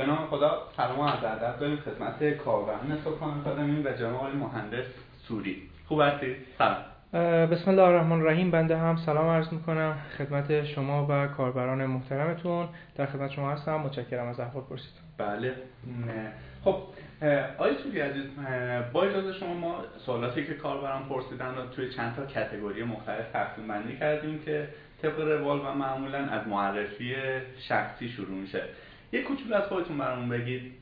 به نام خدا سلام و عرض ادب داریم خدمت کاربران سکان آکادمی و جناب آقای مهندس سوری. خوب هستید سلام. بسم الله الرحمن الرحیم بنده هم سلام عرض می‌کنم. خدمت شما و کاربران محترمتون در خدمت شما هستم. متشکرم از احوال پرسید بله. خب آقای سوری عزیز با اجازه شما ما سوالاتی که کاربران پرسیدن رو توی چند تا کتگوری مختلف تقسیم بندی کردیم که طبق روال و معمولا از معرفی شخصی شروع میشه. یه کوچولو از خودتون برامون بگید.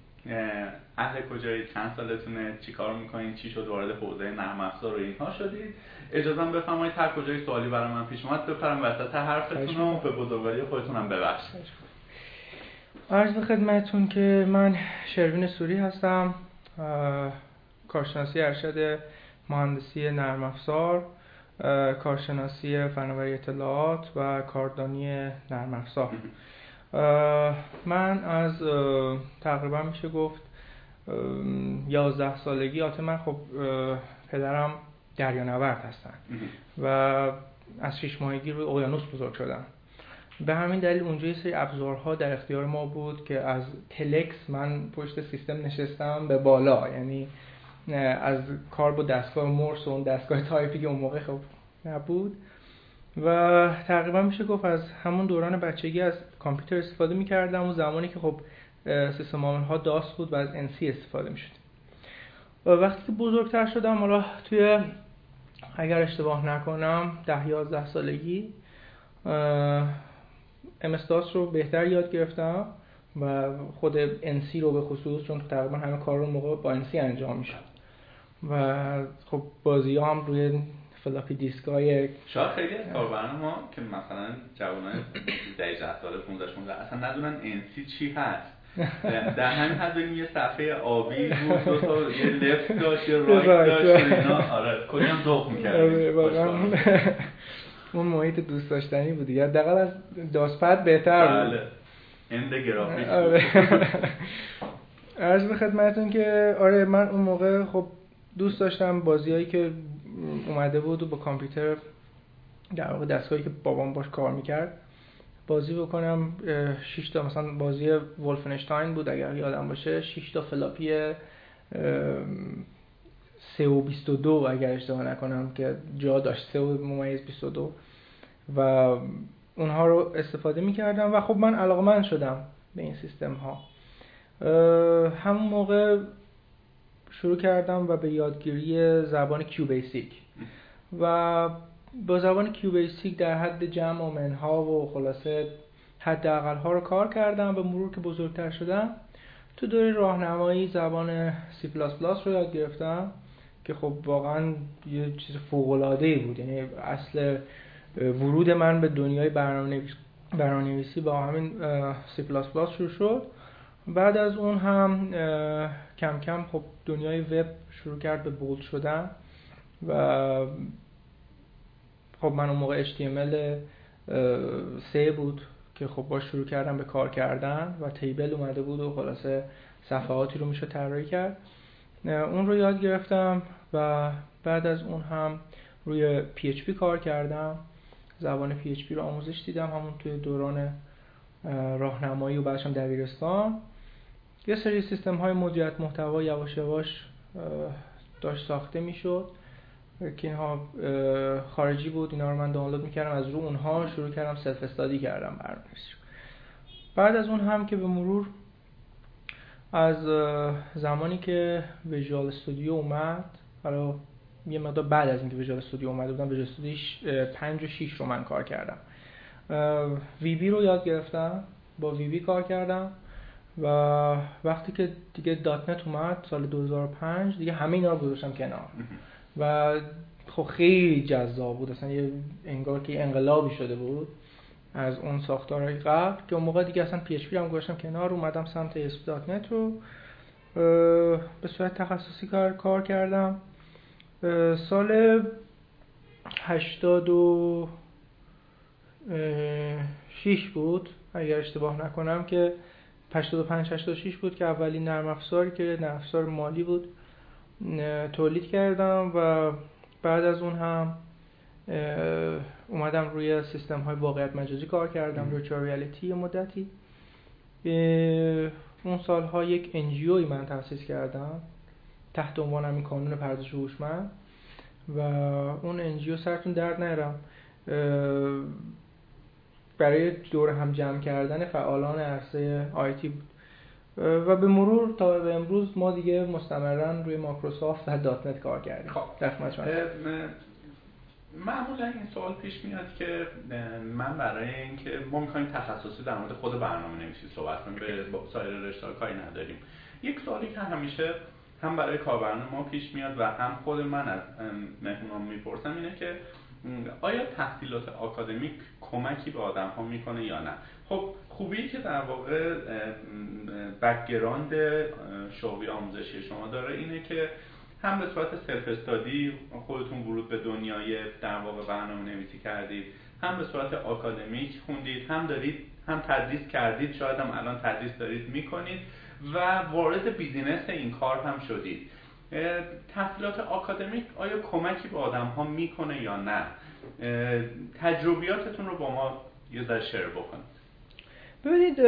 اهل کجایی؟ چند سالتونه؟ چی کار می‌کنین؟ چی شد؟ وارد حوزه نرم افزار و اینها شدید. اجازه بفرمایید هر کجای سوالی برای من پیش اومد بپرم وسط حرفتون رو به بزرگواری خودتون هم ببخشید. عرض خدمتتون که من شروین سوری هستم. کارشناسی ارشد مهندسی نرم افزار کارشناسی فناوری اطلاعات و کاردانی نرم افزار. من از تقریبا میشه گفت یازده سالگی آته من خب پدرم دریانورد هستن. و از شش ماهگی روی اقیانوس بزرگ شدم. به همین دلیل اونجا یه سری ابزارها در اختیار ما بود که از تلکس من پشت سیستم نشستم به بالا. یعنی از کار با دستگاه مورس و اون دستگاه تایپی که اون موقع خب نبود. و تقریبا میشه گفت از همون دوران بچگی از کامپیوتر استفاده می‌کردم و زمانی که خب سیستم عامل ها DOS بود و از NC استفاده می‌شد. وقتی که بزرگتر شدم حالا توی اگر اشتباه نکنم ده یازده سالگی DOS رو بهتر یاد گرفتم و خود NC رو به خصوص چون تقریبا همه کار رو موقع با NC انجام می‌شد. و خب بازی هم روی فلاپی دیسک های شاید خیلی از کاربران ما که مثلا جوانای 18 سال 15 16 اصلا ندونن NC چی هست. در همین حد یه صفحه آبی بود دو تا یه left داشت یه right داشت اینا. آره کلی هم ذوق آره، اون محیط دوست داشتنی بود یا دقیقا از داسپد بهتر بود. بله. اند گرافیک عرض به خدمتون که آره من اون موقع خب دوست داشتم بازیایی که اومده بود و با کامپیوتر در واقع دستگاهی که بابام باش کار می‌کرد بازی بکنم 6 تا مثلا بازی ولفنشتاین بود اگر یادم باشه 6 تا فلاپی 3 و 22 اگر اشتباه نکنم که جا داشت 3 و ممیز 22 و اونها رو استفاده می‌کردم و خب من علاقمند شدم به این سیستم ها همون موقع شروع کردم و به یادگیری زبان QBasic و با زبان QBasic در حد جمع و منها و خلاصه حد ها رو کار کردم و مرور که بزرگتر شدم تو دوره راهنمایی زبان سی پلاس پلاس رو یاد گرفتم که خب واقعا یه چیز فوق العاده بود. یعنی اصل ورود من به دنیای برنامه نویسی با همین سی پلاس پلاس شروع شد. بعد از اون هم کم کم خب دنیای وب شروع کرد به bold شدن و خب من اون موقع HTML سه بود که خب با شروع کردم به کار کردن و table اومده بود و خلاصه صفحاتی رو میشه طراحی کرد. اون رو یاد گرفتم و بعد از اون هم روی PHP کار کردم. زبان PHP رو آموزش دیدم همون توی دوران راهنمایی و بعدش هم دبیرستان. یه سری سیستم های مدیریت محتوا یواش یواش داشت ساخته می‌شد که اینها خارجی بود اینا رو من دانلود می‌کردم از رو اونها شروع کردم سلف استادی کردم برنامه‌نویسی بعد از اون هم که به مرور از زمانی که Visual Studio اومد حالا یه مقدار بعد از اینکه Visual Studio اومده بودم Visual Studio 5 و 6 رو من کار کردم. VB رو یاد گرفتم با VB کار کردم. و وقتی که دیگه .NET اومد سال 2005 دیگه همه اینا رو گذاشتم کنار. و خب خیلی جذاب بود. اصلا یه انگار که انقلابی شده بود از اون ساختارهای قبل که اون موقع دیگه اصلا PHP هم گذاشتم کنار اومدم سمت ASP.NET رو. به صورت تخصصی کار کار کردم. سال 86 بود اگر اشتباه نکنم که 85 86 بود که اولین نرم افزاری که نرم افزار مالی بود تولید کردم و بعد از اون هم اومدم روی سیستم های واقعیت مجازی کار کردم روی ریالیتی مدتی. اون سالها یک انجیوی من تأسیس کردم تحت عنوان همین کانون پردازش هوشمند. و اون انجیو سرتون درد نرم برای دور هم جمع کردن فعالان عرصه آیتی بود. و به مرور تا به امروز ما دیگه مستمرا روی ماکروسافت و دات نت کار کردیم. خب. معمولا این سوال پیش میاد که من برای اینکه ما می‌خوایم تخصصی در مورد خود برنامه نویسی صحبت کنیم به سایر رشته کاری نداریم. یک سوالی که همیشه هم برای کاربران ما پیش میاد و هم خود من از مهمونان می‌پرسم اینه که آیا تحصیلات آکادمیک کمکی به آدم ها می‌کنه یا نه؟ خب خوبی که در واقع background شغلی آموزشی شما داره اینه که هم به صورت self-study خودتون ورود به دنیای در واقع برنامه نویسی کردید هم به صورت آکادمیک خوندید هم دارید هم تدریس کردید شاید هم الان تدریس دارید می‌کنید و وارد business این کار هم شدید. تحصیلات آکادمیک آیا کمکی به آدم ها می‌کنه یا نه؟ تجربیاتتون رو با ما یه ذره شیر بکنید. ببینید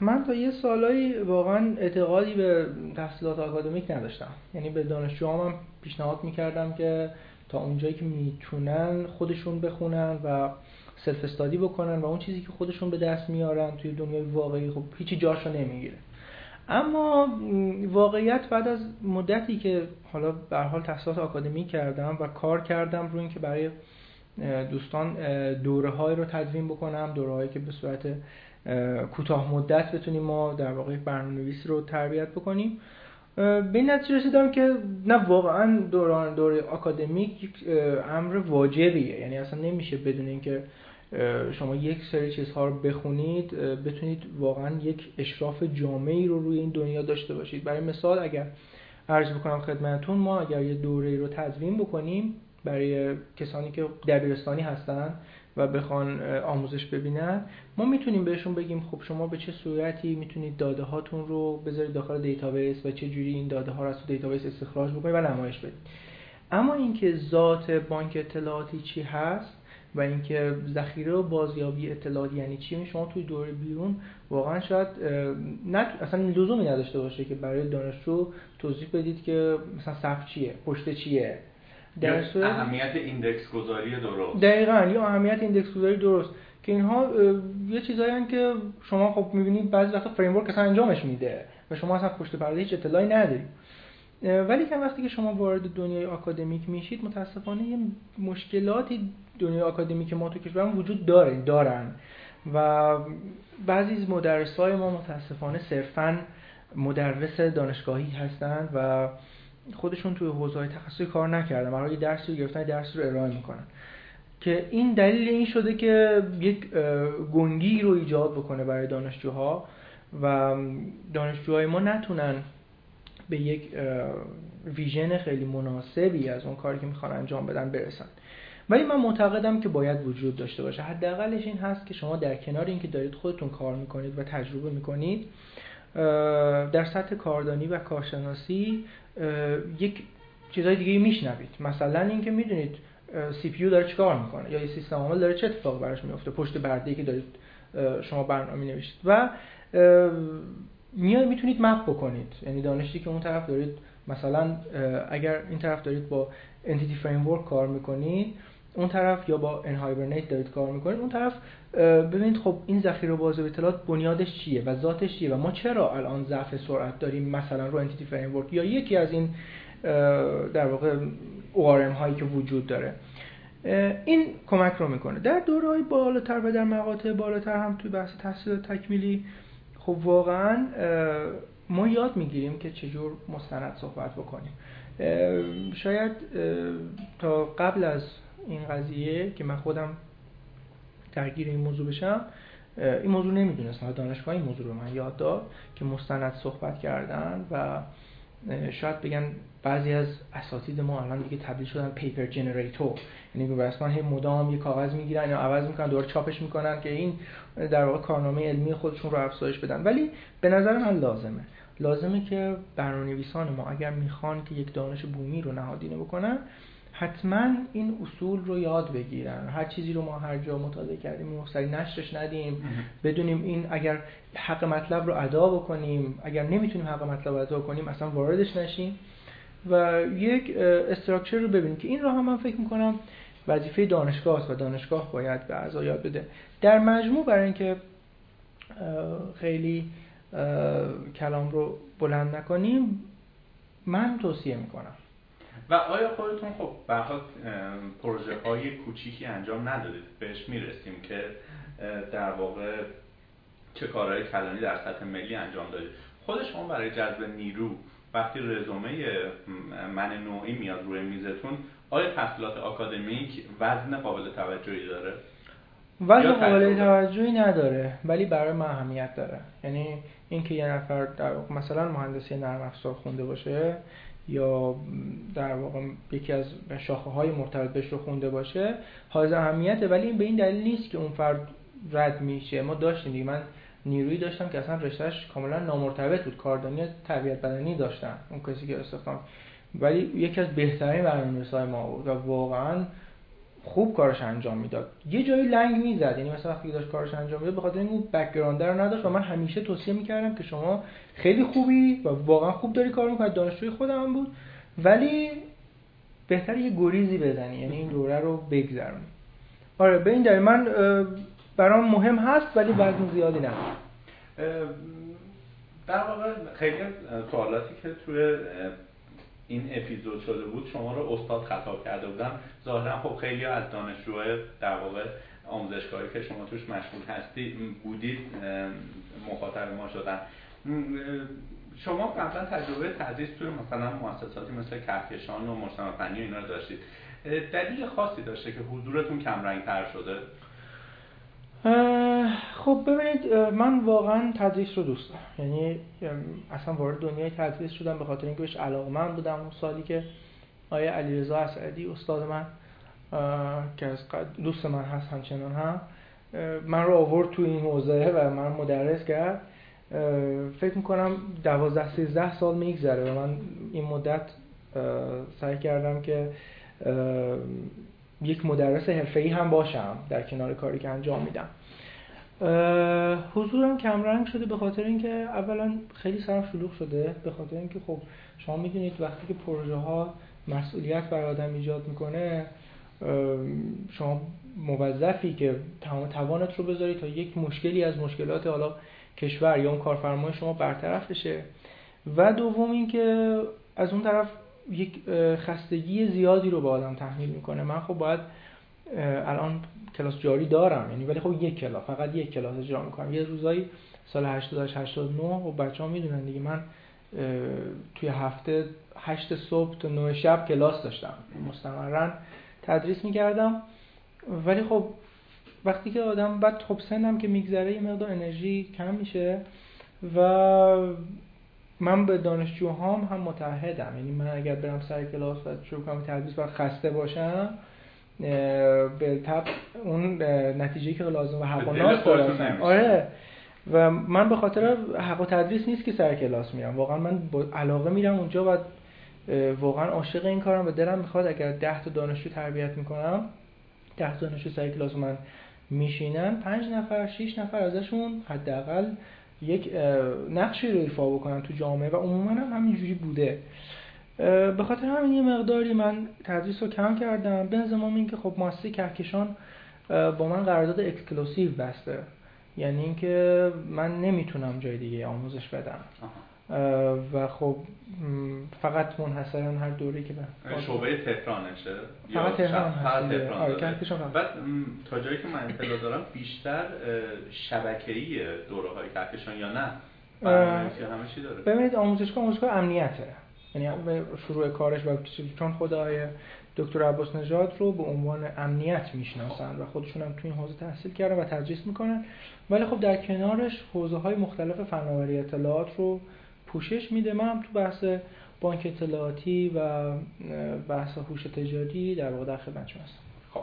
من تا یه سالایی واقعا اعتقادی به تحصیلات آکادمیک نداشتم. یعنی به دانشجوهام پیشنهاد می‌کردم که تا اونجایی که می‌تونن خودشون بخونن و سلف استادی بکنن و اون چیزی که خودشون به دست میارن توی دنیای واقعی خب هیچی جاشو نمی‌گیره. اما واقعیت بعد از مدتی که حالا به حال تحصیلات آکادمی کردم و کار کردم روی اینکه برای دوستان دوره های رو تدوین بکنم دوره هایی که به صورت کوتاه مدت بتونیم ما در واقع برنامه نویس رو تربیت بکنیم. به این نتیجه رسیدم که نه واقعا دوران دوره آکادمیک امر واجبیه. یعنی اصلا نمیشه بدون اینکه شما یک سری چیزها رو بخونید بتونید واقعا یک اشراف جامعی رو روی این دنیا داشته باشید. برای مثال اگر عرض بکنم خدمتون ما اگر یه دوره رو تدوین بکنیم برای کسانی که دبیرستانی هستن و بخوان آموزش ببینن ما می‌تونیم بهشون بگیم خب شما به چه صورتی می‌تونید داده هاتون رو بذارید داخل database و چه جوری این داده ها رو از تو database استخراج بکنید و نمایش بدید. اما اینکه ذات بانک اطلاعاتی چی هست؟ و اینکه ذخیره و بازیابی اطلاعات یعنی چی؟ شما توی دوره بیرون واقعا شاید نه اصلا لزومی نداشته باشه که برای دانشجو توضیح بدید که مثلا صف چیه پشته چیه. در اهمیت index گذاری درست. دقیقا یا اهمیت index گذاری درست. که اینها یه چیزایی که شما خب می‌بینید بعضی وقتا framework اصلا انجامش میده و شما اصلا پشت پرده هیچ اطلاعی ندارید. ولی که وقتی که شما وارد دنیای آکادمیک میشید متاسفانه یه مشکلاتی دنیای آکادمیک ما تو کشورمون وجود داره دارن. و بعضی از مدرس های ما متاسفانه صرفا مدرس دانشگاهی هستند و خودشون توی حوزه های تخصصی کار نکردن برای درسی رو گرفتن درس رو ارائه می‌کنن. که این دلیل این شده که یک گنگی رو ایجاد بکنه برای دانشجوها و دانشجوهای ما نتونن به یک ویژن خیلی مناسبی از اون کاری که می‌خوان انجام بدن برسن. ولی من معتقدم که باید وجود داشته باشه. حداقلش این هست که شما در کنار اینکه دارید خودتون کار می‌کنید و تجربه می‌کنید در سطح کاردانی و کارشناسی یک چیزای دیگه میشنوید. مثلا اینکه می‌دونید سی پی داره چیکار می‌کنه یا یه سیستم عامل داره چه اتفاقی براش میفته پشت برده که دارید شما برنامه نوشتید و میاد می‌تونید مپ بکنید. یعنی دانشی که اون طرف دارید مثلا اگر این طرف دارید با انتیتی فریم کار می‌کنید اون طرف یا با انهایبرنیت دارید کار می‌کنید اون طرف ببینید خب این ذخیره بازه اطلاعات بنیادش چیه و ذاتش چیه و ما چرا الان ضعف سرعت داریم مثلا رو انتیتی فریم یا یکی از این در واقع ORM هایی که وجود داره. این کمک رو می‌کنه. در دورهای بالاتر و در مقاطع بالاتر هم توی بحث تحصیل تکمیلی خب واقعا ما یاد می‌گیریم که چجور مستند صحبت بکنیم. شاید تا قبل از این قضیه که من خودم درگیر این موضوع بشم این موضوع نمی‌دونستم دانشگاه این موضوع رو من یاد داد که مستند صحبت کردن و شاید بگن بعضی از اساتید ما الان دیگه تبدیل شدن پیپر جنریتور یعنی به رسما هی مدام یه کاغذ می‌گیرن یا عوض می‌کنن دوباره چاپش می‌کنن که این در واقع کارنامه علمی خودشون رو افزایش بدن. ولی به نظر من لازمه. لازمه که برنامه‌نویسان ما اگر می‌خوان که یک دانش بومی رو نهادینه بکنن حتما این اصول رو یاد بگیرن. هر چیزی رو ما هر جا مطالعه کردیم سری نشرش ندیم. بدونیم این اگر حق مطلب رو ادا بکنیم اگر نمی‌تونیم حق مطلب رو ادا کنیم اصلا واردش نشیم. و یک استراکچر رو ببینیم که این رو هم من فکر می‌کنم وظیفه دانشگاه است و دانشگاه باید به اعضا یاد بده. در مجموع برای اینکه خیلی کلام رو بلند نکنیم من توصیه می‌کنم. و آیا خودتون خب به پروژه های کوچیکی انجام ندادید؟ بهش می‌رسیم که در واقع چه کارهای کلانی در سطح ملی انجام دادید. خود شما برای جذب نیرو وقتی رزومه من نوعی میاد روی میزتون آیا تحصیلات آکادمیک وزن قابل توجهی داره؟ وزن قابل توجهی نداره ولی برای من اهمیت داره. یعنی اینکه یه نفر در مثلا مهندسی نرم افزار خونده باشه یا در واقع یکی از شاخه های مرتبط بهش رو خونده باشه حائز اهمیته. ولی این به این دلیل نیست که اون فرد رد میشه. ما داشتیم دیگه. من نیرویی داشتم که اصلا رشتهش کاملا نامرتبط بود. کاردانی تربیت بدنی داشتن اون کسی که استخدام ولی یکی از بهترین برنامه‌نویسای ما بود و واقعا خوب کارش انجام می‌داد. یه جایی لنگ می‌زد یعنی مثلا وقتی داشت کارش انجام می‌داد به خاطر اینکه بک‌گراند رو نداشت و من همیشه توصیه می‌کردم که شما خیلی خوبی و واقعا خوب داری کار می‌کنی دانشجوی خودم بود. ولی بهتر یه گریزی بزنی یعنی این دوره رو بگذرونی. آره به این دلیل من برام مهم هست ولی وزن زیادی نداره در واقع خیلی سوالاتی که توی این اپیزود شده بود شما رو استاد خطاب کرده بودم. ظاهرا خب خیلی از دانشجوهای در واقع آموزشگاهی که شما توش مشغول هستی بودید مخاطب ما شدن. شما قبلا تجربه تدریس توی مثلا مؤسساتی مثل کهکشان و مجتمع فنی اینا رو داشتید. دلیل خاصی داشته که حضورتون کم رنگ تر شده؟ خب ببینید من واقعا تدریس رو دوست دارم. یعنی اصلا وارد دنیای تدریس شدم به خاطر اینکه بهش من بودم. اون سالی که آیه علیرضا اسعدی استاد من که از دوست من هست همچنان هم من رو آورد تو این حوزه و من مدرس کرد. فکر می‌کنم دوازده سیزده سال میگذره و من این مدت سعی کردم که یک مدرس حرفه‌ای هم باشم در کنار کاری که انجام میدم. حضورم کمرنگ شده به خاطر اینکه اولا خیلی سرم شلوغ شده به خاطر اینکه خب شما می‌دونید وقتی که پروژه ها مسئولیت بر آدم ایجاد می‌کنه شما موظفی که تمام توانت رو بذاری تا یک مشکلی از مشکلات حالا کشور یا اون کارفرمای شما برطرف بشه. و دوم اینکه از اون طرف یک خستگی زیادی رو به آدم تحمیل می‌کنه. من خب باید الان کلاس جاری دارم یعنی ولی خب یک کلاس فقط یک کلاس اجرا می‌کنم. یه روزایی سال 88 89 و بچه ها می‌دونن دیگه من توی هفته 8 صبح تا 9 شب کلاس داشتم. مستمرا تدریس می‌کردم. ولی خب وقتی که آدم بعد خب سنم که میگذره یه مقدار انرژی کم میشه و من به دانشجوهام هم متحدم یعنی من اگر برم سر کلاس و شروع کنم تدریس و خسته باشم به تب اون نتیجه که لازم و حق و ناس آره. و من به خاطر حق و تدریس نیست که سر کلاس میرم واقعا من با علاقه میرم اونجا و واقعا عاشق این کارم و دلم می‌خواد اگر ده تا دانشجو تربیت می‌کنم ده تا دانشجو سر کلاس من میشینن پنج نفر شیش نفر ازشون حداقل یک نقشی رو ایفا بکنن تو جامعه و عموما هم همینجوری بوده. به خاطر همین یه مقداری من تدریس رو کم کردم به زمان اینکه خب مؤسسه کهکشان با من قرارداد exclusive بسته. یعنی اینکه من نمی‌تونم جای دیگه آموزش بدم. و خب فقط منحصرا هر دوره‌ای که به شعبه تهرانشه؟ فقط تهران هست آره بعد تا جایی که من اطلاع دارم بیشتر شبکه‌ای دوره های کهکشان یا نه؟ همه چی داره؟ ببینید آموزشگاه آموزشگاه امنیته. یعنی شروع کارش و چون خدای دکتر عباس نژاد رو به عنوان امنیت می‌شناسن و خودشون هم تو این حوزه تحصیل کردن و تدریس می‌کنن. ولی خب در کنارش حوزه های مختلف فناوری اطلاعات رو پوشش میده. من تو بحث بانک اطلاعاتی و بحث هوش تجاری در واقع در خدمت هستم. خب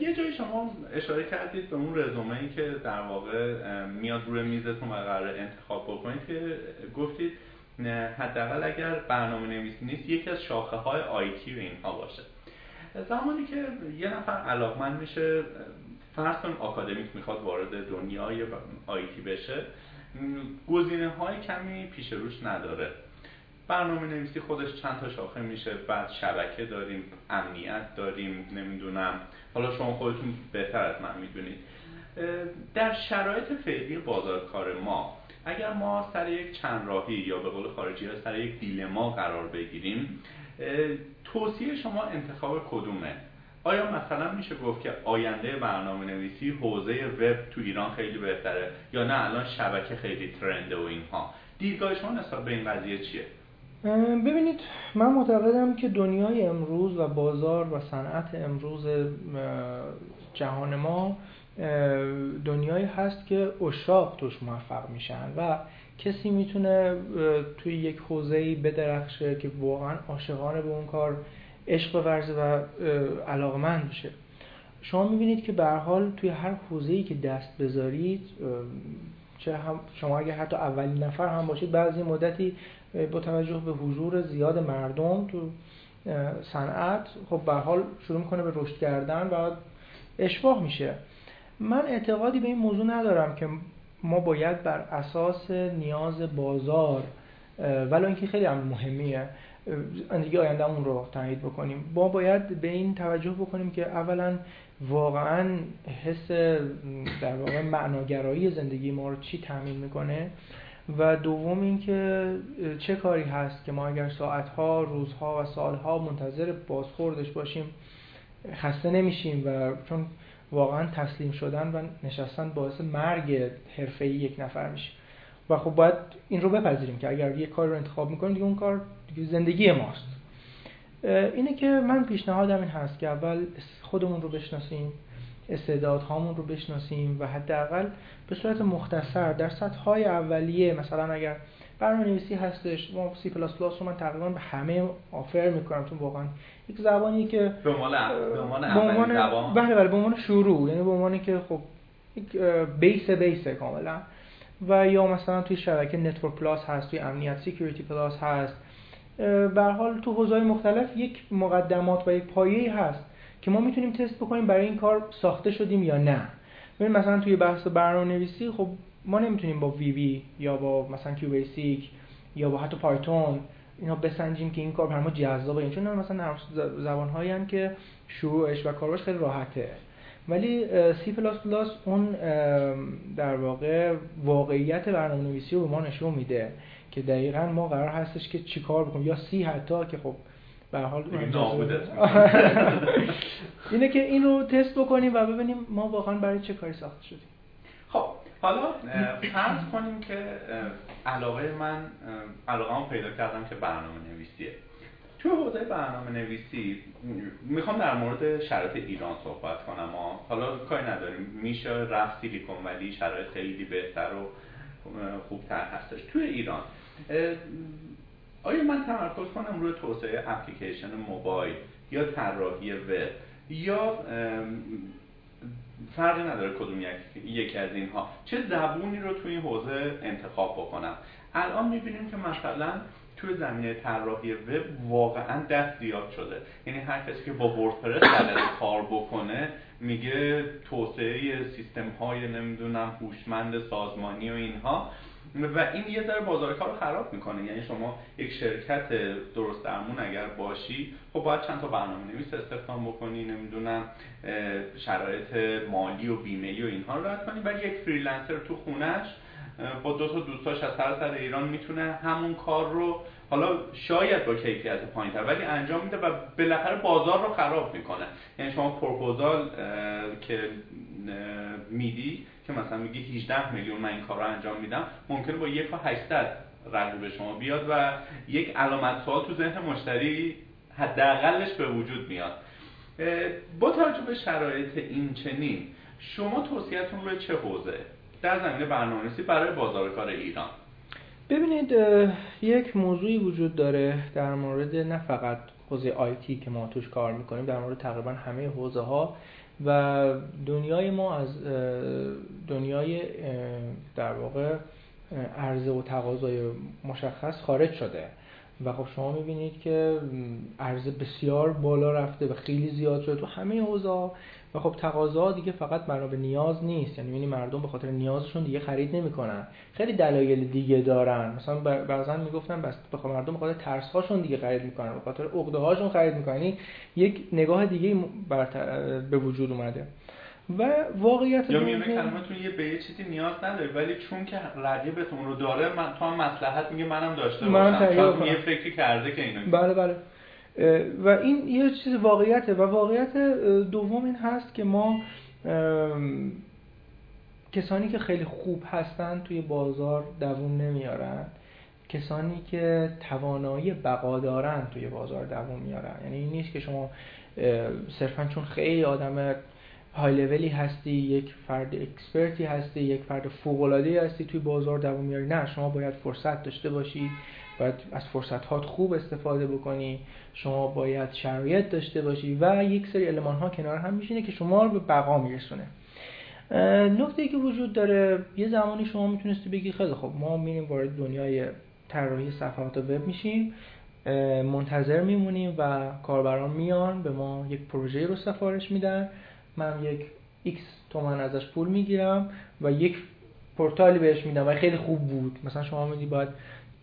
یه جایی شما اشاره کردید به اون رزومه ای که در واقع میاد روی میزتون و قرار انتخاب بکنید که گفتید حداقل اگر برنامه نویسی نیست یکی از شاخه های آیتی اینها باشه. زمانی که یه نفر علاقمند میشه فرض کنیم آکادمیک می‌خواد وارد دنیای آیتی بشه گزینه های کمی پیش روش نداره. برنامه نویسی خودش چند تا شاخه میشه. بعد شبکه داریم امنیت داریم نمی‌دونم. حالا شما خودتون بهتر از من می‌دونید. در شرایط فعلی بازار کار ما اگر ما سر یک چند راهی یا به قول خارجی ها سر یک دیلما قرار بگیریم توصیه شما انتخاب کدومه؟ آیا مثلا میشه گفت که آینده برنامه نویسی حوزه وب تو ایران خیلی بهتره یا نه؟ الان شبکه خیلی ترنده و اینها. دیدگاه شما نسبت به این قضیه چیه؟ ببینید من معتقدم که دنیای امروز و بازار و صنعت امروز جهان ما دنیایی هست که اشاق توش موفق میشن و کسی می‌تونه توی یک حوزه‌ای بدرخشه که واقعا عاشقانه به اون کار عشق ورزه و علاقمند بشه. شما می‌بینید که به حال توی هر حوزه‌ای که دست بذارید چه هم شما اگه حتی اولین نفر هم باشید بعضی مدتی با توجه به حضور زیاد مردم تو صنعت خب به حال شروع می‌کنه به رشد کردن و اشباه میشه. من اعتقادی به این موضوع ندارم که ما باید بر اساس نیاز بازار ولی اینکه خیلی هم مهمیه زندگی آیندهمون رو تایید بکنیم. ما باید به این توجه بکنیم که اولا واقعا حس در واقع معناگرایی زندگی ما رو چی تامین می‌کنه و دوم اینکه چه کاری هست که ما اگر ساعتها روزها و سالها منتظر بازخوردش باشیم خسته نمیشیم و چون واقعا تسلیم شدن و نشستن باعث مرگ حرفه‌ای یک نفر میشه. و خب باید این رو بپذیریم که اگر یک کار رو انتخاب می‌کنیم دیگه اون کار دیگه زندگی ماست. اینه که من پیشنهادم این هست که اول خودمون رو بشناسیم استعدادهامون رو بشناسیم و حداقل به صورت مختصر در سطح های اولیه مثلا اگر برنامه نویسی هستش ما سی پلاس پلاس رو من تقریبا به همه offer می‌کنم تو واقعا یک زبانی که به عنوان زبان. بله بله به عنوان شروع یعنی به عنوان که خب یک base base کاملا. و یا مثلا توی شبکه Network+ هست توی امنیت Security+ هست. به حال تو حوزه‌های مختلف یک مقدمات و یک پایه‌ای هست که ما می‌تونیم تست بکنیم برای این کار ساخته شدیم یا نه. ببین مثلا توی بحث برنامه نویسی خب ما نمی‌تونیم با VB یا با مثلا QBasic یا با حتی Python اینا بسنجیم که این کار برای ما جذابه. چون مثلا زبان هایی که شروعش و کارش خیلی راحته. ولی سی پلاس پلاس اون در واقع واقعیت برنامه نویسی رو به ما نشون میده. که دقیقا ما قرار هستش که چیکار بکنیم. یا سی حتی که خب به حال اینه که این رو تست بکنیم و ببینیم ما واقعا برای چه کاری ساخته شدیم. خب حالا فرض کنیم که علاقه من علاقه پیدا کردم که برنامه نویسیه توی حوزه برنامه نویسی می‌خوام در مورد شرایط ایران صحبت کنم. حالا کاری نداریم. میشه رفت سیلیکون ولی شرایط خیلی بهتر و خوبتر هستش. توی ایران آیا من تمرکز کنم روی توسعه اپلیکیشن موبایل یا طراحی وب؟ یا فرقی نداره کدوم یکی از اینها. چه زبونی رو توی این حوزه انتخاب بکنم؟ الان می‌بینیم که مثلا توی زمینه طراحی وب واقعا دست زیاد شده. یعنی هر کسی که با وردپرس بلده کار بکنه میگه توسعه سیستم های نمی‌دونم هوشمند سازمانی و اینها. و این یه ذره بازار کار خراب می‌کنه. یعنی شما یک شرکت درست درمون اگر باشی خب باید چند تا برنامه نویس استخدام بکنی نمی‌دونم شرایط مالی و بیمه و اینها رو رد کنی. ولی یک freelancer تو خونش با دو تا دوستاش از سر سر ایران می‌تونه همون کار رو حالا شاید با کیفیت پایینتر ولی انجام میده و بالاخره بازار رو خراب می‌کنه. یعنی شما پروپوزال که میدی که مثلا میگی 18 میلیون من این کار رو انجام میدم ممکنه با یک 800 رقیب شما بیاد و یک علامت سوال تو ذهن مشتری حداقلش به وجود میاد. با توجه به شرایط این چنین شما توصیهتون روی چه حوزه؟ در زمینه برنامه‌نویسی برای بازار کار ایران. ببینید یک موضوعی وجود داره در مورد نه فقط حوزه آیتی که ما توش کار می‌کنیم در مورد تقریبا همه حوزه ها و دنیای ما از دنیای در واقع عرضه و تقاضای مشخص خارج شده. و خب شما می‌بینید که عرضه بسیار بالا رفته و خیلی زیاد شده تو همه حوزه و خب تقاضا دیگه فقط بنا به نیاز نیست. یعنی مردم به خاطر نیازشون دیگه خرید نمی‌کنن. خیلی دلایل دیگه دارن. مثلا بعضا می‌گفتن بس به مردم به خاطر ترس هاشون دیگه خرید می‌کنن به خاطر عقده هاشون خرید می‌کنن. یعنی یک نگاه دیگه به وجود اومده. و واقعیت یا میونه کلمتون یه به یه چیزی نیاز نداری ولی چون که رقیبتون رو داره من تو هم مصلحت میگه منم داشته من باشم. یه فکری کرده که اینو بله بله. و این یه چیز واقعیته و واقعیت دوم این هست که ما کسانی که خیلی خوب هستن توی بازار دووم نمیارن. کسانی که توانایی بقا دارن توی بازار دووم میارن. یعنی این نیست که شما صرفا چون خیلی آدم های لولی هستی یک فرد اکسپرتی هستی یک فرد فوق هستی توی بازار دوام میاری. نه شما باید فرصت داشته باشی باید از فرصت هات خوب استفاده بکنی. شما باید شرایط داشته باشی و یک سری علمان ها کنار هم میشینه که شما رو به بقا میرسونه. نکته که وجود داره یه زمانی شما می‌تونستی بگی خیلی خب ما میریم وارد دنیای طراحی صفحات وب میشیم منتظر میمونیم و کاربران میان به ما یک پروژه رو سفارش میدن. من یک X تومن ازش پول می‌گیرم و یک پورتالی بهش میدم و خیلی خوب بود. مثلا شما میدی باید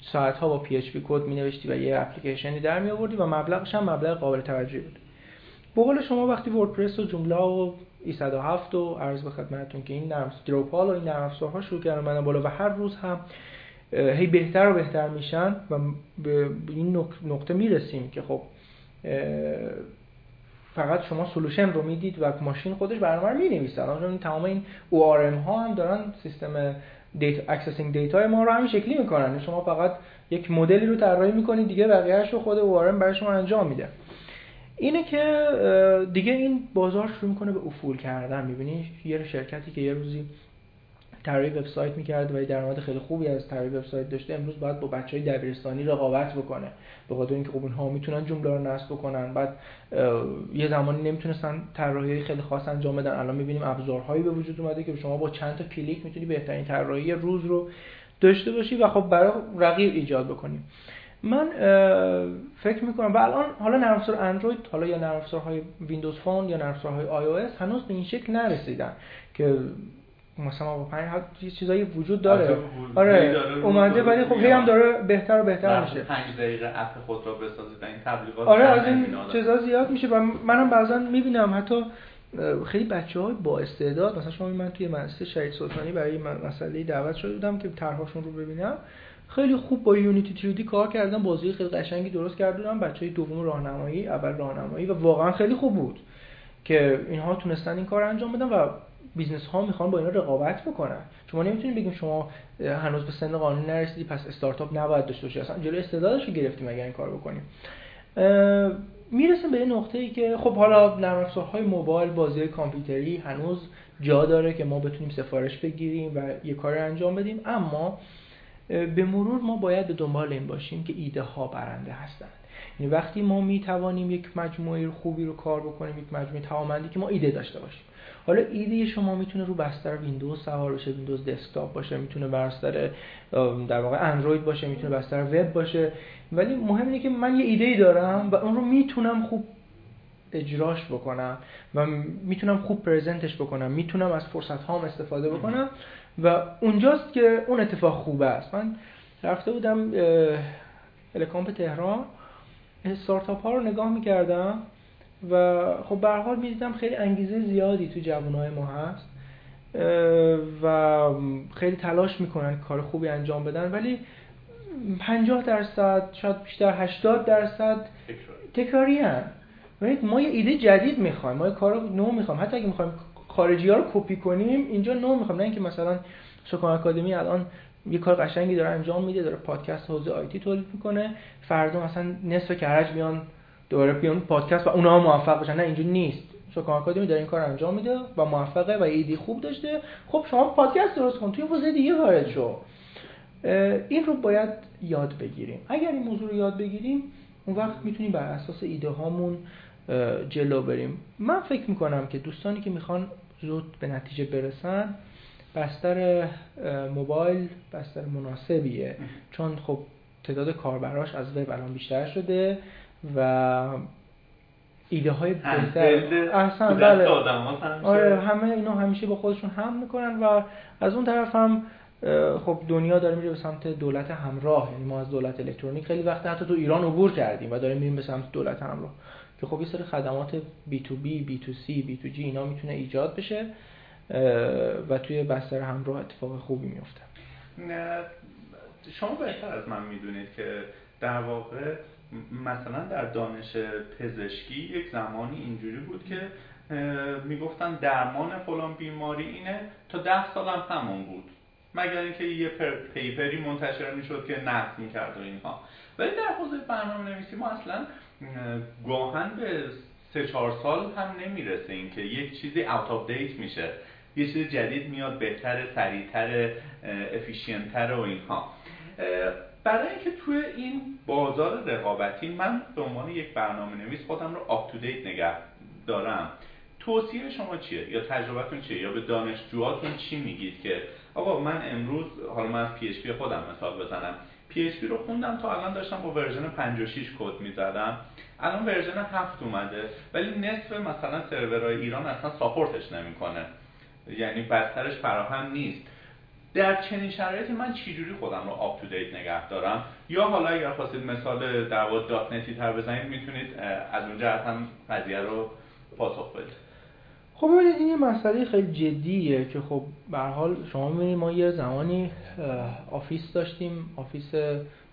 ساعت ها با PHP کد می نوشتی و یه اپلیکیشنی در می آوردی و مبلغش هم مبلغ قابل توجهی بود. به شما وقتی WordPress و Joomla و e107 و عرض به خدمتتون که این نرم Drupal و این نرم افزارها شروع کردن من بالا و هر روز هم هی بهتر و بهتر میشن و به این نقطه می‌رسیم که خب فقط شما solution رو می‌دید و ماشین خودش برنامه رو می‌نویسه. الان تمام این ORM ها هم دارن سیستم data accessing data ما رو همین شکلی می‌کنن. شما فقط یک مدلی رو طراحی می‌کنید دیگه بقیه‌اش رو خود ORM برای شما انجام میده. اینه که دیگه این بازار شروع می‌کنه به افول کردن. می‌بینی یه شرکتی که یه روزی طراحی وبسایت می‌کرد و درآمد خیلی خوبی از طراحی وبسایت داشته. امروز باید با بچهای دبیرستانی رقابت بکنه. به خاطر اینکه خب اونها می‌تونن جمله رو نصب بکنن. بعد یه زمانی نمی‌تونستن طراحی خیلی خاص انجام بدن. الان می‌بینیم ابزارهایی به وجود اومده که شما با چند تا کلیک می‌تونی بهترین طراحی روز رو داشته باشی و خب برای رقیب ایجاد بکنیم من فکر می‌کنم و الان حالا نرم افزار اندروید حالا یا نرم افزارهای Windows Phone یا نرم افزارهای iOS هنوز به این شکل نرسیدن که مثلا با پنج یه چیزایی وجود داره. آره اومده ولی خب هی هم داره بهتر و بهتر میشه. 5 دقیقه app خود را بسازید این تبلیغات آره از این چیزا زیاد میشه و منم بعضا می‌بینم حتی خیلی بچه های با استعداد مثلا شما من توی مدرسه شهید سلطانی برای مسئله دعوت شده بودم که طرحشون رو ببینم. خیلی خوب با Unity 2D کار کردن بازی خیلی قشنگی درست کردن بچه های دوم راهنمایی اول راهنمایی و واقعا خیلی خوب بود که اینها تونستن این کار انجام بدن و business ها می‌خوان با اینا رقابت بکنن. شما نمی‌تونید بگیم شما هنوز به سن قانونی نرسیدی پس استارتاپ نباید داشته باشی. اصلا جلوی استعدادش رو گرفتیم اگر این کار بکنیم. می‌رسیم به یه نقطه ای که خب حالا نرم افزارهای موبایل بازی کامپیوتری هنوز جا داره که ما بتونیم سفارش بگیریم و یه کار انجام بدیم. اما به مرور ما باید به دنبال این باشیم که ایده ها برنده هستند. یعنی وقتی ما می توانیم یک مجموعه خوبی رو کار بکنیم یک مجموعه توانمندی که ما ایده داشته باشیم. حالا ایده شما می‌تونه رو بستر ویندوز سوار بشه ویندوز دسکتاپ باشه می‌تونه بستر در واقع اندروید باشه می‌تونه بستر وب باشه. ولی مهم اینه که من یه ایده ای دارم و اون رو می‌تونم خوب اجراش بکنم و می‌تونم خوب پرزنتش بکنم می‌تونم از فرصت هام استفاده بکنم و اونجاست که اون اتفاق خوبه است. من رفته بودم الکامپ تهران استارتاپ ها رو نگاه می‌کردم. و خب به حال می‌دیدم خیلی انگیزه زیادی تو جوانهای ما هست و خیلی تلاش می‌کنن کار خوبی انجام بدن ولی 50 درصد شاید بیشتر 80 درصد تکراری. هم ما یه ایده جدید می‌خوایم ما یه کار نو می‌خوایم. حتی اگه می‌خوایم خارجی ها رو کپی کنیم اینجا نو می‌خوایم. نه اینکه مثلا سکان اکادمی الان یه کار قشنگی داره انجام میده داره پادکست حوزه آیتی تولید می‌کنه فردا مثلا نصف کرج میان دوباره بیان پادکست و اونها موفق بشن. نه اینجوری نیست. سکان اکادمی داره این کار انجام میده و موفقه و ایده خوب داشته. خب شما پادکست درست کن. توی حوزه دیگه وارد شو. این رو باید یاد بگیریم. اگر این موضوع رو یاد بگیریم اون وقت می‌تونیم بر اساس ایده هامون جلو بریم. من فکر می‌کنم که دوستانی که می‌خوان زود به نتیجه برسن بستر موبایل بستر مناسبیه. چون خب تعداد کاربراش از وب الان بیشتر شده. و ایده های بهتر. احسن بله. آره همه اینا همیشه با خودشون هم می‌کنن و از اون طرف هم خب دنیا داره میره به سمت دولت همراه. یعنی ما از دولت الکترونیک خیلی وقت حتی تو ایران عبور کردیم و داریم میریم به سمت دولت همراه. که خب یه سری خدمات بی تو بی بی تو سی بی تو جی اینا می‌تونه ایجاد بشه و توی بستر همراه اتفاق خوبی میفته شما بهتر از من می‌دونید که در واقع مثلا در دانش پزشکی یک زمانی اینجوری بود که می‌گفتن درمان فلان بیماری اینه تا ده سال هم همون بود. مگر اینکه یه پیپری منتشر می‌شد که نقد می‌کرد و اینها. ولی در حوزه برنامه نویسی ما اصلا گاهاً به سه چهار سال هم نمی‌رسه اینکه یک چیزی out of date میشه. یه چیز جدید میاد بهتر سریعتر efficient تر و اینها. برای اینکه توی این بازار رقابتی من به عنوان یک برنامه نویس خودم رو up to date نگه دارم. توصیه شما چیه؟ یا تجربتون چیه؟ یا به دانشجوهاتون چی میگید که آقا من امروز حالا من از PHP خودم مثال بزنم. PHP رو خوندم تا الان داشتم با version 56 کد می‌زدم. الان version 7 اومده ولی نصف مثلا سرورهای ایران اصلا support ش نمی‌کنه. یعنی بسترش فراهم نیست. در چنین شرایطی من چجوری خودم رو up to date نگه دارم؟ یا حالا اگر خواستید مثال در واقع .NET ی تر بزنید می‌تونید از اونجا هم قضیه رو پاسخ بدید. خب ببینید این یه مسئله خیلی جدیه که خب به هر حال شما می‌بینید ما یه زمانی آفیس داشتیم. آفیس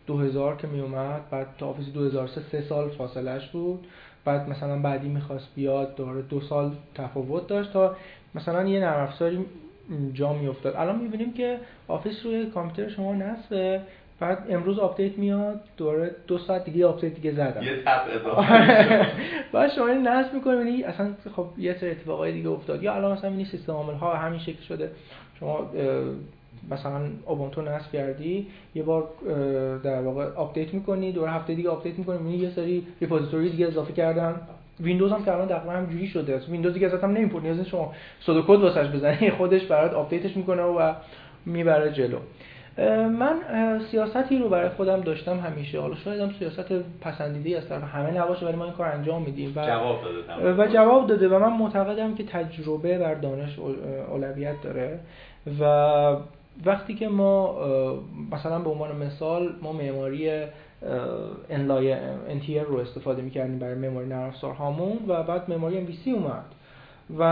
2000 که می اومد بعد تا آفیس 2003 سه سال فاصلهش بود. بعد مثلا بعدی می‌خواست بیاد دوباره دو سال تفاوت داشت تا مثلا یه نرم افزاری جا میافتاد. الان می‌بینیم که آفیس روی کامپیوتر شما نصبه. بعد امروز update میاد دوباره دو ساعت دیگه update دیگه زدم. یه tab اضافه بعد شما این نصب می‌کنید اصلا خب یه سری اتفاقای دیگه افتاد. یا الان مثلا این سیستم عامل ها همین شکل شده. شما مثلا اوبونتو نصب کردی یه بار در واقع update می‌کنی دو هفته دیگه update می‌کنی یه سری repository دیگه اضافه کردن. ویندوز هم که الان تقریبا همینجوری شده. است ویندوز دیگه اصلا نمی‌پرسه نیاز شما sudo کد واسش بزنی خودش برات update ش می‌کنه و می‌بره جلو. من سیاستی رو برای خودم داشتم همیشه. حالا شاید هم سیاست پسندیده از طرف همه نباشه ولی ما این کار انجام میدیم و جواب داده و جواب داده و من معتقدم که تجربه بر دانش اولویت داره. و وقتی که ما مثلا به عنوان مثال ما معماری انتیر رو استفاده می‌کردیم برای معماری نرم افزارهامون و بعد معماری ام اومد. و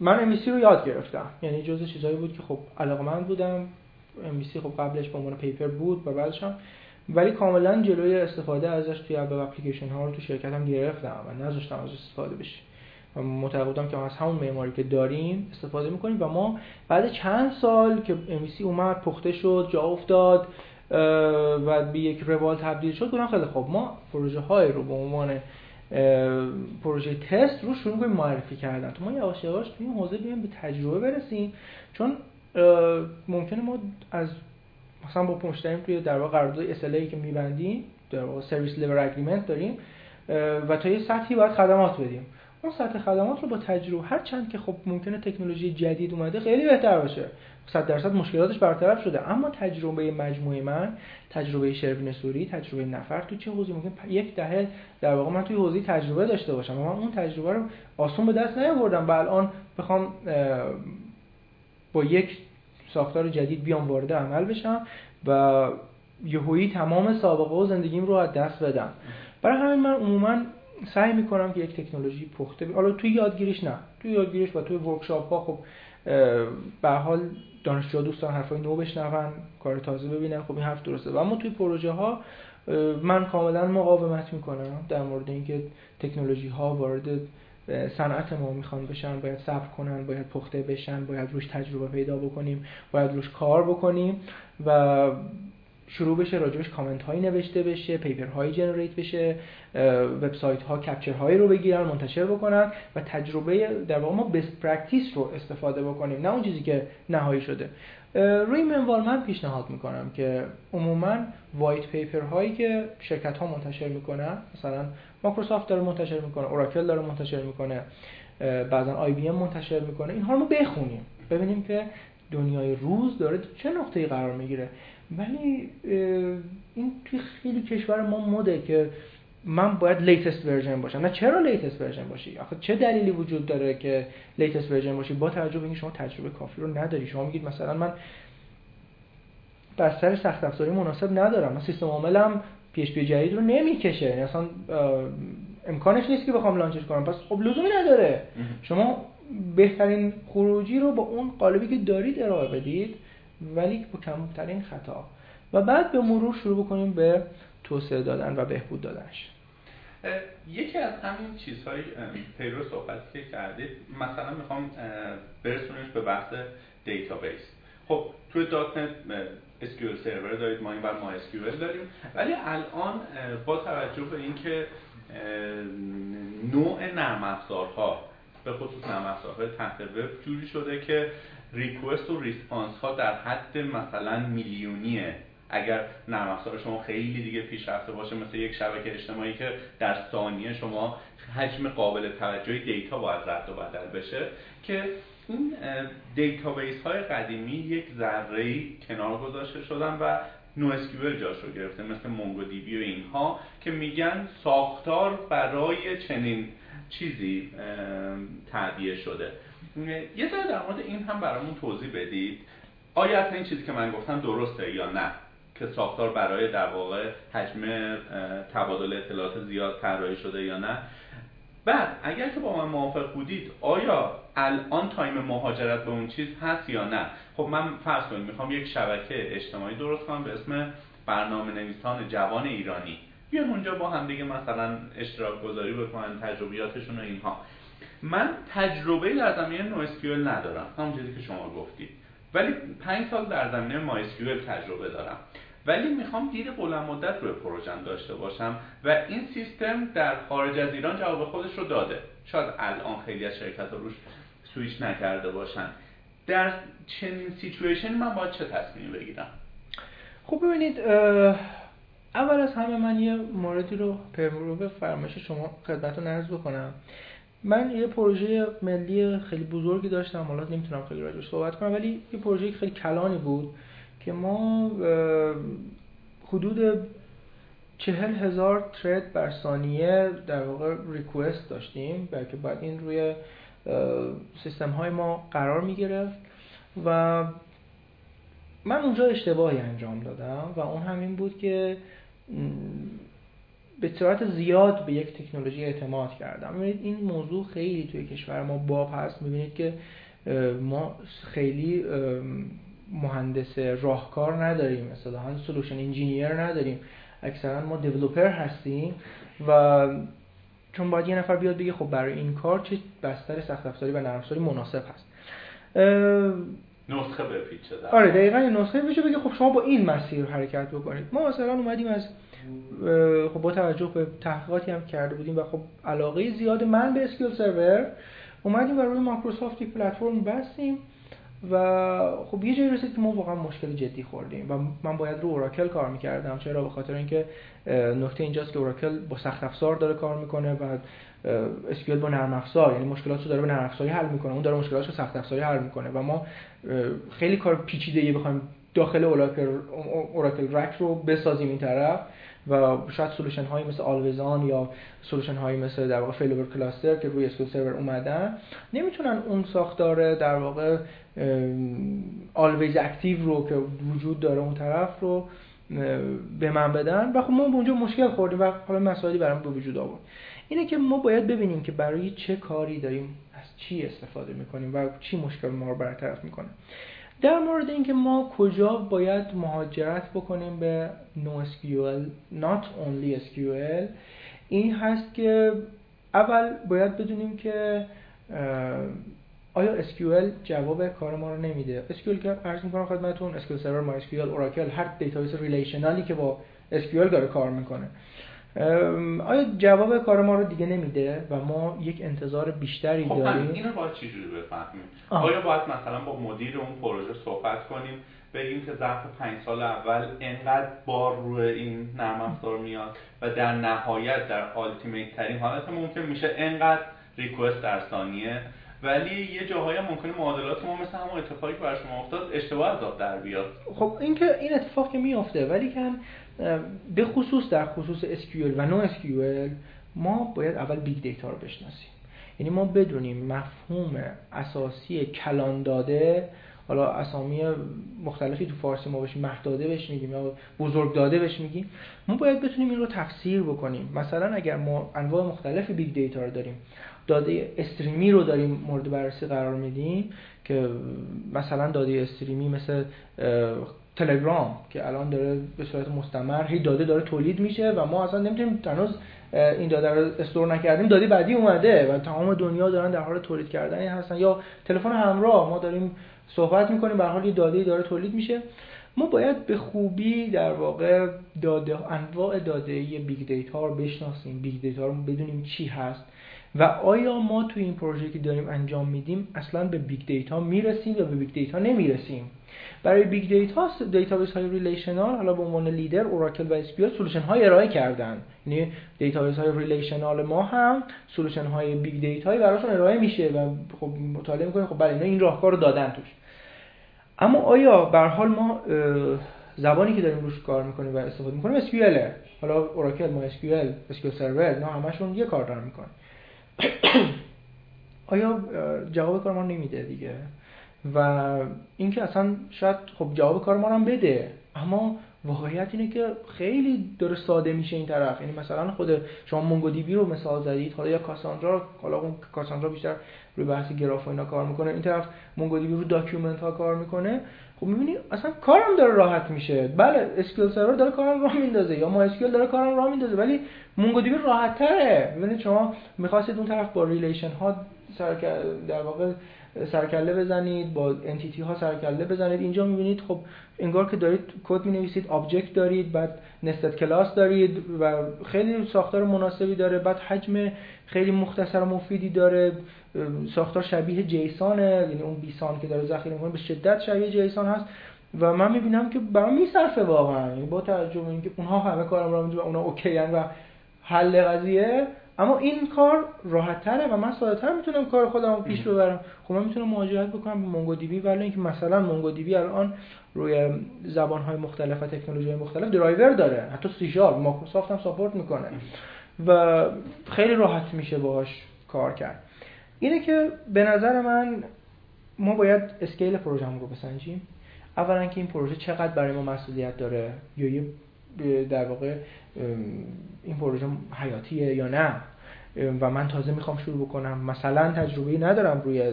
من ام رو یاد گرفتم. یعنی جزء چیزایی بود که خب علاقمند بودم. ام خب قبلش به عنوان پیپر بود و بعدش هم. ولی کاملا جلوی استفاده ازش توی وب اپلیکیشن ها رو تو شرکت هم گرفتم و نذاشتم ازش استفاده بشه. و معتقدم که از همون معماری که داریم استفاده می‌کنیم و ما بعد چند سال که ام اومد پخته شد جا افتاد و به یک روال تبدیل شد گفتم خیلی خب ما پروژه های رو به عنوان پروژه تست رو شروع کنیم معرفی کردن. تو ما یواش یواش توی این حوزه بیایم به تجربه برسیم. چون ممکنه ما از مثلا با مشتریم توی در واقع قرارداد SLA که میبندیم در واقع سرویس لیور اگریمنت داریم و تا یه سطحی باید خدمات بدیم. اون سطح خدمات رو با تجربه هر چند که خب ممکنه تکنولوژی جدید اومده خیلی بهتر باشه. 100 درصد مشکلاتش برطرف شده. اما تجربه مجموعه من تجربه شروین سوری تجربه نفر تو چه حوزه ممکن یک دهه در واقع من توی حوزه تجربه داشته باشم. من اون تجربه رو آسون به دست نیاوردم و الان بخوام با یک ساختار جدید بیام وارد عمل بشم و یهویی تمام سابقه و زندگیم رو از دست بدم. برای همین من عموما سعی می‌کنم که یک تکنولوژی پخته حالا توی یادگیریش نه. توی یادگیریش و توی ورکشاپ ها خب به حال دانشجوها دوستان حرفای نو بشنون کار تازه ببینن خب این حرف درسته. و اما توی پروژه ها من کاملا مقاومت می‌کنم در مورد اینکه تکنولوژی ها وارد صنعت ما می‌خوان بشن. باید صبر کنن باید پخته بشن باید روش تجربه پیدا بکنیم باید روش کار بکنیم. و شروع بشه راجبش کامنت هایی نوشته بشه paper هایی generate بشه وبسایت ها capture هایی رو بگیرن منتشر بکنن و تجربه در واقع ما best practice رو استفاده بکنیم. نه اون چیزی که نهایی شده. روی منوال من پیشنهاد می‌کنم که عموما white paper هایی که شرکت ها منتشر می‌کنن مثلا مایکروسافت داره منتشر می‌کنه اوراکل داره منتشر می‌کنه بعضا IBM منتشر می‌کنه اینها رو ما بخونیم. ببینیم که دنیای روز داره چه نقطه‌ای قرار می‌گیره. ولی این توی خیلی کشور ما مده که من باید latest version باشم. نه چرا latest version باشی؟ آخه چه دلیلی وجود داره که latest version باشی؟ با توجه به اینکه شما تجربه کافی رو نداری. شما میگید مثلا من بستر سخت افزاری مناسب ندارم. من سیستم عاملم PHP جدید رو نمی‌کشه. یعنی اصلا امکانش نیست که بخوام launch ش کنم. پس خب لزومی نداره. شما بهترین خروجی رو با اون قالبی که دارید ارائه بدید. ولی با کمترین خطا. و بعد به مرور شروع بکنیم به توسعه دادن و بهبود دادنش. یکی از همین چیزهای پیرو صحبت که کردید مثلا می‌خوام برسونش به بحث database. خب توی .NET SQL Server دارید ما این ور MySQL داریم ولی الان با توجه به اینکه نوع نرم افزارها به خصوص نرم افزارهای تحت وب جوری شده که request و response ها در حد مثلا میلیونیه. اگر نرم افزار شما خیلی دیگه پیشرفته باشه مثل یک شبکه اجتماعی که در ثانیه شما حجم قابل توجه data باید رد و بدل بشه که این database های قدیمی یک ذره کنار گذاشته شدن و NoSQL جاش رو گرفته مثل MongoDB و اینها که میگن ساختار برای چنین چیزی تعبیه شده. یه ذره در مورد این هم برامون توضیح بدید. آیا اصلا این چیزی که من گفتم درسته یا نه؟ که ساختار برای در واقع حجم تبادل اطلاعات زیاد طراحی شده یا نه؟ بعد اگر که با من موافق بودید آیا الان تایم مهاجرت به اون چیز هست یا نه؟ خب من فرض کنید می‌خوام یک شبکه اجتماعی درست کنم به اسم برنامه نویسان جوان ایرانی. بیان اونجا با هم دیگه مثلا اشتراک گذاری بکنن تجربیاتشون و اینها. من تجربه در زمینه نو ندارم همونجوری که شما گفتید ولی پنج سال در زمینه ما تجربه دارم. ولی می‌خوام دید بلند مدت روی پروژم داشته باشم و این سیستم در خارج از ایران جواب خودش رو داده. شاید الان خیلی از شرکت ها روش سویش نکرده باشن. در چنین سیچویشن من باید چه تصمیمی بگیرم؟ خب ببینید اول از همه من یه موردی رو به فرمایش شما خدمتتون عرض بکنم. من یه پروژه ملی خیلی بزرگی داشتم حالا نمی‌تونم خیلی راجعش صحبت کنم ولی یه پروژه خیلی کلانی بود که ما حدود چهل هزار ترید بر ثانیه در واقع ریکوست داشتیم که بعد این روی سیستم های ما قرار می گرفت و من اونجا اشتباهی انجام دادم و اون همین بود که به صورت زیاد به یک تکنولوژی اعتماد کردم. می‌بینید این موضوع خیلی توی کشور ما باب هست. می‌بینید که ما خیلی مهندس راهکار نداریم. مثلا سولوشن انجینیر نداریم. اکثرا ما دیولپر هستیم و چون باید یه نفر بیاد بگه خب برای این کار چه بستر سخت افزاری و نرم افزاری مناسب هست. نسخه بپیچه آره دقیقا نسخه بپیچه بگه خب شما با این مسیر حرکت بکنید. ما مثلا اومدیم از خب با توجه به تحقیقاتی هم کرده بودیم و خب علاقه زیاد من به SQL Server اومدیم و روی مایکروسافت یک پلتفرم بستیم و خب یه جایی رسید که ما واقعا مشکل جدی خوردیم و من باید رو اوراکل کار می‌کردم چرا؟ به خاطر اینکه نکته اینجاست که اوراکل با سخت افزار داره کار می‌کنه و SQL با نرم افزار یعنی مشکلاتشو داره به نرم افزاری حل می‌کنه اون داره مشکلاتشو سخت افزاری حل می‌کنه و ما خیلی کار پیچیده ای بخوایم داخل اوراکل Oracle RAC رو بسازیم این طرف. و شاید solution هایی مثل Always On یا solution هایی مثل در واقع failover cluster که روی SQL Server اومدن نمی‌تونن اون ساختار در واقع always active رو که وجود داره اون طرف رو به من بدن. و خب ما اونجا مشکل خوردیم و حالا مسائلی برام به وجود آورد. اینه که ما باید ببینیم که برای چه کاری داریم از چی استفاده می‌کنیم و چی مشکل ما رو برطرف می‌کنه. در مورد اینکه ما کجا باید مهاجرت بکنیم به NoSQL not only SQL این هست که اول باید بدونیم که آیا SQL جواب کار ما رو نمیده؟ SQL که عرض می‌کنم خدمتتون SQL سرور MySQL Oracle هر database relational‌ی که با SQL داره کار می‌کنه. آیا جواب کار ما رو دیگه نمیده و ما یک انتظار بیشتری خب داریم؟ اینو باید چجوری بفهمیم؟ آیا باید مثلا با مدیر اون پروژه صحبت کنیم بگیم که ظرف پنج سال اول انقدر بار روی این نرم افزار میاد و در نهایت در آلتیمیت ترین حالت ممکن میشه انقدر ریکوست در ثانیه؟ ولی یه جاهایی ممکنه معادلات ما مثل همون اتفاقی که برای شما افتاد اشتباه از در بیاد. خب این که این اتفاق که میافته ولی که به خصوص در خصوص SQL و نو SQL ما باید اول big data رو بشناسیم. یعنی ما بدونیم مفهوم اساسی کلان داده حالا اسامی مختلفی تو فارسی ما بهش مهداده بهش میگیم یا بزرگ داده بهش میگیم. ما باید بتونیم این رو تفسیر بکنیم. مثلا اگر ما انواع مختلف big data رو داریم داده stream‌ی رو داریم مورد بررسی قرار میدیم که مثلا داده stream‌ی مثل تلگرام که الان داره به صورت مستمر هی داده داره تولید میشه و ما اصلا نمی‌تونیم هنوز این داده رو store نکردیم. داده بعدی اومده و تمام دنیا دارن در حال تولید کردن هستن. یا تلفن همراه ما داریم صحبت می‌کنیم به حال یه داده داره تولید میشه. ما باید به خوبی در واقع داده انواع داده big data رو بشناسیم. big data رو بدونیم چی هست و آیا ما تو این پروژه که داریم انجام میدیم اصلا به big data می‌رسیم یا به big data نمی‌رسیم. برای big data database های relational حالا به عنوان leader Oracle و SQL solution های ارائه کردن. یعنی database های relational ما هم solution های big data براشون ارائه میشه و خب مطالعه می‌کنیم. خب بله اینا این راهکار رو دادن توش. اما آیا به حال ما زبانی که داریم روش کار می‌کنیم و استفاده می‌کنیم SQL حالا Oracle MySQL SQL سرور نه همشون یه کار دارن می‌کنن. آیا جواب کار ما نمیده دیگه؟ و اینکه اصلا شاید خب جواب کار ما هم بده. اما واقعیت اینه که خیلی داره ساده میشه این طرف. یعنی مثلا خود شما MongoDB رو مثال زدید. حالا یا Cassandra حالا اون Cassandra بیشتر روی بحث گراف و اینا کار می‌کنه. این طرف MongoDB رو document ها کار می‌کنه. خب می‌بینی اصلا کارم داره راحت میشه. بله SQL سرور داره کارم راه میندازه یا MySQL داره کارم راه میندازه ولی MongoDB راحت تره. ببینید شما می‌خواستید اون طرف با relation ها در واقع سروکله بزنید با entity ها سروکله بزنید. اینجا می‌بینید خب انگار که دارید کد می‌نویسید object دارید بعد nested class دارید و خیلی ساختار مناسبی داره. بعد حجم خیلی مختصر و مفیدی داره. ساختار شبیه JSON‌ه یعنی اون BSON که داره ذخیره می‌کنه به شدت شبیه JSON هست. و من می‌بینم که برام میصرفه واقعا. با توجه به اینکه اونها همه کارم رو و اونا okay و حل قضیه. اما این کار راحت تره و من ساده تر می‌تونم کار خودم رو پیش ببرم. خب من می‌تونم مهاجرت بکنم به MongoDB ولی اینکه مثلا MongoDB الان روی زبان های مختلف و تکنولوژی های مختلف درایور داره. حتی سی شارپ مایکروسافت هم support می‌کنه. و خیلی راحت میشه باهاش کار کرد. اینه که به نظر من ما باید scale پروژه رو بسنجیم. اولا که این پروژه چقدر برای ما مسئولیت داره؟ یا یه در واقع این پروژه حیاتیه یا نه. و من تازه می‌خوام شروع بکنم. مثلا تجربه ندارم روی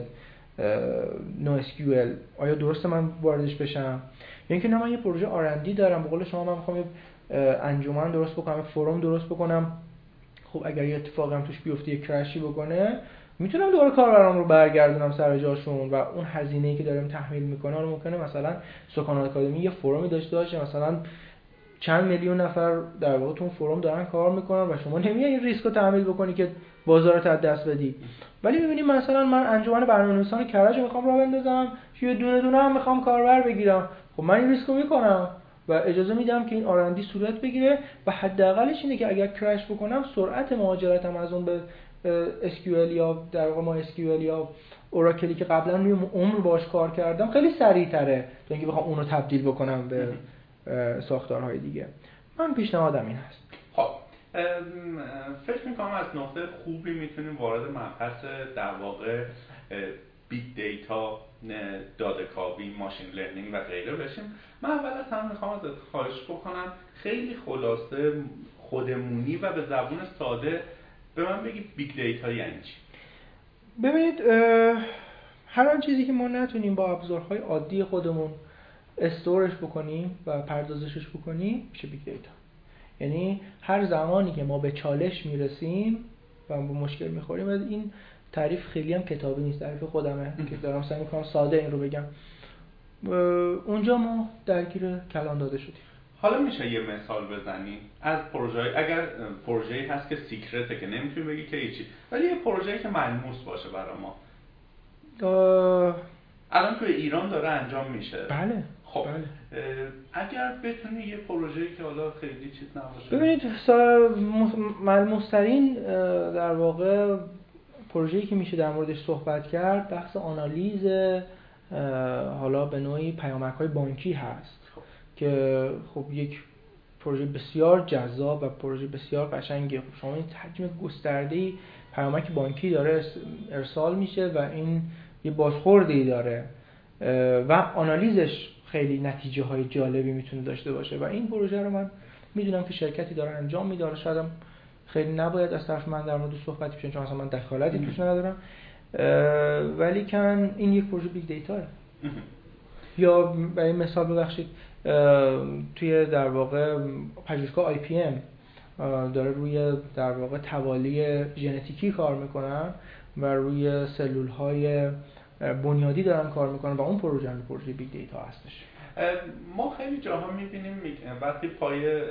نو SQL آیا درسته من واردش بشم؟ یا اینکه نه من یه پروژه آرندی دارم. به قول شما من می‌خوام انجمن درست بکنم فروم درست بکنم. خب اگر یه اتفاقی هم توش بیفته یه کرشی بکنه می‌تونم دوباره کاربرام رو برگردونم سر جاشون. و اون هزینه ای که داریم تحمیل می‌کنه رو ممکنه مثلا سکان آکادمی یه فرومی داشته باشه. مثلا چند میلیون نفر در واقع تو فروم دارن کار می‌کنن و شما نمیای این ریسک رو تحمیل بکنی که بازار از دست بدی. ولی ببینید مثلا من انجمن برنامه‌نویسان کرج رو می‌خوام راه بندازم یه دونه دونه هم می‌خوام کاربر بگیرم. خب من این ریسک رو می‌کنم و اجازه میدم که این آرندی صورت بگیره و حداقلش اینه که اگر کرش بکنم سرعت مهاجرتم از اون به SQL یا در واقع ما SQL یا Oracle‌ی که قبلا روی عمر باش کار کردم خیلی سریع تره تا اینکه بخوام اون تبدیل بکنم به ساختارهای دیگه. من پیشنهادم این هست. خب فکر می‌کنم از نقطه خوبی می‌تونیم وارد مبحث در واقع big data داده کاوی machine learning و غیره بشیم. من اول از هم می‌خوام ازت خواهش بکنم خیلی خلاصه خودمونی و به زبون ساده به من بگی big data یعنی چی؟ ببینید هر آن چیزی که ما نتونیم با ابزارهای عادی خودمون store‌ش بکنیم و پردازشش بکنیم میشه big data یعنی هر زمانی که ما به چالش می‌رسیم و به مشکل می‌خوریم این تعریف خیلی هم کتابی نیست تعریف خودمه که دارم سعی می‌کنم ساده این رو بگم. اونجا ما درگیر کلان داده شدیم. حالا میشه یه مثال بزنی؟ از پروژه اگر پروژه هست که سیکرته که نمی‌تونی بگی که هیچی ولی یه پروژه که ملموس باشه برای ما. الان توی ایران داره انجام میشه. بله. خب بله. اگر بتونی یه پروژه‌ای که حالا خیلی چیز نباشه ببینید ملموسترین در واقع پروژه‌ای که میشه در موردش صحبت کرد بحث آنالیز حالا به نوعی پیامک های بانکی هست خب. که خب یک پروژه بسیار جذاب و پروژه بسیار قشنگه خب شما این حجم گسترده پیامک بانکی داره ارسال میشه و این یه بازخوردی داره و آنالیزش خیلی نتیجه های جالبی می‌تونه داشته باشه. و این پروژه رو من می‌دونم که شرکتی داره انجام میداره. شاید خیلی نباید از طرف من در مورد صحبت بشه چون اصلا من دخالتی توش ندارم. ولی کن این یک پروژه big data یا برای مثال ببخشید توی در واقع پژوهشگاه IPM داره روی در واقع توالی ژنتیکی کار می‌کنن و روی سلول های بنیادی دارن کار می‌کنن و اون پروژه پروژه بیگ دیتا هستش. ما خیلی جاها می‌بینیم وقتی پای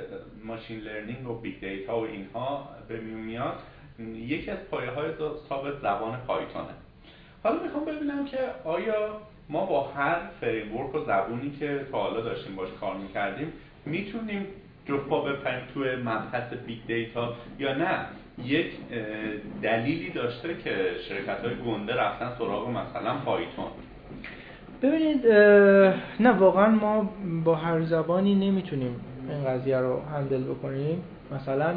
machine learning و big data و اینها به میاد یکی از پایه های ثابت زبان Python‌ه حالا می‌خوام ببینم که آیا ما با هر framework و زبونی که تا حالا داشتیم باش کار می‌کردیم می‌تونیم جفا بپریم توی مبحث big data یا نه؟ یک دلیلی داشته که شرکت های گنده رفتن سراغ مثلا Python. ببینید نه واقعا ما با هر زبانی نمی‌تونیم این قضیه رو handle بکنیم. مثلا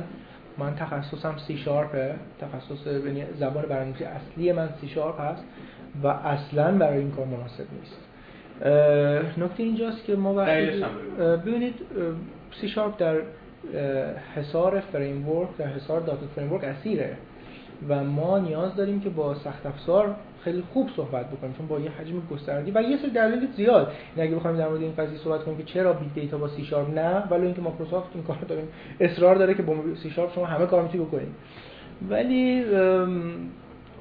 من تخصصم سی شارپه تخصص یعنی زبان برنامه‌نویسی اصلی من سی شارپ هست و اصلا برای این کار مناسب نیست. نکته اینجاست که ما ببینید سی شارپ در حصار فریم در حصار data frame اسیره و ما نیاز داریم که با سخت افزار خیلی خوب صحبت بکنیم چون با یه حجم گستردی و یه سری دلایل زیاد. این یعنی اگه بخوایم در مورد این قضیه صحبت کنیم که چرا big data با سی شارپ نه ولی اینکه مایکروسافت این کارو داره اصرار داره که با سی شارپ شما همه کار می‌تونید بکنید. ولی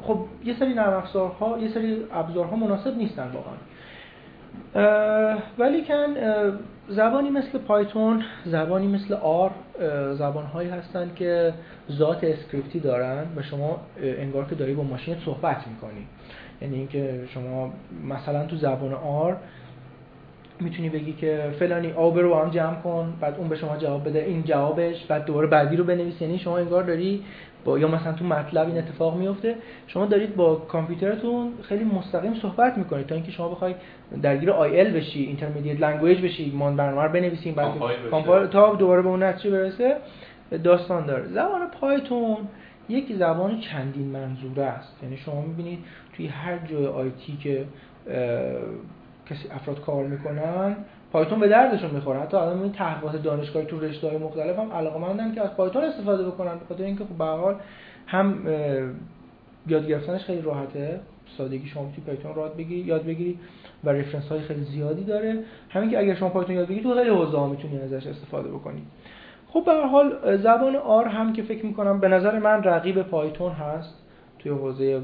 خب یه سری نرم افزارها یه سری ابزارها مناسب نیستن واقعا. ولیکن زبانی مثل Python زبانی مثل R زبان هایی هستند که ذات script ی دارن و شما انگار که داری با ماشین صحبت می‌کنی. یعنی اینکه شما مثلا تو زبان R می‌تونی بگی که فلانی آب رو هم جمع کن بعد اون به شما جواب بده این جوابش بعد دوباره بعدی رو بنویس. یعنی شما انگار داری با یا مثلا تو MATLAB این اتفاق میفته شما دارید با کامپیوترتون خیلی مستقیم صحبت می‌کنید تا اینکه شما بخوای درگیر IL بشی intermediate language بشی مان برنامه رو بنویسیم بعد compile تا دوباره به اون نتیجه برسه داستان داره. زبان Python یک زبان چندین منظوره است. یعنی شما می‌بینید توی هر جای آیتی که کسی افراد کار می‌کنن پایتون به دردشون می‌خوره. حتی الان این تحقیقات دانشگاهی تو رشته‌های مختلف هم علاقه‌مندن که از پایتون استفاده بکنن به خاطر اینکه خب به حال هم یاد گرفتنش خیلی راحته. سادگی شما توی پایتون راد بگیری یاد بگیری و رفرنس های خیلی زیادی داره. همین که اگر شما پایتون یاد بگیری تو خیلی حوزه ها می‌تونی ازش استفاده بکنی. خب به حال زبان آر هم که فکر می‌کنم به نظر من رقیب پایتون هست توی حوزه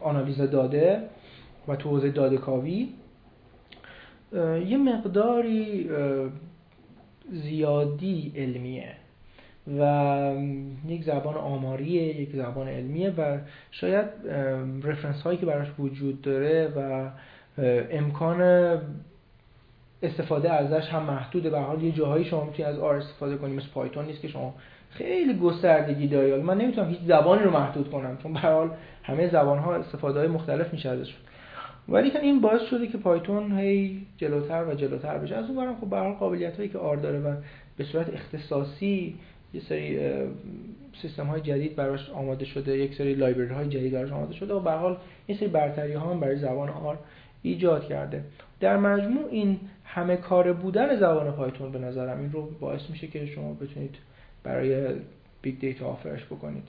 آنالیز داده و تو حوزه داده کاوی یه مقداری زیادی علمیه و یک زبان آماریه یک زبان علمیه و شاید رفرنس هایی که براش وجود داره و امکان استفاده ازش هم محدوده. به حال یه جاهایی شما می‌تونید از آر استفاده کنید مثل پایتون نیست که شما خیلی گستردگی داری. من نمی‌تونم هیچ زبانی رو محدود کنم چون به حال همه زبان ها استفاده های مختلف میشه ازش. ولی که این باعث شده که پایتون هی جلوتر و جلوتر بشه. از اون برم خب به قابلیت هایی که آر داره و به صورت اختصاصی یه سری سیستم های جدید براش آماده شده یک سری لایبرری های جدید براش آماده شده و به حال این سری برتری ها هم برای زبان آر ایجاد کرده. در مجموع این همه کار بودن زبان پایتون به نظرم این رو باعث میشه که شما بتونید برای big data offer ش بکنید.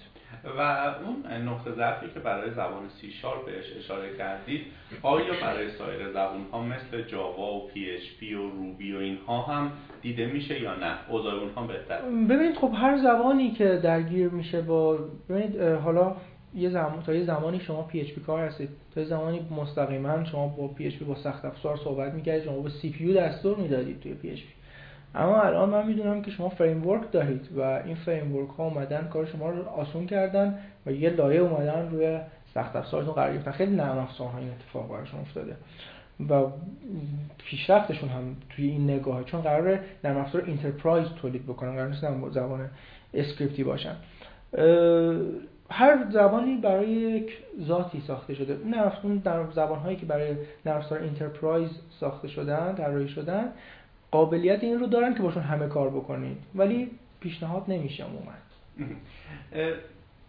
و اون نقطه ضعفی که برای زبان سی شارپ بهش اشاره کردید آیا برای سایر زبان ها مثل Java و PHP و Ruby و اینها هم دیده میشه یا نه؟ اوضاع اونها بهتر ببینید خب هر زبانی که درگیر میشه با ببینید حالا یه زمان تا یه زمانی شما PHP کار هستید تا یه زمانی مستقیما شما با PHP با سخت افزار صحبت می‌کردید شما با CPU دستور می‌دادید توی PHP. اما الان من می‌دونم که شما framework دارید و این framework ها اومدن کار شما رو آسون کردن و یه لایه اومدن روی سخت افزارتون قرار گرفتن. خیلی نرم افزارها این اتفاق براشون افتاده و پیشرفتشون هم توی این نگاه چون قرار نرم افزار enterprise تولید بکنن قرار نیست زبان script ی باشن. هر زبانی برای یک ذاتی ساخته شده. نرم در زبان هایی که برای نرم افزار enterprise ساخته شدن طراحی شدن قابلیت این رو دارن که باهاشون همه کار بکنید. ولی پیشنهاد نمیشه عموما.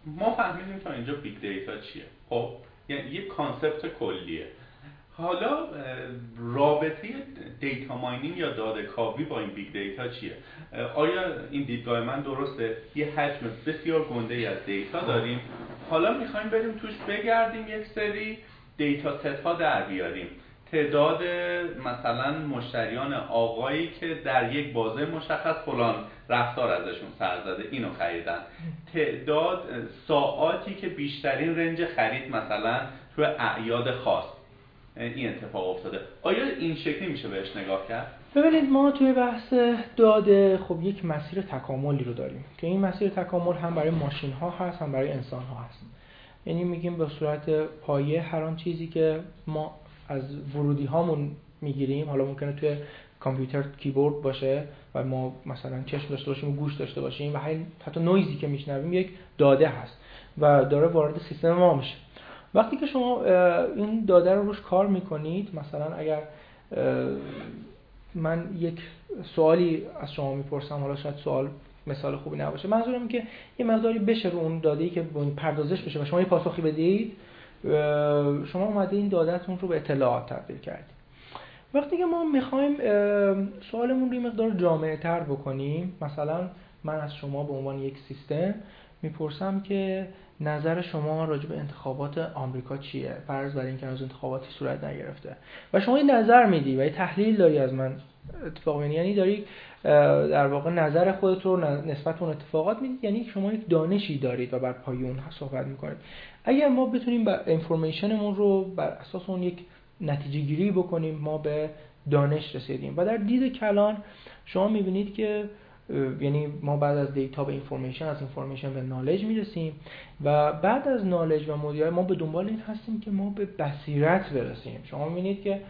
ما فهمیدیم تا اینجا big data چیه. خب یعنی یه concept کلیه. حالا رابطه data mining یا داده کاوی با این big data چیه؟ آیا این دیدگاه من درسته؟ یه حجم بسیار گنده ای از data داریم. حالا می‌خوایم بریم توش بگردیم یک سری دیتا ست ها در بیاریم. تعداد مثلا مشتریان آقایی که در یک بازه مشخص فلان رفتار ازشون سر زده اینو خریدن. تعداد ساعاتی که بیشترین رنج خرید مثلا تو اعیاد خاص. این اتفاق افتاده. آیا این شکلی میشه بهش نگاه کرد؟ ببینید ما توی بحث داده خب یک مسیر تکاملی رو داریم که این مسیر تکامل هم برای ماشین ها هست هم برای انسان ها هست. یعنی میگیم به صورت پایه هر چیزی که ما از ورودی هامون می‌گیریم. حالا ممکنه توی کامپیوتر کیبورد باشه و ما مثلا چشم داشته باشیم و گوش داشته باشیم و حتی نویزی که میشنویم یک داده هست و داره وارد سیستم ما میشه. وقتی که شما این داده رو روش کار می‌کنید مثلا اگر من یک سوالی از شما می‌پرسم حالا شاید سوال مثال خوبی نباشه. منظورم که یه مقداری بشه رو اون داده ای که پردازش بشه و شما یه پاسخی بدید. شما اومده این دادهتون رو به اطلاعات تبدیل کردید وقتی که ما می‌خوایم سوالمون رو مقدار جامعه تر بکنیم مثلا من از شما به عنوان یک سیستم می‌پرسم که نظر شما راجع به انتخابات آمریکا چیه؟ فرض بر اینکه از انتخاباتی صورت نگرفته. و شما یه نظر میدی و یه تحلیل داری از من. اتفاق یعنی داری در واقع نظر خودت رو نسبت اون اتفاقات می‌دید یعنی شما یک دانشی دارید و بر پای اون صحبت می‌کنید. اگر ما بتونیم بر انفورمیشنمون رو بر اساس اون یک نتیجه گیری بکنیم ما به دانش رسیدیم. و در دید کلان شما می‌بینید که یعنی ما بعد از دیتا به اینفورمیشن از اینفورمیشن به نالج می‌رسیم و بعد از نالج و مدیریت ما به دنبال این هستیم که ما به بصیرت برسیم. شما می‌بینید که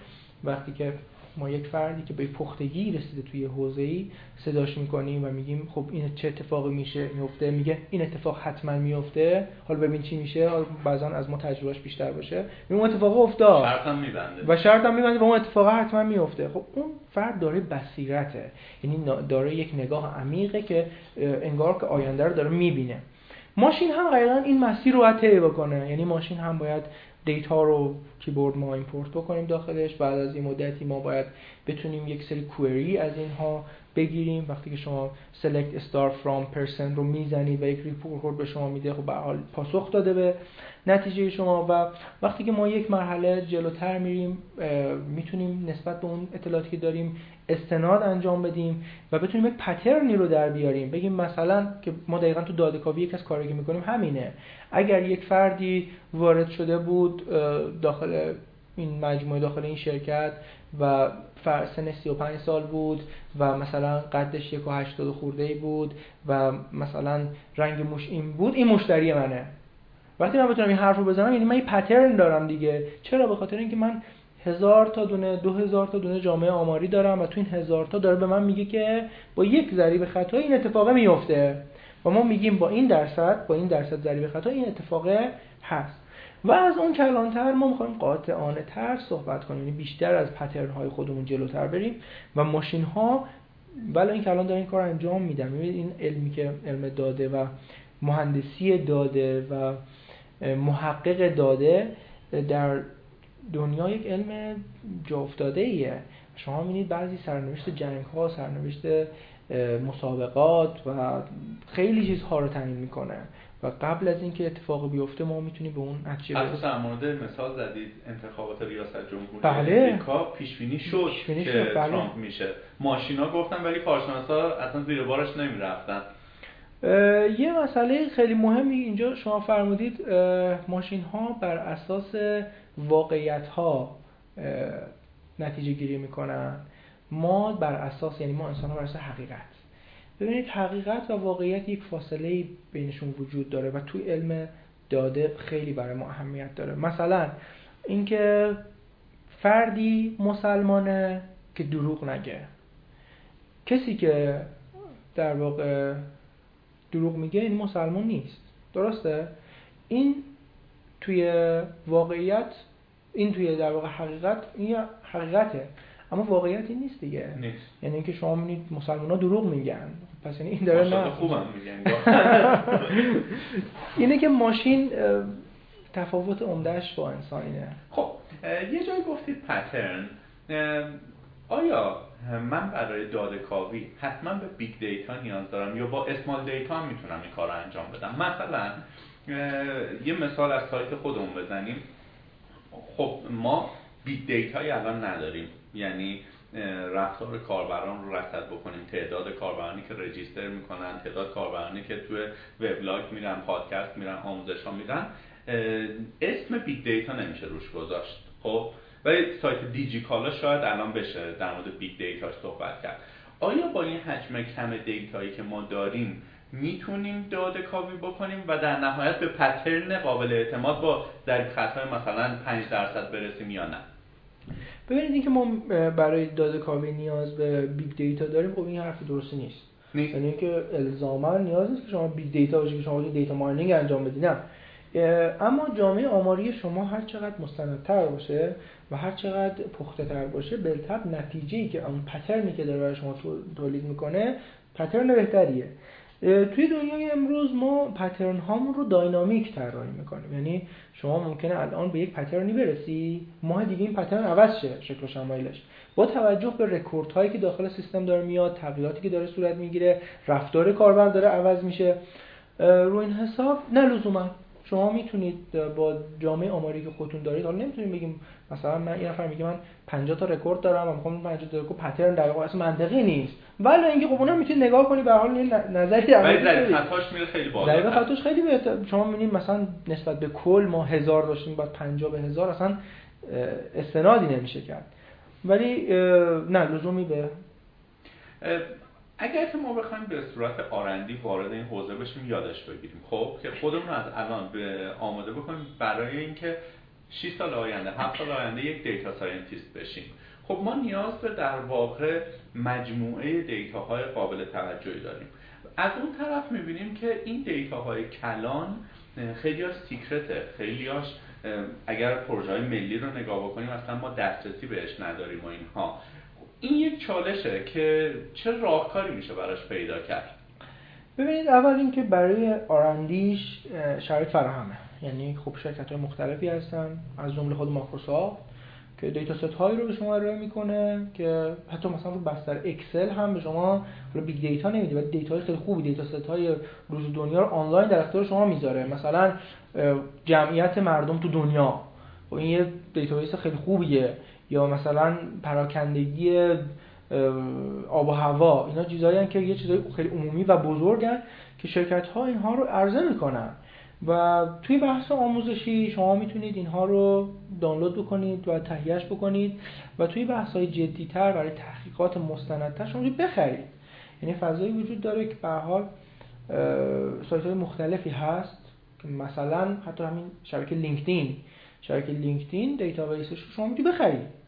وقتی که ما یک فردی که به پختگی رسیده توی حوزه ای صداش می‌کنیم و میگیم خب این چه اتفاقی میشه میفته میگه این اتفاق حتما میفته حالا ببین چی میشه. حالا بعضا از ما تجربهش بیشتر باشه. اون اتفاق افتاد. شرط هم میبنده. و شرط هم میبنده و اون اتفاق حتما میفته خب اون فرد داره بصیرته. یعنی داره یک نگاه عمیقه که انگار که آینده رو داره می‌بینه. ماشین هم غالبا این مسیر رو طی بکنه. یعنی ماشین هم باید data رو کیبورد ما import بکنیم داخلش. بعد از این مدتی ما باید بتونیم یک سری query از اینها بگیریم. وقتی که شما select star from person رو می‌زنید و یک report به شما میده خب به حال پاسخ داده به نتیجه شما و وقتی که ما یک مرحله جلوتر میریم می‌تونیم نسبت به اون اطلاعاتی که داریم استناد انجام بدیم و بتونیم یک pattern ی رو در بیاریم. بگیم مثلا که ما دقیقا تو داده کاوی یک از کاری که می‌کنیم همینه. اگر یک فردی وارد شده بود داخل این مجموعه داخل این شرکت و سن 35 سال بود و مثلا قدش یک و هشتاد خورده ای بود و مثلا رنگ موش این بود این مشتری منه. وقتی من بتونم این حرف رو بزنم یعنی من این پترن دارم دیگه. چرا؟ به خاطر اینکه من هزار تا دونه دو هزار تا دونه جامعه آماری دارم و تو این هزار تا داره به من میگه که با یک ضریب خطا این اتفاق میفته. و ما میگیم با این درصد با این درصد ضریب خطا این اتفاق هست. و از اون کلانتر ما می‌خوایم قاطعانه تر صحبت کنیم یعنی بیشتر از پترن های خودمون جلوتر بریم و ماشین ها ولی این کلان داره این کار انجام میدن. این علمی که علم داده و مهندسی داده و محقق داده در دنیا یک علم جا افتاده ایه شما می‌بینید بعضی سرنوشت جنگ ها سرنوشت مسابقات و خیلی چیزها رو تعیین می‌کنه. و قبل از اینکه اتفاق بیفته ما می‌تونیم به اون نتیجه برسیم در مورد مثال زدید انتخابات ریاست جمهوری بله. امریکا پیش بینی شد پیش که بله. ترامپ میشه ماشینا گفتن ولی کارشناسا اصلا زیر بارش نمی‌رفتن یه مسئله خیلی مهمی اینجا شما فرمودید ماشین ها بر اساس واقعیت ها نتیجه گیری می‌کنن ما بر اساس یعنی ما انسان ها بر اساس حقیقت ببینید حقیقت و واقعیت یک فاصله بینشون وجود داره و توی علم داده خیلی برای ما اهمیت داره. مثلا اینکه فردی مسلمانه که دروغ نگه. کسی که در واقع دروغ میگه این مسلمان نیست. درسته؟ این توی واقعیت این توی در واقع حقیقت این حقیقته. اما واقعیت این نیست دیگه. نیست. یعنی اینکه شما می‌بینید مسلمان ها دروغ میگن. پس یعنی این داره نه خوبم میگن اینه که ماشین تفاوت عمدهش با انسان اینه. خب یه جایی گفتید pattern آیا من برای داده کاوی حتما به big data نیاز دارم یا با small data هم می‌تونم این کار رو انجام بدم؟ مثلا یه مثال از سایت خودمون بزنیم. خب ما big data یی الان نداریم. یعنی رفتار کاربران رو رصد بکنیم. تعداد کاربرانی که register می‌کنن تعداد کاربرانی که توی وبلاگ میرن پادکست میرن آموزش ها میرن اسم big data نمیشه روش گذاشت. خب؟ ولی سایت دیجی کالا شاید الان بشه در مورد big data صحبت کرد. آیا با این حجم کم data یی که ما داریم می‌تونیم داده کاوی بکنیم و در نهایت به pattern قابل اعتماد با در خطای مثلا 5 درصد برسیم یا نه؟ ببینید اینکه ما برای داده کاوی نیاز به big data داریم خب این حرف درستی نیست. یعنی اینکه الزاما نیاز نیست که شما big data باشه که شما data mining انجام بدید نه. اما جامعه آماری شما هر چقدر مستندتر باشه و هر چقدر پخته تر باشه بالطبع نتیجه ای که اون pattern ی که داره برای شما تولید می‌کنه پترن بهتریه. توی دنیای امروز ما پترن هامون رو داینامیک طراحی می‌کنیم. یعنی شما ممکنه الان به یک پترنی برسی ماه دیگه این پترن عوض شه شکل و شمایلش. با توجه به رکورد هایی که داخل سیستم داره میاد تغییراتی که داره صورت می‌گیره رفتار کاربر داره عوض میشه رو این حساب نه لزوما. شما می‌تونید با جامعه آماری که خودتون دارید حالا نمی‌تونید بگیم مثلا من این نفر میگه من 50 تا رکورد دارم و می‌خوام 50 تا رکورد pattern در واقع اصلا منطقی نیست. ولی اینکه خب اونم می‌تونید نگاه کنی به حال نظری در ولی خطاش میره خیلی بالا. ضریب خطاش خیلی بهتر شما می‌بینید مثلا نسبت به کل ما هزار داشتیم بعد 50 به هزار اصلا استنادی نمیشه کرد. ولی نه لزومی به اگر که ما بخوایم به صورت R&D وارد این حوزه بشیم یادش بگیریم. خب که خودمون از الان به آماده بکنیم برای اینکه 6 سال آینده 7 سال آینده یک data scientist بشیم. خب ما نیاز به در واقع مجموعه data های قابل توجهی داریم. از اون طرف می‌بینیم که این data های کلان خیلی هاش secret ه. خیلی هاش اگر پروژه های ملی رو نگاه بکنیم اصلا ما دسترسی بهش نداریم و اینها. این یک چالشه که چه راهکاری میشه براش پیدا کرد؟ ببینید اول اینکه برای R&D یش شرایط فراهمه. یعنی خب شرکت های مختلفی هستن از جمله خود مایکروسافت که data set هایی رو به شما ارائه می‌کنه که حتی مثلا رو بستر Excel هم به شما رو big data نمیده. ولی data های خیلی خوبی data set های روز دنیا رو آنلاین در اختیار شما می‌ذاره. مثلا جمعیت مردم تو دنیا. و خب این یه database خیلی خوبیه. یا مثلا پراکندگی آب و هوا اینا چیزایی که یه چیزای خیلی عمومی و بزرگن که شرکت ها اینها رو عرضه می‌کنن. و توی بحث آموزشی شما می‌تونید اینها رو دانلود بکنید و تهیهش بکنید و توی بحث های جدیتر برای تحقیقات مستندتر شما بخرید. یعنی فضایی وجود داره که به حال سایت های مختلفی هست که مثلا حتی همین شبکه LinkedIn شبکه LinkedIn database ش رو شما می‌تونید بخرید.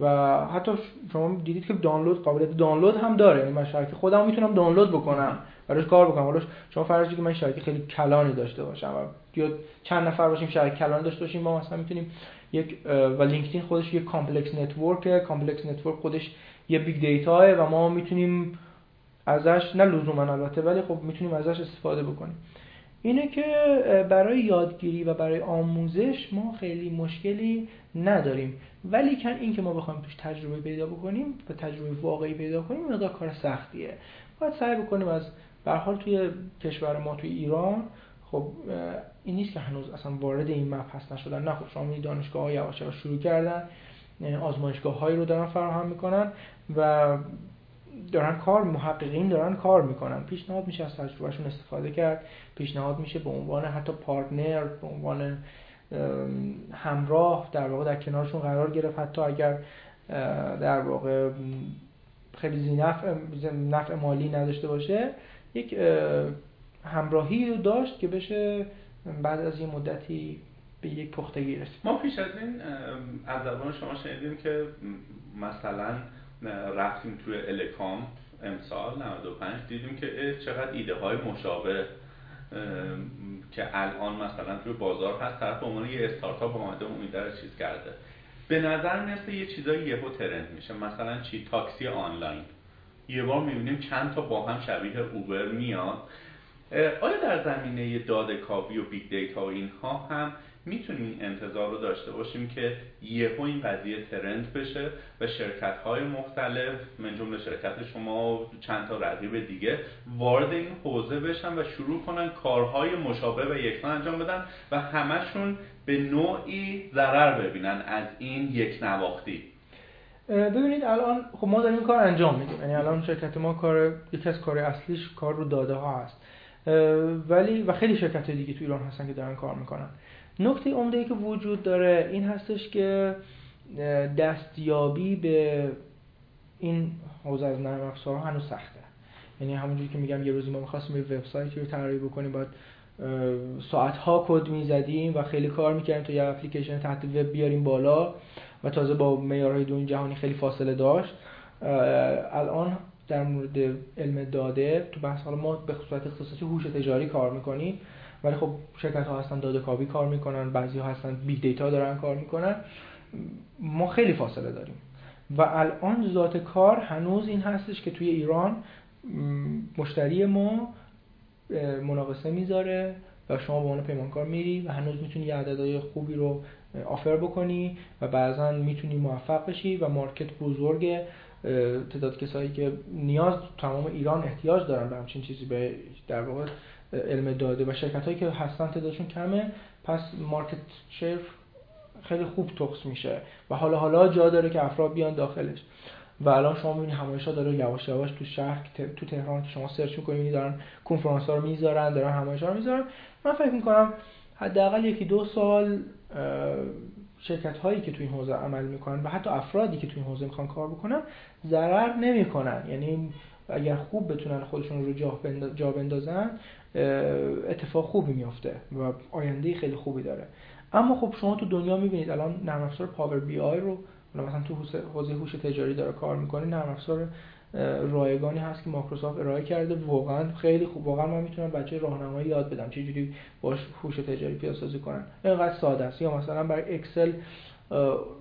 و حتی شما دیدید که دانلود قابلیت دانلود هم داره. یعنی من شبکه خودم می‌تونم دانلود بکنم براش کار بکنم. حالا شما فرض که من شبکه خیلی کلانی داشته باشم و یا چند نفر باشیم شبکه کلانی داشته باشیم ما مثلا می‌تونیم یک و LinkedIn خودش یک complex network complex network خودش یه big data و ما می‌تونیم ازش نه لزوما البته ولی خب می‌تونیم ازش استفاده بکنیم. اینه که برای یادگیری و برای آموزش ما خیلی مشکلی نداریم. ولی کن این که ما بخوایم توش تجربه پیدا بکنیم و تجربه واقعی پیدا کنیم مقدار کار سختیه. باید سعی بکنیم از به حال توی کشور ما توی ایران خب این نیست که هنوز اصلا وارد این مبحث نشدن. نه خب شما دانشگاه های شروع کردن آزمایشگاه هایی رو دارن فراهم می‌کنن و دارن کار محققین دارن کار می‌کنن. پیشنهاد میشه از تجربهشون استفاده کرد. پیشنهاد میشه به عنوان حتی پارتنر به عنوان همراه در واقع در کنارشون قرار گرفت. حتی اگر در واقع خیلی زی نفع, مالی نداشته باشه یک همراهی رو داشت که بشه بعد از یه مدتی به یک پختگی رسید. ما پیش از این از زبان شما شنیدیم که مثلا رفتیم توی الکام امسال 95 دیدیم که چقدر ایده های مشابه که الان مثلا توی بازار هست طرف به عنوان یه استارتاپ اومده رو چیز کرده. به نظر می‌رسه یه چیزایی یهو trend میشه مثلا چی؟ تاکسی آنلاین. یه بار می‌بینیم چند تا با هم شبیه Uber میاد. آیا در زمینه داده کاوی و big data و اینها هم می‌تونیم انتظار رو داشته باشیم که یهو این قضیه trend بشه و شرکت های مختلف من جمله شرکت شما و چند تا رقیب دیگه وارد این حوزه بشن و شروع کنن کارهای مشابه و یکسان انجام بدن و همشون به نوعی ضرر ببینن از این یک نواختی. ببینید الان خب ما داریم این کار انجام میدیم. یعنی الان شرکت ما کار یکی از کار اصلیش کار رو داده ها هست ولی و خیلی شرکت دیگه تو ایران هستن که دارن کار می‌کنن. نکته عمده ای که وجود داره این هستش که دستیابی به این حوزه از نرم افزارها هنوز سخته. یعنی همونجوری که میگم یه روزی ما می‌خواستیم یه وبسایتی رو طراحی بکنیم باید ساعت ها کد می‌زدیم و خیلی کار می‌کردیم تا یه اپلیکیشن تحت وب بیاریم بالا و تازه با معیارهای دنیای جهانی خیلی فاصله داشت. الان در مورد علم داده تو بحث حالا ما به صورت اختصاصی هوش تجاری کار می‌کنیم. ولی خب شرکت ها هستن داده کاوی کار می‌کنن بعضی ها هستن big data دارن کار می‌کنن. ما خیلی فاصله داریم. و الان ذات کار هنوز این هستش که توی ایران مشتری ما مناقصه می‌ذاره و شما به عنوان پیمانکار میری و هنوز می‌تونی یه عددهای خوبی رو آفر بکنی و بعضا می‌تونی موفق بشی و مارکت بزرگ تعداد کسایی که نیاز تمام ایران احتیاج دارن به همچین چیزی به در واقع علم داده و شرکت هایی که هستن تعدادشون کمه پس مارکت شیر خیلی خوب توکس میشه و حالا حالا جا داره که افراد بیان داخلش. و الان شما می‌بینید همایش ها داره یواش یواش تو شهر تو تهران که شما search می‌کنید دارن کنفرانس ها رو می‌ذارن دارن همایش ها رو می‌ذارن. من فکر می‌کنم حداقل یکی دو سال شرکت هایی که تو این حوزه عمل می‌کنن و حتی افرادی که تو این حوزه می‌خوان کار بکنن ضرر نمی‌کنن. یعنی اگر خوب بتونن خودشون رو جا بندازن اتفاق خوبی میافته و آینده خیلی خوبی داره. اما خب شما تو دنیا می‌بینید الان نرم افزار Power BI رو مثلا تو حوزه هوش تجاری داره کار می‌کنه نرم افزار رایگانی هست که مایکروسافت ارائه کرده. واقعا خیلی خوب. واقعا من می‌تونم بچه راهنمایی یاد بدم چه جوری باش هوش تجاری پیاده سازی کنن. اینقدر ساده است. یا مثلا برای Excel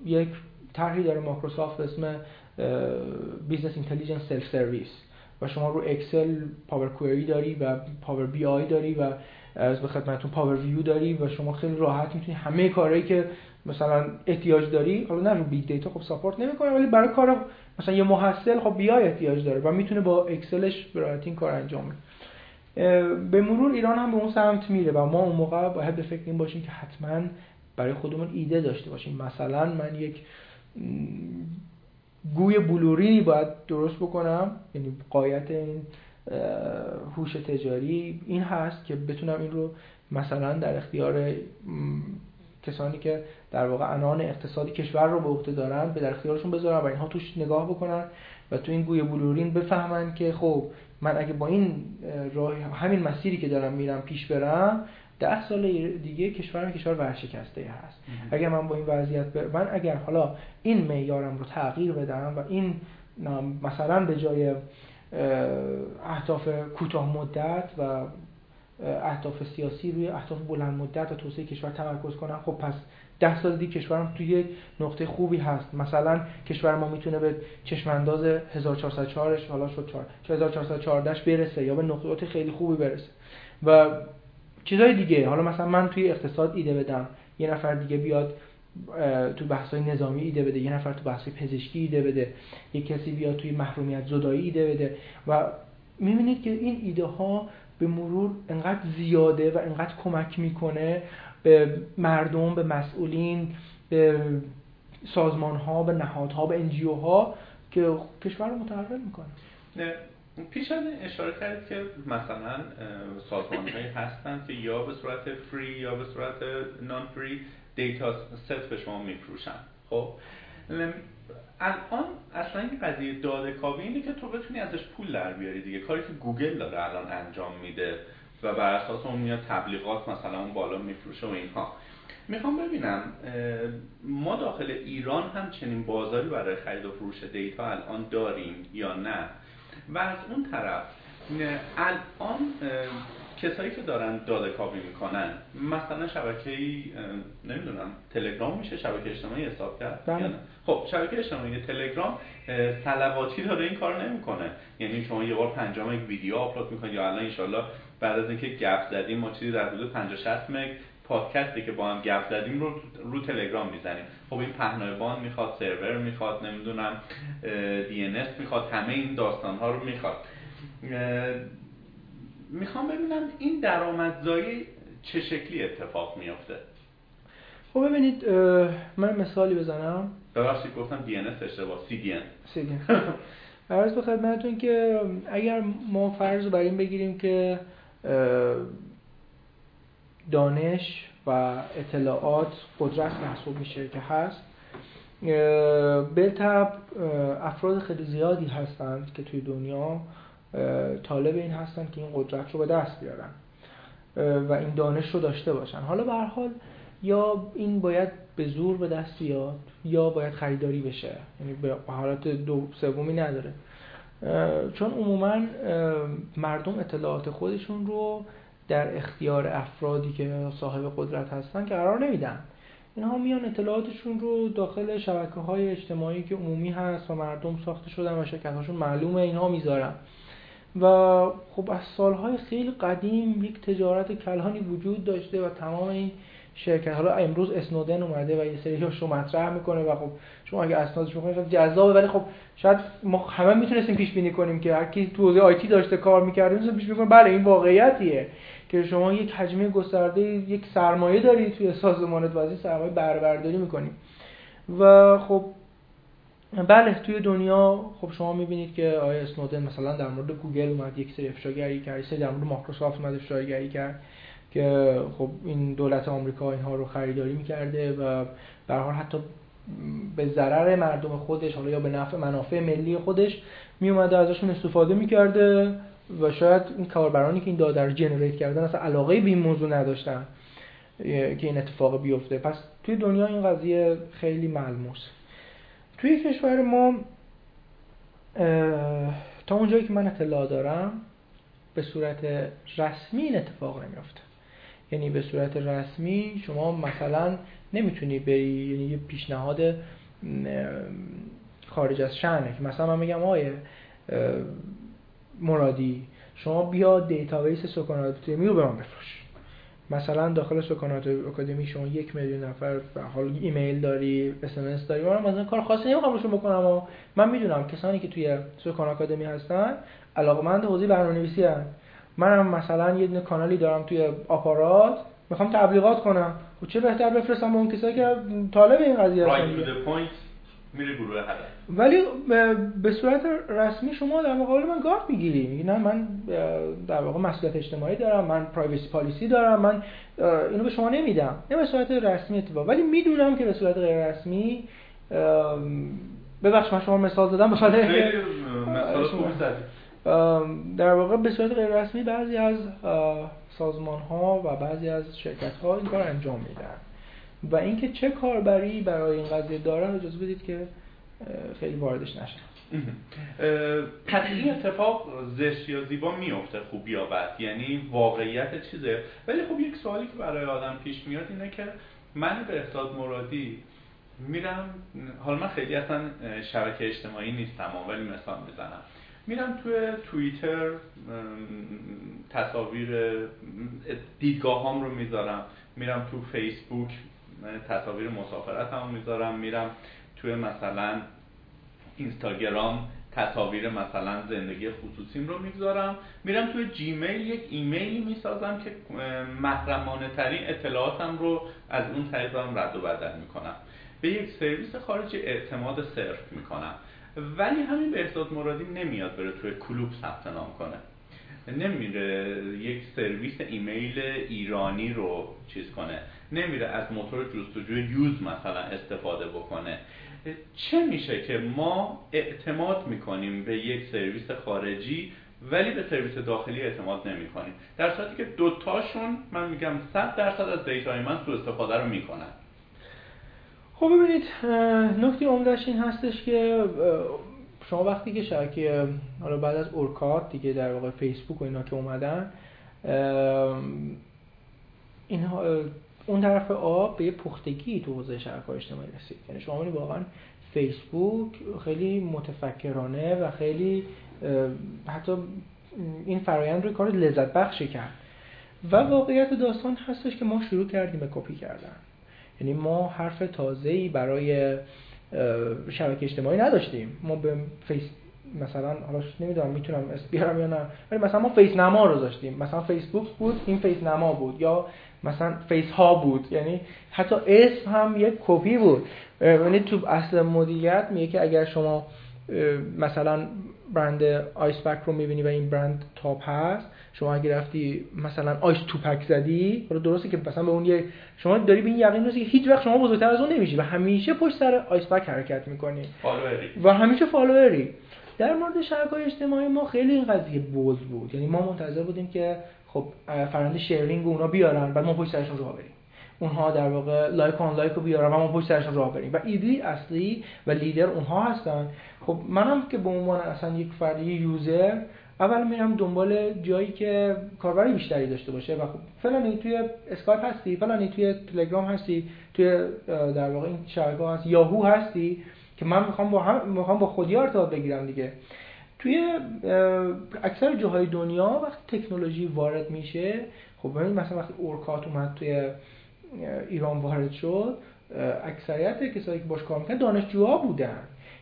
یک طرحی داره مایکروسافت اسم business intelligence self service و شما رو Excel Power Query داری و Power BI داری و از به خدمتتون Power View داری و شما خیلی راحت می‌تونی همه کارهایی که مثلا احتیاج داری حالا نه رو big data خب support نمی‌کنه ولی برای کار مثلا یه محصل خب BI احتیاج داره و می‌تونه با Excel ش به این کار انجام بده. به مرور ایران هم به اون سمت میره و ما اون موقع باید به فکر این باشیم که حتما برای خودمون ایده داشته باشیم. مثلا من یک گوی بلورینی باید درست بکنم یعنی غایت این هوش تجاری این هست که بتونم این رو مثلا در اختیار کسانی که در واقع انان اقتصادی کشور رو به عهده دارن به در اختیارشون بذارن و اینها توش نگاه بکنن و تو این گوی بلورین بفهمن که خب من اگه با این راه همین مسیری که دارم میرم پیش برم ده سال دیگه کشورم کشور ورشکسته هست. اگر من با این وضعیت بر... من اگر حالا این معیارم رو تغییر بدم و این مثلا به جای اهداف کوتاه مدت و اهداف سیاسی روی اهداف بلند مدت و توسعه کشور تمرکز کنم خب پس ده سال دیگه کشورم توی یک نقطه خوبی هست. مثلا کشور ما می‌تونه به چشمانداز 1404 حالا شد 1414 برسه یا به نقطه خیلی خوبی برسه. و چیزای دیگه. حالا مثلا من توی اقتصاد ایده بدم. یه نفر دیگه بیاد تو بحث‌های نظامی ایده بده. یه نفر تو بحث‌های پزشکی ایده بده. یه کسی بیاد توی محرومیت زدایی ایده بده. و می‌بینید که این ایده ها به مرور انقدر زیاده و انقدر کمک می‌کنه به مردم به مسئولین به سازمان ها به نهادها به انجیو ها که کشور رو متحول می‌کنه. پیش از اشاره کردید که مثلا سازمان هایی هستن که یا به صورت فری یا به صورت نان فری data set به شما میفروشن. خب؟ الان اصلا این قضیه داده کاوی اینه که تو بتونی ازش پول در بیاری دیگه. کاری که گوگل داره الان انجام میده و بر اساس اون میاد تبلیغات مثلا اون بالا میفروشه و اینها. می‌خوام ببینم ما داخل ایران هم چنین بازاری برای خرید و فروش data الان داریم یا نه؟ و از اون طرف الان کسایی که دارن داده کاوی می‌کنن مثلا شبکه نمی‌دونم تلگرام میشه شبکه اجتماعی حساب کرد بله. خب شبکه اجتماعی تلگرام سلواتی داره این کار نمی‌کنه یعنی شما یه بار پنجام یک ویدیو آپلود می‌کنید یا الان ان بعد از اینکه گپ زدیم ما چیزی در حدود 50 60 مگ پادکستی که با هم گپ زدیم رو رو تلگرام می‌زنیم. خب این پهنای می‌خواد سرور می‌خواد نمی‌دونم دی می‌خواد همه این داستان ها رو می‌خواد. می‌خوام ببینم این درآمدزایی چه شکلی اتفاق میافته. خب ببینید من مثالی بزنم. ببخشید گفتم دی ان اشتباه سی دی ان. سی دی عرض به خدمتتون که اگر ما فرض بر این بگیریم که دانش و اطلاعات قدرت محسوب میشه که هست. به افراد خیلی زیادی هستند که توی دنیا طالب این هستند که این قدرت رو به دست بیارن و این دانش رو داشته باشن. حالا به حال یا این باید به زور به دست بیاد یا باید خریداری بشه. یعنی به حالت دو سومی نداره. چون عموما مردم اطلاعات خودشون رو در اختیار افرادی که صاحب قدرت هستن که قرار نمیدن. اینها میان اطلاعاتشون رو داخل شبکه های اجتماعی که عمومی هست و مردم ساخته شدن و شرکت هاشون معلومه اینها می‌ذارن. و خب از سالهای خیلی قدیم یک تجارت کلانی وجود داشته و تمام این شرکت حالا امروز اسنودن اومده و یه سری رو مطرح می‌کنه و خب شما اگه اسنادش بخونید جذابه ولی خب شاید ما همه می‌تونستیم پیش بینی کنیم که هر کی تو حوزه آیتی داشته کار می‌کرده می‌تونه پیش بینی بله این واقعیتیه که شما یک حجمه گسترده یک سرمایه داری توی سازمانت و از این سرمایه بربرداری می‌کنی. و خب بله توی دنیا خب شما می‌بینید که آقای اسنودن مثلا در مورد گوگل اومد یک سری افشاگری کرد سری در مورد مایکروسافت اومد افشاگری کرد. که خب این دولت آمریکا اینها رو خریداری می‌کرده و به حتی به ضرر مردم خودش حالا یا به نفع منافع ملی خودش میومده ازشون استفاده می‌کرده و شاید این کاربرانی که این داده رو generate کردن اصلا علاقه به این موضوع نداشتن که این اتفاق بیفته. پس توی دنیا این قضیه خیلی ملموس. توی کشور ما تا اونجایی که من اطلاع دارم به صورت رسمی این اتفاق نمیافته. یعنی به صورت رسمی شما مثلا نمی‌تونی بری یعنی یه پیشنهاد خارج از شأنه که مثلا من میگم آیه مرادی شما بیا دیتابیس سکانات رو به من بفروش مثلا داخل سکانات اکادمی شما یک میلیون نفر به حال ایمیل داری اس داری من مثلا کار خاصی نمی‌خوام روشون بکنم و من می‌دونم کسانی که توی سکان اکادمی هستن علاقمند حوزه برنامه‌نویسی هستن. منم مثلا یه دونه کانالی دارم توی آپارات می‌خوام تبلیغات کنم. و چه بهتر بفرستم به اون کسایی که طالب این قضیه هستن میره گروه هدف. ولی به صورت رسمی شما در مقابل من گارد می‌گیری. میگی نه من در واقع مسئولیت اجتماعی دارم من پرایوسی پالیسی دارم من اینو به شما نمیدم. نه به صورت رسمی اتفاق. ولی می‌دونم که به صورت غیر رسمی ببخش من شما مثال زدم به در واقع به صورت غیر رسمی بعضی از سازمان ها و بعضی از شرکت ها این کار انجام میدن. و اینکه چه کاربری برای این قضیه داره اجازه بدید که خیلی واردش نشم. این اتفاق زشت یا زیبا میفته خوب یا بد؟ یعنی واقعیت چیزه؟ ولی خب یک سوالی که برای آدم پیش میاد اینه که من به احساد مرادی میرم حالا من خیلی اصلا شبکه اجتماعی نیستم ولی مثال می‌زنم. میرم توی توییتر تصاویر دیدگاه هم رو می‌ذارم. میرم تو فیسبوک تصاویر مسافرت هم می‌ذارم. میرم توی مثلا اینستاگرام تصاویر مثلا زندگی خصوصیم رو می‌گذارم. میرم توی جیمیل یک ایمیلی می‌سازم که محرمانه ترین اطلاعاتم رو از اون طریق رد و بدل می‌کنم. به یک سرویس خارجی اعتماد صرف می‌کنم. ولی همین به احساد مرادی نمیاد بره توی کلوب ثبت نام کنه. نمیره یک سرویس ایمیل ایرانی رو چیز کنه. نمیره از موتور جستجوی یوز مثلا استفاده بکنه. چه میشه که ما اعتماد می‌کنیم به یک سرویس خارجی ولی به سرویس داخلی اعتماد نمی کنیم در صورتی که دوتاشون من میگم 100 درصد از data ی من سو استفاده رو می‌کنن. خب ببینید نکته عمدهش این هستش که شما وقتی که شبکه حالا بعد از Orkut دیگه در واقع فیسبوک و اینا که اومدن اینها اون طرف آب به پختگی تو حوزه شبکه‌های اجتماعی رسید. یعنی شما واقعا فیسبوک خیلی متفکرانه و خیلی حتی این فرایند رو کار لذت بخشی کرد. و واقعیت داستان هستش که ما شروع کردیم به کپی کردن. یعنی ما حرف تازه‌ای برای شبکه اجتماعی نداشتیم. ما به فیس مثلا حالا نمی‌دونم می‌تونم اسم بیارم یا نه ولی مثلا ما فیس نما رو داشتیم. مثلا فیسبوک بود این فیس نما بود. یا مثلا فیس ها بود. یعنی حتی اسم هم یک کپی بود. یعنی تو اصل مدیریت میگه که اگر شما مثلا برند آیس پک رو می‌بینی و این برند top هست شما اگه رفتی مثلا آیس توپک زدی حالا درسته که مثلا به اون یه شما داری به این یقین که هیچ وقت شما بزرگتر از اون نمیشی و همیشه پشت سر آیس پک حرکت می‌کنی. و همیشه follower ی در مورد شبکه‌های اجتماعی ما خیلی این قضیه bold بود. یعنی ما منتظر بودیم که خب فرآیند sharing اونا بیارن بعد ما پشت سرشون راه بریم. اونها در واقع like unlike رو بیارن و ما پشت سرشون راه بریم. و ایده اصلی و لیدر اونها هستن. خب منم که به عنوان اصلا یک فردی user اول میرم دنبال جایی که کاربر بیشتری داشته باشه و خب فلانی توی اسکایپ هستی فلانی توی تلگرام هستی توی در واقع این شبکه هست یاهو هستی که من می‌خوام با هم می‌خوام با خودی ارتباط بگیرم دیگه. توی اکثر جاهای دنیا وقتی تکنولوژی وارد میشه خب ببینید مثلا وقتی اورکات اومد توی ایران وارد شد اکثریت کسایی که باش کار می‌کنن دانشجوها بودن.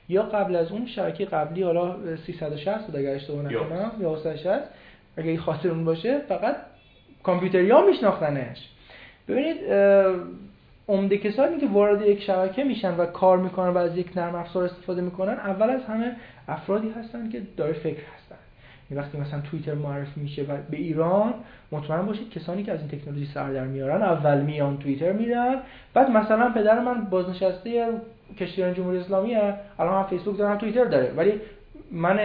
یا قبل از اون شبکه قبلی حالا 360 بود اگر اشتباه نکنم یا 360 اگه خاطر اون باشه فقط کامپیوتری ها میشناختنش. ببینید عمده کسانی که وارد یک شبکه میشن و کار می‌کنن و از یک نرم افزار استفاده می‌کنن اول از همه افرادی هستن که داره فکر هستن. یعنی وقتی مثلا توییتر معرفی میشه و به ایران مطمئن باشید کسانی که از این تکنولوژی سر در میارن اول میان توییتر میرن بعد مثلا پدر من بازنشسته کشتیران جمهوری اسلامی الان هم فیسبوک دارم توییتر داره. ولی من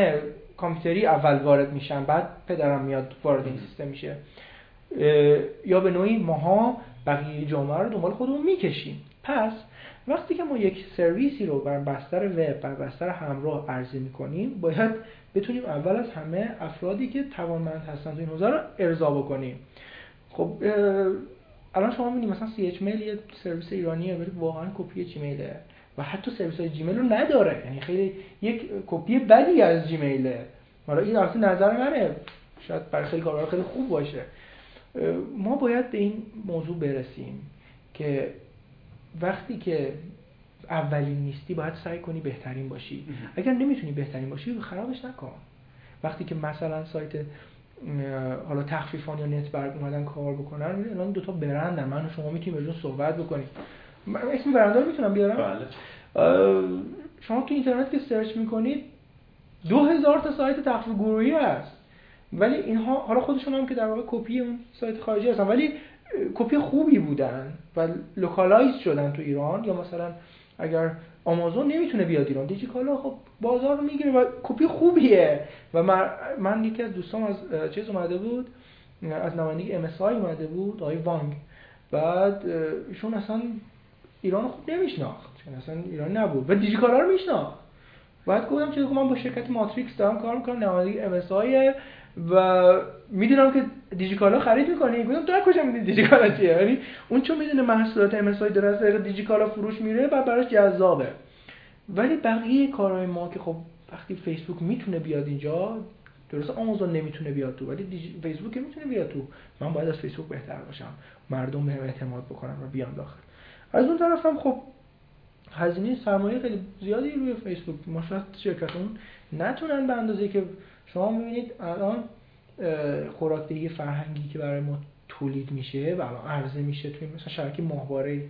کامپیوتری اول وارد میشم بعد پدرم میاد وارد این سیستم میشه. یا به نوعی ماها بقیه جامعه رو دنبال خودمون می‌کشیم. پس وقتی که ما یک سرویسی رو بر بستر وب بر بستر همراه عرضه می‌کنیم باید بتونیم اول از همه افرادی که توانمند هستن تو این حوزه رو ارضا بکنیم. خب الان شما می‌بینید مثلا CHMail یه سرویس ایرانیه ولی واقعا کپی جیمیله و حتی سرویس های جیمیل رو نداره. یعنی خیلی یک کپی بدی از جیمیله حالا این البته نظر منه. شاید برای خیلی کاربر خیلی خوب باشه. ما باید به این موضوع برسیم که وقتی که اولین نیستی باید سعی کنی بهترین باشی. اگر نمی‌تونی بهترین باشی خرابش نکن. وقتی که مثلا سایت حالا تخفیفان یا نت برگ اومدن کار بکنن الان دو تا برندن. من و شما می‌تونیم بهشون صحبت بکنیم. من اسم برنده رو می‌تونم بیارم؟ بله. شما تو اینترنت که search می‌کنید دو هزار تا سایت تخفیف گروهی هست. ولی اینها حالا خودشون هم که در واقع کپی اون سایت خارجی هستن. ولی کپی خوبی بودن و localize شدن تو ایران. یا مثلا اگر آمازون نمی‌تونه بیاد ایران دیجیکالا خب بازار رو می‌گیره و کپی خوبیه. و من, یکی از دوستان از چیز اومده بود از نمایندگی ام اومده بود آقای وانگ. بعد ایشون اصلا ایران خوب نمیشناخت. چون اصلا ایران نبود. و دیجیکالا رو میشناخت. بعد گفتم چه من با شرکت ماتریکس دارم کار می‌کنم نمایندگی ام و می‌دونم که دیجیکالا خرید می‌کنی. گفتم تو کجا می‌دونی دیجیکالا چیه؟ یعنی اون چون می‌دونه محصولات MSI داره از طریق دیجیکالا فروش میره و براش جذابه. ولی بقیه کارهای ما که خب وقتی فیسبوک می‌تونه بیاد اینجا درست آمازون نمی‌تونه بیاد تو ولی دیجی... فیسبوک می‌تونه بیاد تو. من باید از فیسبوک بهتر باشم. مردم بهم اعتماد بکنن و بیان داخل. از اون طرف هم خب هزینه سرمایه خیلی زیادی روی فیسبوک. ما شاید شرکتون نتونن به اندازه که شما می‌بینید الان خوراکدهی فرهنگی که برای ما تولید میشه و الان عرضه میشه توی مثلا شبکه ماهواره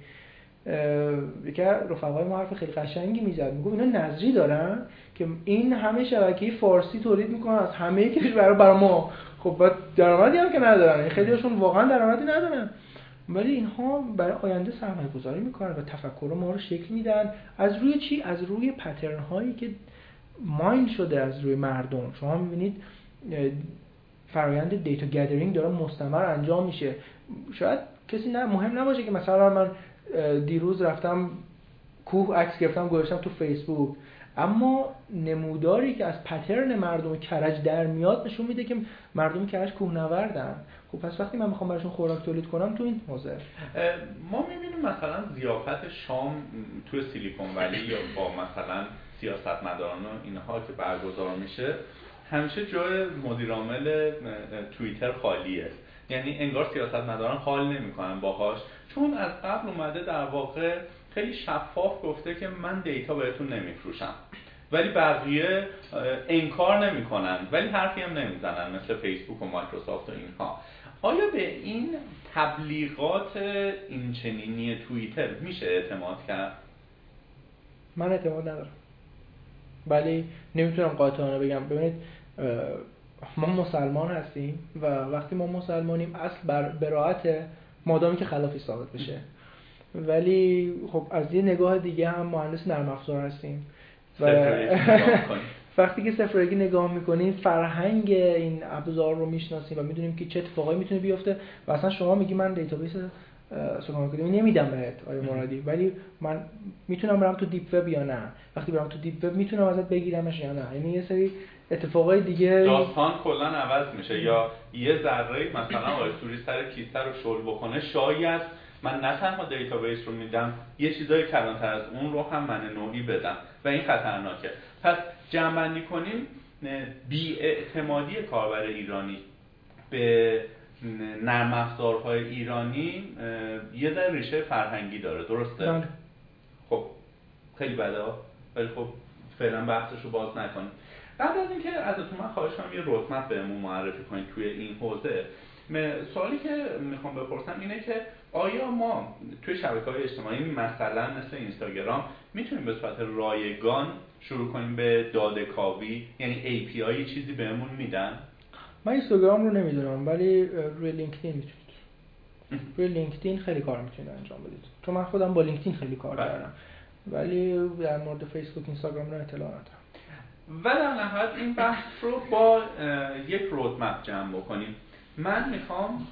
یکی رفقای ما حرف خیلی قشنگی می‌زد. میگه اینا نظری دارن که این همه شبکه فارسی تولید می‌کنن از همه کشور برای ما. خب درآمدی هم که ندارن. یعنی خیلیشون واقعا درآمدی ندارن. ولی اینها برای آینده سرمایه گذاری می‌کنن و تفکر ما رو شکل میدن. از روی چی؟ از روی پترن هایی که ماین شده از روی مردم. شما می‌بینید فرایند دیتا گدرینگ داره مستمر انجام میشه. شاید کسی نه مهم نباشه که مثلا من دیروز رفتم کوه عکس گرفتم گذاشتم تو فیسبوک. اما نموداری که از پترن مردم کرج در میاد نشون میده که مردم کرج کوهنوردن. خب پس وقتی من می‌خوام براشون خوراک تولید کنم تو این حوزه. ما می‌بینیم مثلا زیافت شام تو سیلیکون ولی یا با مثلا سیاستمداران و اینها که برگزار میشه همیشه جای مدیرعامل توییتر خالیه. یعنی انگار سیاستمداران حال نمی‌کنن باهاش. چون از قبل اومده در واقع خیلی شفاف گفته که من دیتا بهتون نمیفروشم. ولی بقیه انکار نمی‌کنن. ولی حرفی هم نمی‌زنن مثل فیسبوک و مایکروسافت و اینها. آیا به این تبلیغات اینچنینی توییتر میشه اعتماد کرد؟ من اعتماد ندارم. ولی نمی‌تونم قاطعانه بگم. ببینید ما مسلمان هستیم و وقتی ما مسلمانیم اصل بر براعت مادامی که خلافی ثابت بشه. ولی خب از یه نگاه دیگه هم مهندس نرم افزار هستیم. و وقتی که حرفه‌ای نگاه می‌کنیم فرهنگ این ابزار رو می‌شناسیم و می‌دونیم که چه اتفاقایی می‌تونه بیفته. و اصلا شما میگی من database سکان کدی نمیدم بهت آقای مرادی؟ ولی من می‌تونم برم تو deep web یا نه؟ وقتی برم تو deep web می‌تونم ازت بگیرمش یا نه؟ یعنی یه سری اتفاقای دیگه. داستان کلا عوض میشه. یا یه ذره مثلا آقای سوری سر کیسه رو شل بکنه شاید من نه تنها database رو میدم یه چیزای کلانتر از اون رو هم من نوعی بدم. و این خطرناکه. پس جمع کنیم بی‌اعتمادی کاربر ایرانی به نرم افزارهای ایرانی یه در ریشه فرهنگی داره. درسته؟ بله. خب خیلی بده ولی خب فعلا بحثش رو باز نکنیم. قبل از اینکه ازتون من خواهش کنم یه roadmap بهمون معرفی کنید توی این حوزه. سوالی که می‌خوام بپرسم اینه که آیا ما توی شبکه های اجتماعی مثلا مثل اینستاگرام می‌تونیم به صورت رایگان شروع کنیم به داده کاوی یعنی API چیزی بهمون میدن؟ من اینستاگرام رو نمی‌دونم ولی روی لینکدین می‌تونید. روی لینکدین خیلی کار می‌تونید انجام بدید. تو من خودم با لینکدین خیلی کار بله. کردم. ولی در مورد فیسبوک اینستاگرام رو اطلاع ندارم. و در نهایت این بحث رو با یک roadmap جمع بکنیم. من می‌خوام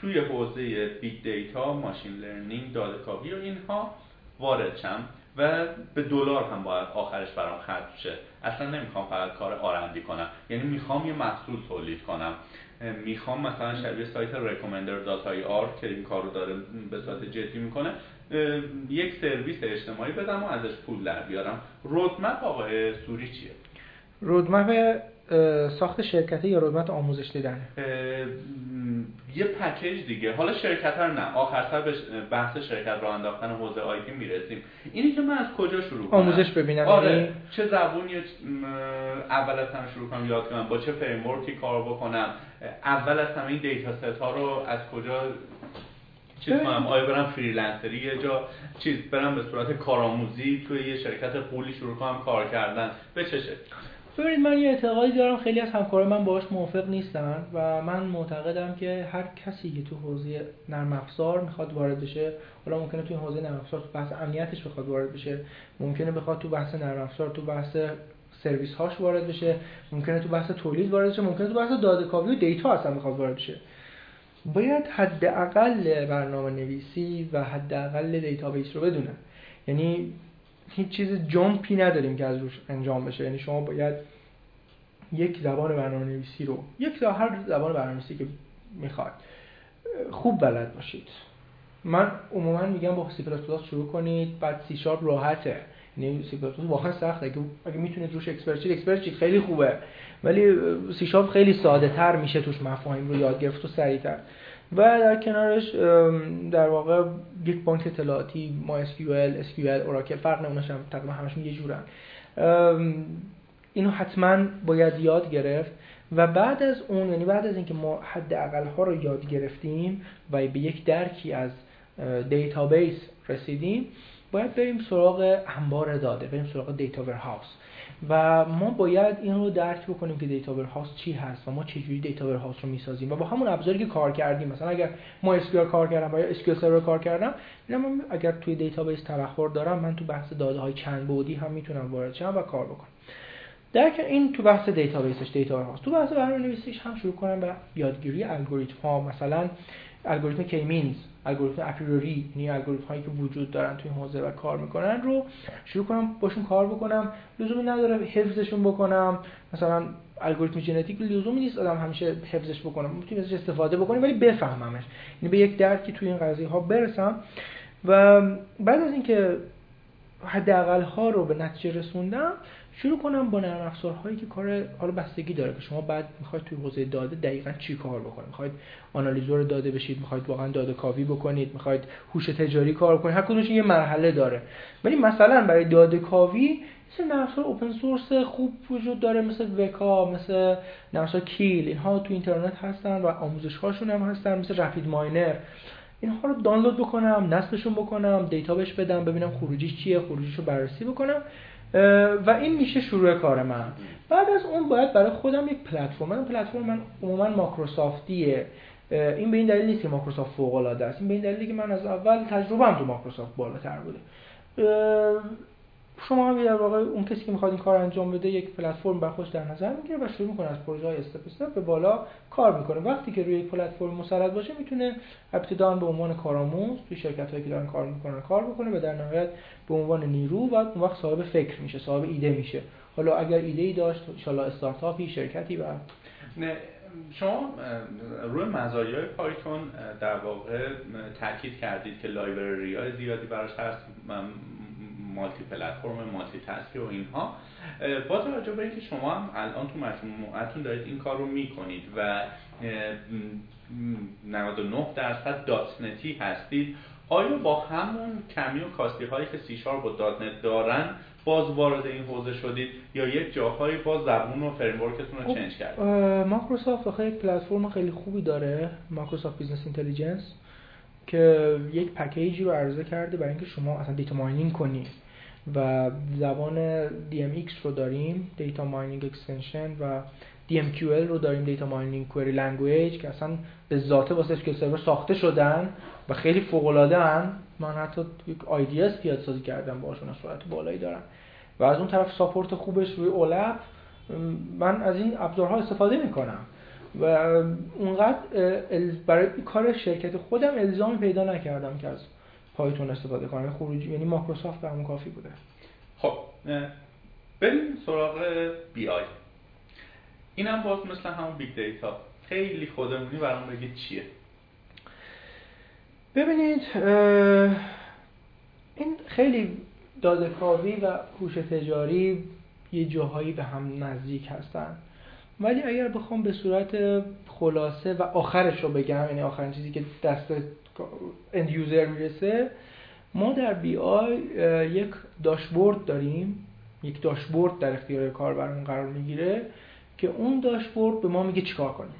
توی حوزه big data machine learning داده کاوی و اینها وارد شم و به دلار هم باید آخرش برام خرج شه اصلا نمی‌خوام فقط کار R&D کنم. یعنی می‌خوام یه محصول تولید کنم. می‌خوام مثلا شبیه سایت recommender dot ir که این کار رو داره به صورت جدی می‌کنه یک سرویس اجتماعی بدم و ازش پول در بیارم. roadmap آقای سوری چیه؟ roadmap ساخت شرکته یا roadmap آموزش دیدن یه package دیگه. حالا شرکت رو نه. آخر سر به بحث شرکت راه انداختن حوزه IT می‌رسیم. اینی که من از کجا شروع کنم؟ آموزش ببینم. آره. یعنی چه زبونی اول از همه شروع کنم یاد کنم. با چه framework ی کار بکنم؟ اول از همه این dataset ها رو از کجا چیز کنم؟ آیا برم freelancer ی؟ یه جا چیز برم به صورت کارآموزی توی یه شرکت غولی شروع کنم کار کردن. به چه ببینید من یه اعتقادی دارم خیلی از همکارای من باهاش موافق نیستن و من معتقدم که هر کسی که تو حوزه نرم افزار می‌خواد وارد بشه حالا ممکنه تو حوزه نرم افزار تو بحث امنیتش بخواد وارد بشه ممکنه بخواد تو بحث نرم افزار تو بحث سرویس هاش وارد بشه ممکنه تو بحث تولید وارد بشه ممکنه تو بحث داده کاوی و data اصلا بخواد وارد بشه. باید حداقل برنامه نویسی و حداقل database رو بدونه یعنی هیچ چیز jump ی نداریم که از روش انجام بشه. یعنی شما باید یک زبان برنامه نویسی رو یک هر زبان برنامه نویسی که می‌خواد خوب بلد باشید. من عموما میگم با C plus شروع کنید بعد C sharp راحته. یعنی C plus واقعا سخته. اگه اگه می‌تونید روش expert شید خیلی خوبه. ولی C sharp خیلی ساده تر میشه توش مفاهیم رو یاد گرفت و سریعتر. و در کنارش در واقع یک بانک اطلاعاتی ما SQL, SQL, اوراکل فرق نمونش هم تقریبا همشون یه جورن. اینو حتما باید یاد گرفت و بعد از اون یعنی بعد از اینکه ما حداقل ها رو یاد گرفتیم و به یک درکی از database رسیدیم باید بریم سراغ انبار داده بریم سراغ data warehouse و ما باید این رو درک بکنیم که data warehouse چی هست و ما چجوری data warehouse رو می‌سازیم و با همون ابزاری که کار کردیم مثلا اگر ما SQL کار کردم یا SQL Server کار کردم من اگر توی database تبحر دارم من تو بحث داده های چند بعدی هم می‌تونم وارد شم و کار بکنم. در این تو بحث database ش data هاست تو بحث برنامه‌نویسیش هم شروع کنم به یادگیری الگوریتم ها. مثلا الگوریتم K-means الگوریتم Apriori یعنی الگوریتم هایی که وجود دارن توی حوزه و کار می‌کنن رو شروع کنم باشون کار بکنم. لزومی نداره حفظشون بکنم. مثلا الگوریتم ژنتیک لزومی نیست آدم همیشه حفظش بکنم می‌تونی ازش استفاده بکنیم ولی بفهممش. یعنی به یک درکی توی این قضیه ها برسم. و بعد از اینکه حداقل ها رو به نتیجه رسوندم شروع کنم با نرم افزارهایی که کار حالا بستگی داره که شما بعد می‌خواید توی حوزه داده دقیقا چی کار بکنید؟ می‌خواید آنالیزور داده بشید؟ می‌خواید واقعا داده کاوی بکنید؟ می‌خواید هوش تجاری کار کنید؟ هر کدومش یه مرحله داره. ولی مثلا برای داده کاوی مثل نرم اوپن سورس خوب وجود داره مثل وکا مثل نرم کیل. اینها تو اینترنت هستن و آموزش هاشون هم هستن مثل رپید ماینر. اینها رو دانلود بکنم نصبشون بکنم دیتا بهش بدم ببینم خروجیش چیه خروجیش رو بررسی بکنم. و این میشه شروع کار من. بعد از اون باید برای خودم یک پلتفرم. من پلتفرم من عموما ماکروسافتیه این به این دلیل نیست که ماکروسافت فوق العاده است. این به این دلیلی که من از اول تجربه تو ماکروسافت بالاتر بوده. شما هم در واقع اون کسی که می‌خواد این کار انجام بده یک پلتفرم بر خودش در نظر می‌گیره و شروع می‌کنه از پروژه های استپ استپ به بالا کار می‌کنه. وقتی که روی یک پلتفرم مسلط باشه می‌تونه ابتداً به عنوان کارآموز توی شرکت هایی که دارن کار می‌کنن کار بکنه و در نهایت به عنوان نیرو و اون وقت صاحب فکر میشه صاحب ایده میشه. حالا اگر ایده ای داشت ان استارتاپی شرکتی و نه شما روی مزایای پایتون در واقع تاکید کردید که library های زیادی براش هست. multi platform multi task و اینها. با توجه به اینکه شما هم الان تو مجموعتون دارید این کار رو می‌کنید و 99 درصد dot net ی هستید آیا با همون کمی و کاستی هایی که C sharp و dot net دارن باز وارد این حوزه شدید یا یک جاهایی باز زبون و framework تون رو change خب، کرد مایکروسافت آخه یک پلتفرم خیلی خوبی داره Microsoft Business Intelligence. که یک پکیجی رو عرضه کرده برای اینکه شما اصلا data mining کنی. و زبان DMX رو داریم Data Mining Extension و DMQL رو داریم Data Mining Query Language که اصلا به ذاته واسه SQL Server ساخته شدن و خیلی فوق العاده ان من حتی یک IDS پیاده سازی کردم از سرعت بالایی دارم. و از اون طرف support خوبش روی OLAP من از این ابزارها استفاده می‌کنم. و اونقدر برای کار شرکت خودم الزامی پیدا نکردم که از پایتون استفاده کنم. خروجی یعنی مایکروسافت برام کافی بوده. خب بریم سراغ BI. اینم باز مثل همون big data خیلی خودمونی برام بگید چیه؟ ببینید این خیلی داده و هوش تجاری یه جاهایی به هم نزدیک هستن. ولی اگر بخوام به صورت خلاصه و آخرش رو بگم یعنی آخرین چیزی که دست اند یوزر می‌رسه ما در بی آی یک داشبورد داریم یک داشبورد در اختیار کاربرمون قرار می‌گیره که اون داشبورد به ما میگه چیکار کنیم.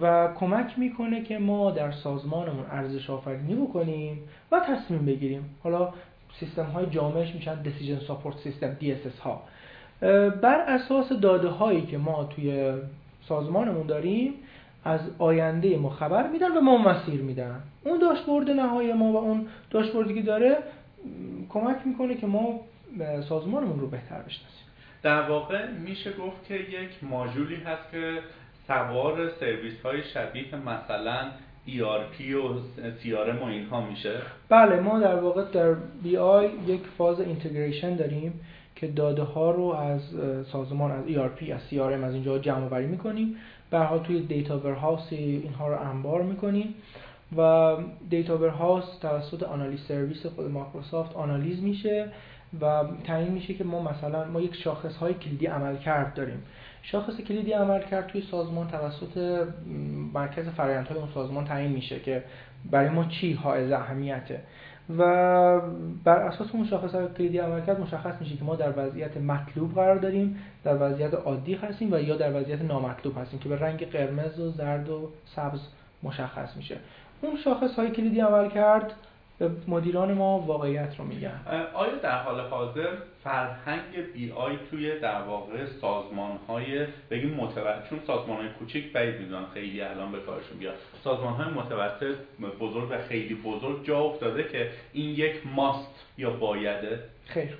و کمک می‌کنه که ما در سازمانمون ارزش آفرینی بکنیم و تصمیم بگیریم. حالا سیستم های جامعش میشن دیسیژن ساپورت سیستم DSS ها. بر اساس داده هایی که ما توی سازمانمون داریم از آینده ما خبر میدن و ما مسیر میدن. اون داشبورد نهایی ما و اون داشبوردی که داره کمک می‌کنه که ما سازمانمون رو بهتر بشناسیم. در واقع میشه گفت که یک ماژولی هست که سوار سرویس های شبیه مثلا ERP و CRM و اینها میشه. بله ما در واقع در BI یک فاز integration داریم. که داده ها رو از سازمان از ERP از CRM از اینجا جمع آوری می‌کنیم. به توی data warehouse اینها رو انبار می‌کنیم و data warehouse توسط Analysis Service خود مایکروسافت آنالیز میشه و تعیین میشه که ما مثلا ما یک شاخص های کلیدی عمل کرد داریم. شاخص کلیدی عمل کرد توی سازمان توسط مرکز فرآیندهای اون سازمان تعیین میشه که برای ما چی حائز اهمیته. و بر اساس اون شاخص کلیدی عملکرد مشخص میشه که ما در وضعیت مطلوب قرار داریم در وضعیت عادی هستیم و یا در وضعیت نامطلوب هستیم که به رنگ قرمز و زرد و سبز مشخص میشه. اون شاخص های کلیدی عمل کرد مدیران ما واقعیت رو میگن. آیا در حال حاضر فرهنگ BI توی در واقع سازمان های بگیم متوسط چون سازمان های کوچیک بعید می‌دونم خیلی الان به کارشون بیاد. سازمان های متوسط بزرگ و خیلی بزرگ جا افتاده که این یک must یا بایده؟ خیر.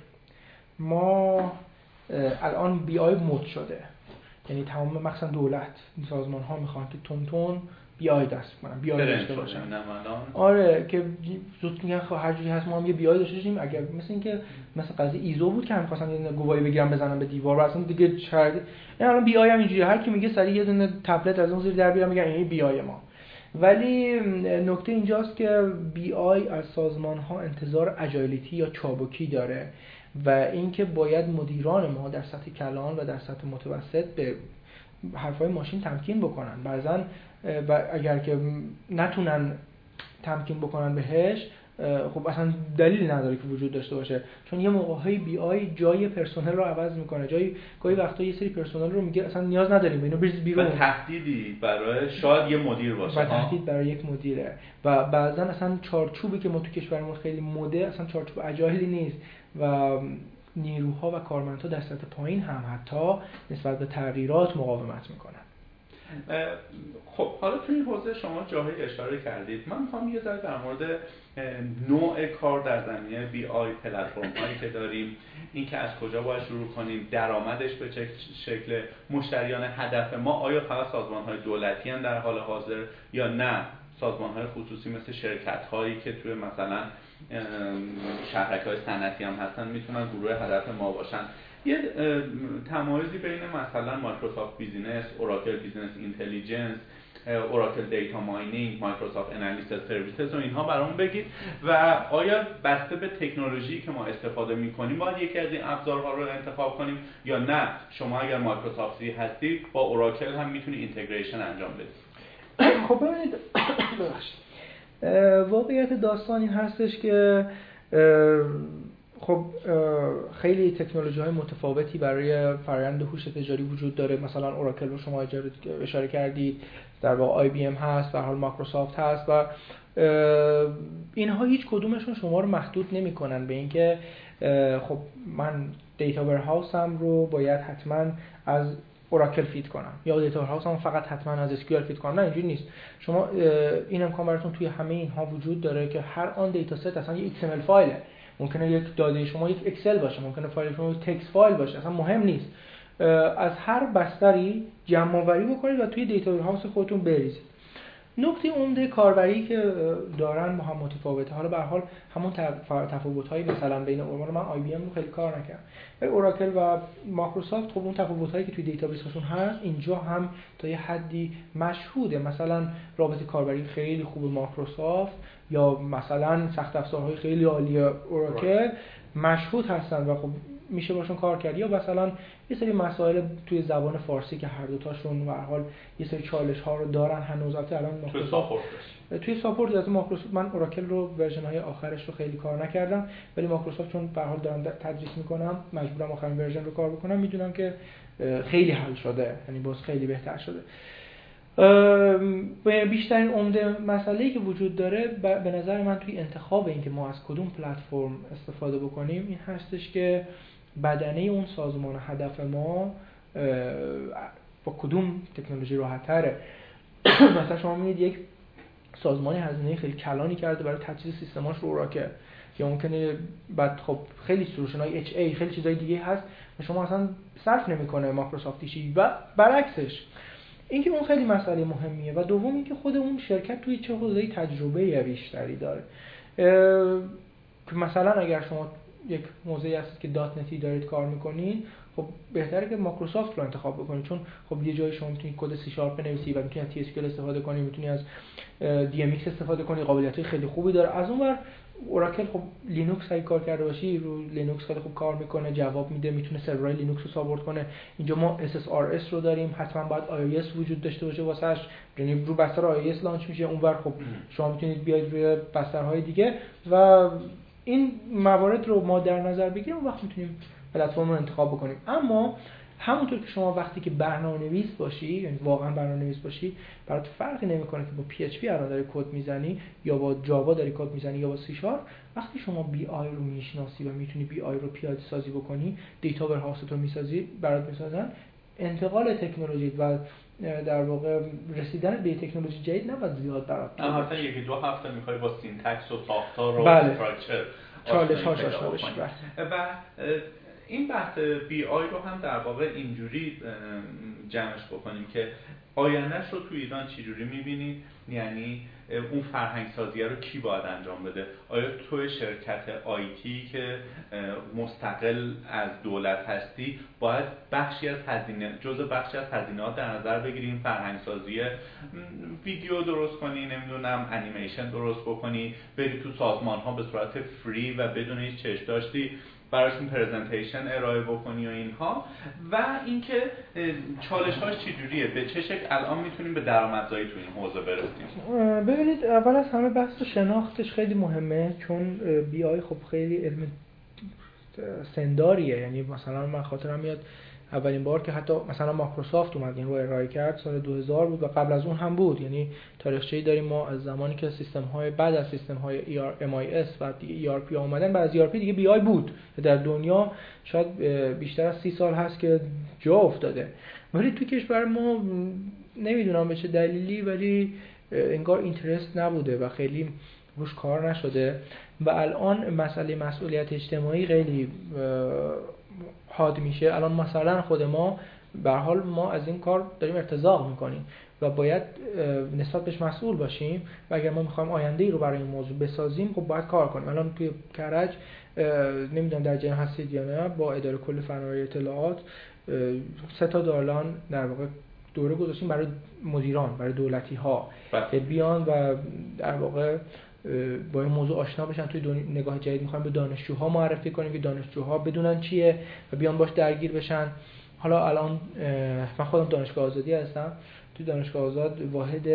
ما الان BI مد شده. یعنی تمام مثلا دولت سازمان ها می‌خوان که تند تند BI درست کنن BI داشته باشن آره که زود میگن خب هر جوری هست ما هم یه BI داشته باشیم. اگر مثل اینکه مثل قضیه ایزو بود که هم خواستن یه گواهی بگیرن بزنن به دیوار و اصلا دیگه چرد یعنی الان BI هم اینجوری هر کی میگه سریع یه دونه تبلت از اون زیر در بیارن میگن این BI ما. ولی نکته اینجاست که BI از سازمان ها انتظار agility یا چابکی داره و اینکه باید مدیران ما در سطح کلان و در سطح متوسط به حرفای ماشین تمکین بکنن. بعضا و اگر که نتونن تمکین بکنن بهش خب اصلا دلیل نداره که وجود داشته باشه. چون یه موقعی بی آی جای پرسنل رو عوض می‌کنه. جای گاهی وقتا یه سری پرسنل رو میگه اصلا نیاز نداریم. اینو بریز بیرون. و تهدیدی برای شاید یه مدیر باشه. و تهدید برای یک مدیره. و بعضا اصلا چارچوبی که ما تو کشورمون خیلی مده اصلا چارچوب اجایلی نیست. و نیروها و کارمندها در سطح پایین هم حتی نسبت به تغییرات مقاومت می‌کنن. خب حالا تو این حوزه شما جاهایی اشاره کردید. من می‌خوام یه ذره در مورد نوع کار در زمینه بی آی پلتفرم هایی که داریم اینکه از کجا باید شروع کنیم درآمدش به چه شکل مشتریان هدف ما آیا فقط سازمان های دولتی هم در حال حاضر یا نه؟ سازمان های خصوصی مثل شرکت هایی که توی مثلا شهرک های صنعتی هم هستن می‌تونن گروه هدف ما باشن. یه تمایزی بین مثلا Microsoft Business، Oracle Business Intelligence، Oracle Data Mining، Microsoft Analysis Services و اینها برام بگید. و آیا بسته به تکنولوژی که ما استفاده می‌کنیم باید یکی از این ابزارها رو انتخاب کنیم یا نه؟ شما اگر مایکروسافتی هستی با اوراکل هم می‌تونی integration انجام بدید خب ببینید واقعیت داستان این هستش که خب خیلی تکنولوژی های متفاوتی برای فرآیند هوش تجاری وجود داره. مثلا اوراکل رو شما اشاره کردید در واقع IBM هست در حال مایکروسافت هست و اینها هیچ کدومشون شما رو محدود نمی‌کنن. به اینکه خب من data warehouse م رو باید حتما از اوراکل feed کنم. یا data warehouse هم فقط حتما از SQL feed کنم. نه اینجوری نیست. شما این امکان براتون توی همه اینها وجود داره که هر آن data set اصلا یه XML فایله. ممکنه یک داده شما یک اکسل باشه ممکنه فایل شما یک text file باشه اصلا مهم نیست. از هر بستری جمع آوری بکنید و توی data warehouse خودتون بریزید. نکته عمده کاربری که دارن با هم متفاوته. حالا به حال همون تفاوت هایی مثلا بین اورمان من IBM رو خیلی کار نکردم. ولی اوراکل و مایکروسافت خب اون تفاوت هایی که توی database هاشون هست اینجا هم تا یه حدی مشهوده. مثلا رابط کاربری خیلی خوب مایکروسافت یا مثلا سخت افزارهای خیلی عالی اوراکل مشهود هستن و خب میشه باشون کار کرد. یا مثلا یه سری مسائل توی زبان فارسی که هر دوتاشون و حال یه سری چالش ها رو دارن هنوز الان توی support توی support از مایکروسافت من اوراکل رو version های آخرش رو خیلی کار نکردم ولی مایکروسافت چون به حال دارم تدریس می‌کنم مجبورم آخرین version رو کار بکنم می‌دونم که خیلی حل شده یعنی باز خیلی بهتر شده. بیشترین عمده مسئله که وجود داره به نظر من توی انتخاب اینکه ما از کدوم پلتفرم استفاده بکنیم این هستش که بدنه اون سازمان هدف ما با کدوم تکنولوژی راحت تره مثلا شما می‌دید یک سازمانی هزینه خیلی کلانی کرده برای تجهیز سیستماش رو اوراکل یا ممکنه بعد خب خیلی سلوشن های اچ ای خیلی چیزای دیگه هست و شما اصلا صرف نمی‌کنه مایکروسافتیشی و برعکسش. اینکه اون خیلی مسئله مهمیه و دوم اینکه خود اون شرکت توی چه حوزه تجربه بیشتری داره. مثلا اگر شما یک موضوعی هست که .NET ی دارید کار می‌کنین خب بهتره که مایکروسافت رو انتخاب بکنید. چون خب یه جایی شما می‌تونید کد سی شارپ بنویسی و می‌تونید از TS استفاده کنید می‌تونید از DM استفاده کنید. قابلیت خیلی خوبی داره. از اون ور اوراکل خب لینوکس اگه کار کرده باشی رو لینوکس خیلی خوب کار می‌کنه جواب میده می‌تونه سرورهای لینوکس رو support کنه. اینجا ما SSRS رو داریم. حتما باید IIS وجود داشته باشه واسش یعنی رو بستر IIS launch میشه. اونور خب شما می‌تونید بیاید روی بسترهای دیگه و این موارد رو ما در نظر بگیریم اون وقت می‌تونیم پلتفرم رو انتخاب بکنیم. اما همونطور که شما وقتی که برنامه نویس باشی یعنی واقعا برنامه نویس باشی برات فرقی نمی‌کنه که با PHP داری کد می‌زنی یا با Java داری کد می‌زنی یا با سی شارپ وقتی شما BI رو می‌شناسی و می‌تونی BI رو پیاده سازی بکنی data warehouse ت رو می‌سازی برات می‌سازن انتقال تکنولوژی و در واقع رسیدن به تکنولوژی جدید نباید زیاد برات نه یکی دو هفته می‌خوای با syntax و ساختار و بله. چالش هاش آشنا بشی و این بحث BI رو هم در واقع اینجوری جمعش بکنیم که آیندهش رو تو ایران چجوری می‌بینید یعنی اون فرهنگ سازیه رو کی باید انجام بده؟ آیا تو شرکت IT که مستقل از دولت هستی باید بخشی از هزینه جزء بخشی از هزینهات در نظر بگیریم فرهنگ سازی ویدیو درست کنی نمی‌دونم انیمیشن درست بکنی بری تو سازمان ها به صورت فری و بدون هیچ چش داشتی. براشون پرزنتیشن ارائه بکنی و اینها. و اینکه چالش هاش چجوریه؟ به چه شکل؟ الان می‌تونیم به درآمدزایی تو این حوزه برسیم. ببینید اول از همه بحث شناختش خیلی مهمه چون بی آی خب خیلی علم سنداریه. یعنی مثلا من خاطرم میاد اولین بار که حتی مثلا مایکروسافت اومد این رو ارائه کرد سال 2000 بود و قبل از اون هم بود. یعنی تاریخچه‌ای داریم ما از زمانی که سیستم های بعد از سیستم های MIS و دیگه ERP اومدن بعد از ERP دیگه BI بود. در دنیا شاید بیشتر از سی سال هست که جا افتاده. ولی تو کشور ما نمی‌دونم به چه دلیلی ولی انگار اینترست نبوده و خیلی روش کار نشده. و الان مسئله مسئولیت اجتماعی خیلی حاد میشه. الان مثلا خود ما به حال ما از این کار داریم ارتزاق می‌کنیم و باید نسبت بهش مسئول باشیم و اگر ما می‌خوایم آینده ای رو برای این موضوع بسازیم خب باید کار کنیم. الان توی کرج نمی‌دونم در جریان هستید یا نه با اداره کل فناوری اطلاعات سه تا دالان در واقع دوره گذاشتیم برای مدیران برای دولتی ها بله. که بیان و در واقع با این موضوع آشنا بشن. توی نگاه جدید می‌خوایم به دانشجوها معرفی کنیم که دانشجوها بدونن چیه و بیان باش درگیر بشن. حالا الان من خودم دانشگاه آزادی هستم. توی دانشگاه آزاد واحد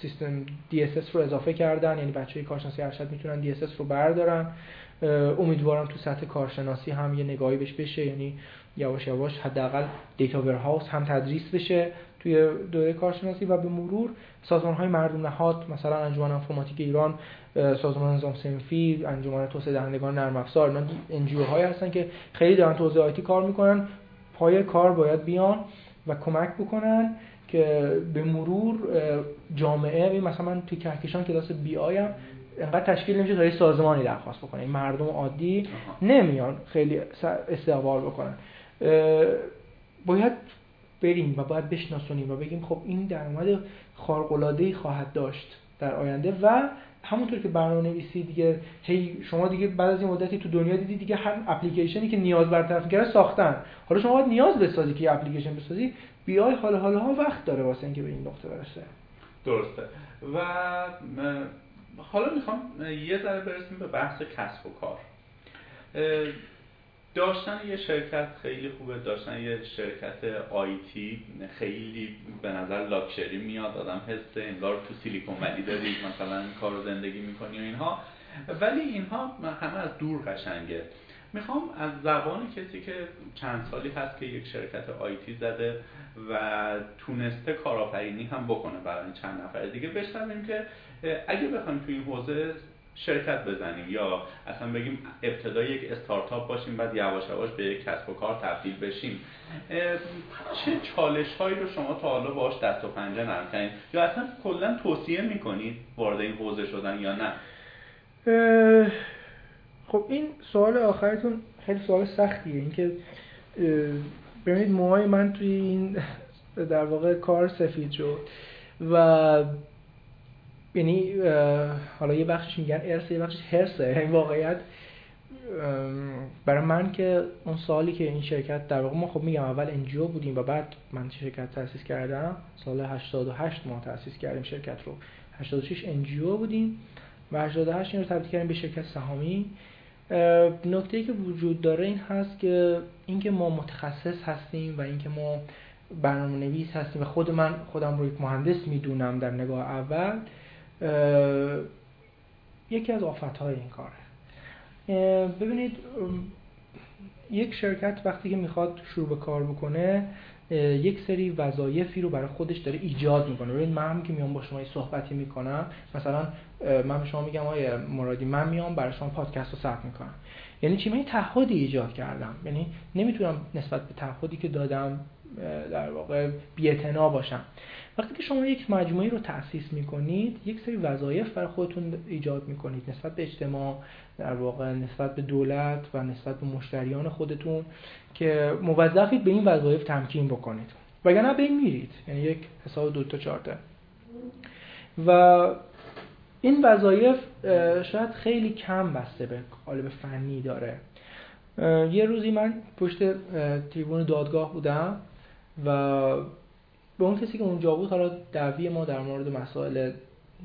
سیستم DSS رو اضافه کردن. یعنی بچه های کارشناسی ارشد می‌تونن DSS رو بردارن. امیدوارم تو سطح کارشناسی هم یه نگاهی بهش بشه. یعنی یواش یواش حداقل data warehouse هم تدریس بشه. توی دوره کارشناسی و به مرور سازمان های مردم نهاد مثلا انجمن انفرماتیک ایران سازمان نظام صنفی انجمن توسعه دهندگان نرم افزار اینا NGO هایی هستن که خیلی دارن توسعه IT کار می‌کنن. پای کار باید بیان و کمک بکنن که به مرور جامعه مثلا من توی کهکشان کلاس BI ام انقدر تشکیل نمیشه تا یه سازمانی درخواست بکنه. این مردم عادی نمیان خیلی استقبال بکنن. باید بریم و باید بشناسونیم و بگیم خب این درآمد خارق خواهد داشت در آینده و همونطور که برنامه نویسی دیگه هی شما دیگه بعد از این مدتی تو دنیا دیدی دیگه هر اپلیکیشنی که نیاز برطرف کرده ساختن. حالا شما باید نیاز بسازی که اپلیکیشن بسازی. بیای حالا حالا ها وقت داره واسه اینکه به این نقطه برسه. درسته. و حالا می‌خوام یه ذره برسیم به بحث کسب و کار. داشتن یه شرکت خیلی خوبه داشتن یه شرکت آیتی خیلی به نظر لاکچری میاد آدم حس انگار تو سیلیکون ولی داری مثلا کار زندگی می‌کنی و اینها. ولی اینها همه از دور قشنگه. می‌خوام از زبان کسی که چند سالی هست که یک شرکت آیتی زده و تونسته کارآفرینی هم بکنه برای چند نفر دیگه بشنویم که اگه بخوایم تو این حوزه شرکت بزنیم یا اصلا بگیم ابتدای یک استارتاپ باشیم بعد یواش یواش به یک کسب و کار تبدیل بشیم. چه چالش هایی رو شما تا حالا باش دست و پنجه نرم کنید یا اصلا کلا توصیه می‌کنید وارد این حوزه شدن یا نه؟ خب این سوال آخرتون خیلی سوال سختیه. اینکه ببینید موهای من توی این در واقع کار سفید شد و یعنی حالا یه بخشش میگن ارث یه بخشش حرصه این واقعیت برای من که اون سالی که این شرکت در واقع ما خب میگم اول NGO بودیم و بعد من شرکت تاسیس کردم. سال 88 ما تاسیس کردیم شرکت رو. 86 NGO بودیم و 88 این رو تبدیل کردیم به شرکت سهامی. نکته که وجود داره این هست که اینکه ما متخصص هستیم و اینکه ما برنامه نویس هستیم و خود من خودم رو یک مهندس می‌دونم در نگاه اول. یکی از های این کاره. ببینید یک شرکت وقتی که می‌خواد شروع به کار بکنه یک سری وظایفی رو برای خودش داره ایجاد می‌کنه. ببین من هم که میام با شما صحبتی می‌کنم مثلا من به شما میگم آیه مرادی من میام برای شما پادکست رو ثبت می‌کنم. یعنی چی؟ من تعهدی ایجاد کردم. یعنی نمی‌تونم نسبت به تعهدی که دادم در واقع بی‌اعتنا باشم. وقتی که شما یک مجموعه رو تأسیس می‌کنید یک سری وظایف برای خودتون ایجاد می‌کنید نسبت به اجتماع در واقع نسبت به دولت و نسبت به مشتریان خودتون که موظفید به این وظایف تمکین بکنید. وگرنه به این میرید یعنی یک حساب دو تا چارته و این وظایف شاید خیلی کم بسته به قالب فنی داره. یه روزی من پشت تریبون دادگاه بودم و به اون کسی که اونجا بود حالا دعوی ما در مورد مسائل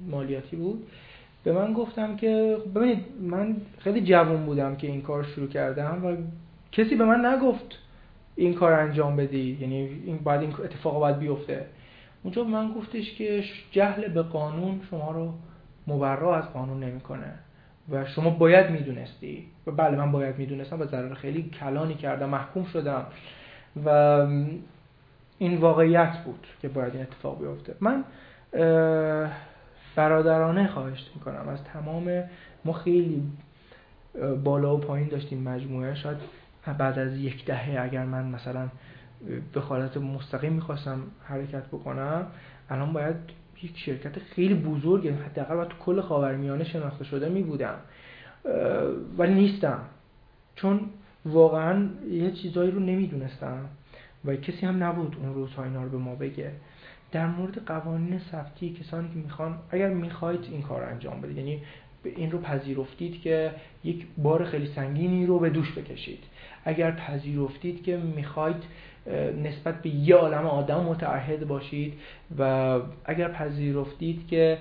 مالیاتی بود به من گفتم که ببینید من خیلی جوان بودم که این کار شروع کردم و کسی به من نگفت این کار انجام بدی یعنی این بعد این اتفاق باید بیفته. اونجا من گفتش که جهل به قانون شما رو مبرا از قانون نمی‌کنه و شما باید می‌دونستی. و بله من باید می‌دونستم و ضرر خیلی کلانی کردم محکوم شدم. و این واقعیت بود که باید این اتفاق بیفته. من برادرانه خواهش می‌کنم. از تمام ما خیلی بالا و پایین داشتیم مجموعه. شاید بعد از یک دهه اگر من مثلا به حالت مستقیم می‌خواستم حرکت بکنم الان باید یک شرکت خیلی بزرگ حداقل باید تو کل خاورمیانه شناخته شده می بودم. ولی نیستم. چون واقعا یه چیزایی رو نمی‌دونستم. و کسی هم نبود اون روزها اینا رو به ما بگه. در مورد قوانین ثبتی کسانی که می‌خوان اگر می‌خواید این کار انجام بدید یعنی این رو پذیرفتید که یک بار خیلی سنگینی رو به دوش بکشید. اگر پذیرفتید که می‌خواید نسبت به یه عالم آدم متعهد باشید و اگر پذیرفتید که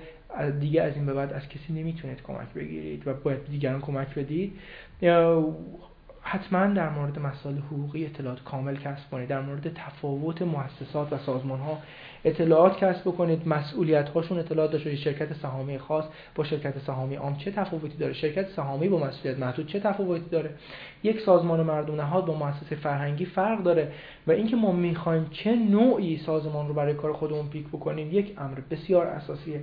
دیگه از این به بعد از کسی نمی‌تونید کمک بگیرید و باید دیگران کمک بدید حتما در مورد مسائل حقوقی اطلاعات کامل کسب کنید. در مورد تفاوت مؤسسات و سازمان ها اطلاعات کسب بکنید مسئولیت هاشون اطلاعات داشته شرکت سهامی خاص با شرکت سهامی عام چه تفاوتی داره؟ شرکت سهامی با مسئولیت محدود چه تفاوتی داره؟ یک سازمان مردم نهاد با مؤسسه فرهنگی فرق داره؟ و اینکه ما می‌خوایم چه نوعی سازمان رو برای کار خودمون پیک بکنیم یک امر بسیار اساسیه.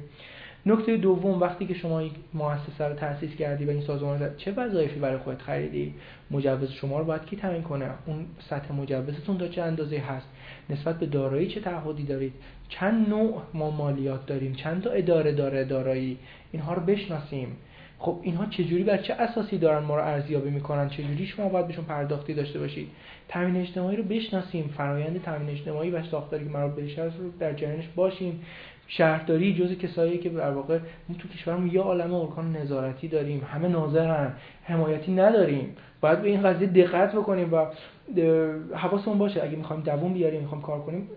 نکته دوم وقتی که شما یک مؤسسه رو تأسیس کردی و این سازمان رو چه وظایفی برای خودت خریدی؟ مجوز شما رو باید کی تعیین کنه؟ اون سطح مجوزتون تا چه اندازه هست؟ نسبت به دارایی چه تعهدی دارید؟ چند نوع ما مالیات داریم؟ چند تا اداره داره دارایی؟ اینها رو بشناسیم. خب اینها چجوری بر چه اساسی دارن ما رو ارزیابی می‌کنن؟ چجوری شما باید بهشون پرداختی داشته باشید تامین اجتماعی رو بشناسیم. فرایند تامین اجتماعی و ساختاری که مربوط بهش رو در جریانش باشیم. شهرداری جز کسایی که در واقع ما تو کشورمون یه عالمه ارگان نظارتی داریم همه ناظرن حمایتی نداریم. باید به این قضیه دقت بکنیم و حواسمون باشه. اگه می‌خوایم دووم بیاریم می‌خوایم کار کنیم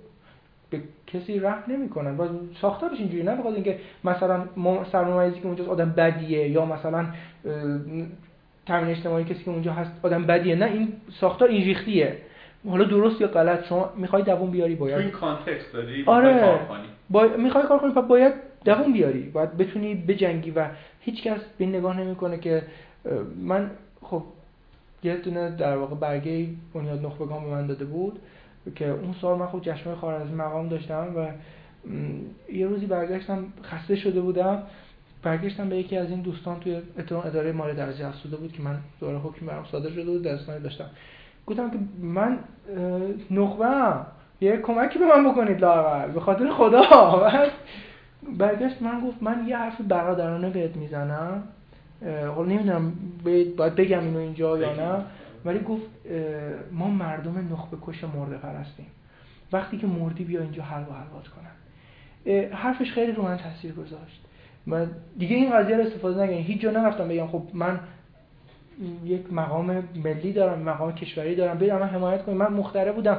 به کسی رحم نمی‌کنن. و ساختارش اینجوری نه بخاطر اینکه مثلا سرمایه‌ای که اونجا آدم بدیه یا مثلا تامین اجتماعی کسی که اونجا هست آدم بدیه. نه این ساختار این ریختیه حالا درست یا غلط شما می‌خوای دووم بیاری باید. تو این کانتکست داری آره. کار کنی. با... می‌خوای کار کنی باید دووم بیاری. باید بتونی بجنگی و هیچکس به نگاه نمی‌کنه که من خب یه دونه در واقع برگه بنیاد نخبگان به من داده بود که اون سال من خب جشنواره خارزمی مقام داشتم و یه روزی برگشتم خسته شده بودم. برگشتم به یکی از این دوستان توی اداره مالی درجه افزوده بود که من دوره حکم برام صادر شده بود درستانی داشتم. گفتم که من نخبه یه کمکی به من بکنید لاغر به خاطر خدا. برگشت من گفت من یه حرف برادرانه بهت می‌زنم. حالا نمی‌دونم باید بگم اینو اینجا یا نه. ولی گفت ما مردم نخبه کش مرده پرستیم وقتی که مردی بیا اینجا حل و حلوات کنن. حرفش خیلی رو من تاثیر گذاشت. من دیگه این قضیه رو استفاده نگم هیچ جا نرفتم بگم خب من یک مقام ملی دارم مقام کشوری دارم. بریم من حمایت کنیم من مختره بودم.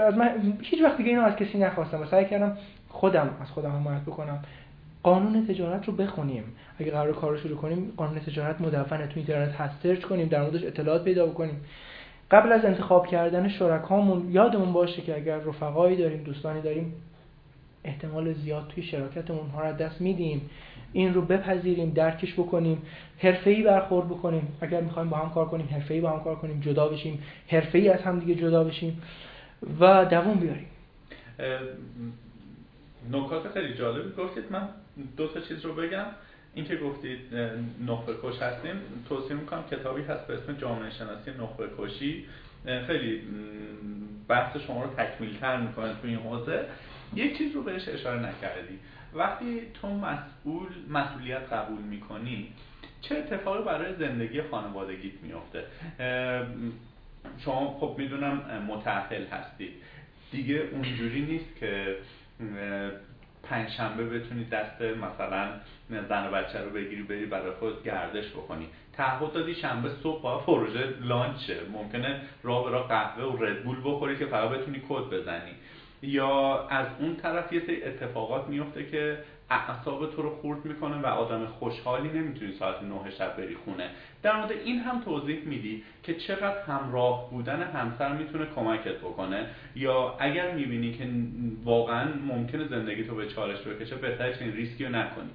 از من هیچ وقت دیگه اینو از کسی نخواستم. و سعی کردم خودم از خودم حمایت بکنم. قانون تجارت رو بخونیم. اگه قرار کار رو شروع کنیم قانون تجارت مدونه. تو اینترنت هست. سرچ کنیم در موردش اطلاعات پیدا بکنیم. قبل از انتخاب کردن شرکامون یادمون باشه که اگر رفقایی داریم دوستانی داریم احتمال زیاد توی شراکتمون اونها رو دست میدیم. این رو بپذیریم درکش بکنیم حرفه‌ای برخورد بکنیم. اگر می‌خوایم با هم کار کنیم حرفه‌ای با هم کار کنیم جدا بشیم حرفه‌ای از هم دیگه جدا بشیم و دوام بیاریم. نکات خیلی جالبی گفتید. من دو تا چیز رو بگم. این که گفتید نخبه کش هستیم. توصیه می‌کنم کتابی هست به اسم جامعه شناسی نخبه کشی خیلی بحث شما رو تکمیل تر می‌کنه تو این حوزه. یک چیز رو بهش اشاره نکردی. وقتی تو مسئول مسئولیت قبول می‌کنی چه اتفاقی برای زندگی خانوادگیت میفته شما خب می‌دونم متعهل هستید دیگه اونجوری نیست که پنجشنبه بتونی دست مثلا زن و بچه رو بگیری بری برای خود گردش بکنی تعهد دادی شنبه صبح با پروژه لانچه. ممکنه راه به قهوه و ردبول بخوری که فقط بتونی کد بزنی. یا از اون طرف یه سری اتفاقات میفته که اعصاب تو رو خورد می‌کنه و آدم خوشحالی نمی‌تونی ساعت نه شب بری خونه. در مورد این هم توضیح میدی که چقدر همراه بودن همسر می‌تونه کمکت بکنه یا اگر می‌بینی که واقعا ممکنه زندگی تو به چالش بکشه بهتره چنین ریسکی رو نکنی.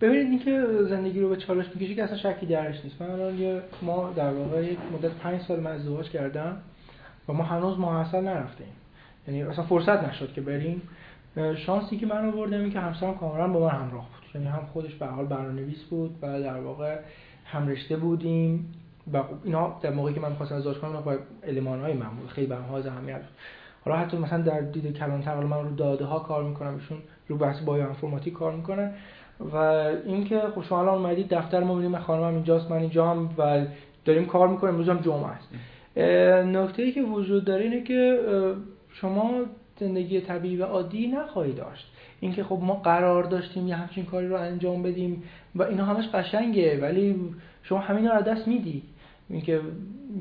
ببینید اینکه زندگی رو به چالش می‌کشه که اصلا شکی درش نیست. من الان ما در واقع مدت پنج سال من ازدواج کردم و ما هنوز محصل نرفتیم یعنی اصلا فرصت نشد که بریم. شانسی که من آوردم این که همسرم کاملا با من همراه بود. یعنی هم خودش به حال برنامه‌نویس بود و در واقع هم رشته بودیم و اینا در موقعی که من خواستم ازدواج کنم با های من خیلی برام ها اهمیت حالا حتی مثلا در دید کلانتر من رو داده ها کار می‌کنم ایشون رو بحث بایو انفرماتیک کار می‌کنن. و اینکه خب شما الان اومدید دفتر ما بودیم خانمم اینجاست من اینجا هم و داریم کار می‌کنیم امروز هم جمعه است. نکته ای که وجود داره اینه که شما زندگی طبیعی و عادی نخواهی داشت. اینکه خب ما قرار داشتیم یه همچین کاری رو انجام بدیم و اینا همش قشنگه ولی شما همین رو دست میدی. اینکه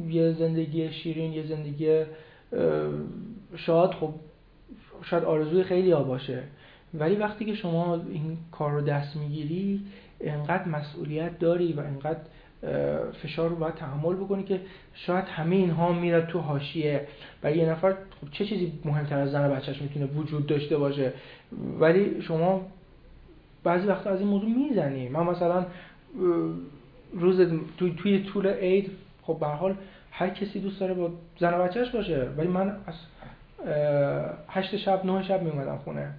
یه زندگی شیرین یه زندگی شاد خب شاید آرزوی خیلی ها باشه. ولی وقتی که شما این کار رو دست می‌گیری انقدر مسئولیت داری و انقدر فشار رو باید تحمل بکنی که شاید همه اینها میره تو حاشیه برای یه نفر خب چه چیزی مهمتر از زن بچهش می‌تونه وجود داشته باشه؟ ولی شما بعضی وقتا از این موضوع می‌زنی. من مثلا روز توی, توی طول عید خب به حال هر کسی دوست داره با زن بچهش باشه. ولی من از هشت شب نه شب میومدم خونه.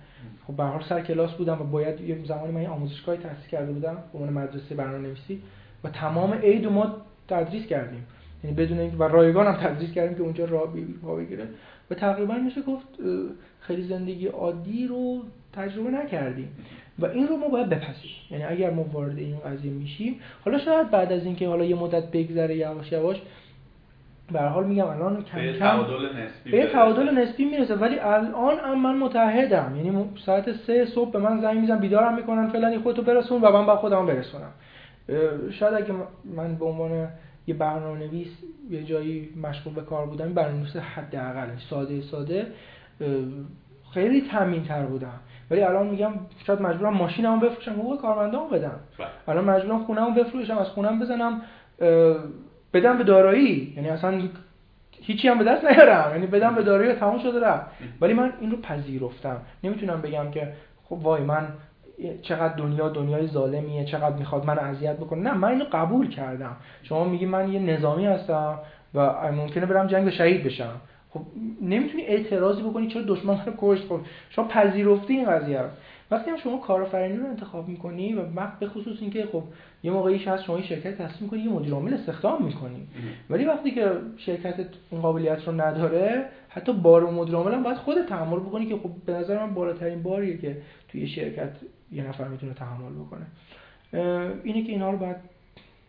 خب به حال سر کلاس بودم و باید یه زمانی من آموزشگاهی تحصیل کرده بودم به عنوان مدرسه برنامه‌نویسی. و تمام عید ما تدریس کردیم. یعنی بدون اینکه و رایگان هم تدریس کردیم که اونجا راه بگیره. و تقریبا میشه گفت خیلی زندگی عادی رو تجربه نکردیم. و این رو ما باید بپذیریم. یعنی اگر ما وارد این قضیه میشیم حالا شاید بعد از اینکه حالا یه مدت بگذره یواش یواش به حال میگم الان کم به نسبی به تعادل نسبی می‌رسه. ولی الان هم من متحدم. یعنی ساعت سه صبح به من زنگ میزن بیدارم می‌کنن فلانی خودتو برسون و من با خودم برسونم. شاید اگه من به عنوان یه برنامه نویس یه جایی مشغول به کار بودم برنامه نویس حداقل ساده ساده خیلی تامین تر بودم. ولی الان میگم شاید مجبورم ماشینمو بفروشم حقوق کارمندامو بدم. بله. الان مجبورم خونمو بفروشم از خونم بزنم بدم به دارایی. یعنی اصلا هیچی هم به دست نیارم. یعنی بدم به دارایی تموم شده رفت. ولی من این رو پذیرفتم. نمی‌تونم بگم که خب وای من چقدر دنیا دنیای ظالمیه چقدر می‌خواد من اذیت بکنه. نه من اینو قبول کردم. شما میگی من یه نظامی هستم و ممکنه برم جنگ شهید بشم. خب نمی‌تونی اعتراضی بکنی چرا دشمن رو کشت خب شما پذیرفتی این قضیه رو. وقتی هم شما کارآفرینی رو انتخاب می‌کنی و به خصوص اینکه خب یه موقعیش هست شما شرکت تصمیم کنی یه مدیر عامل استخدام می‌کنی. ولی وقتی که شرکت این قابلیت رو نداره حتی بار مدیر عامل هم باید خود تحمل بکنی که خب به نظر من بالاترین باریه که توی شرکت یه نفر می‌تونه تحمل بکنه. اینه که اینا رو باید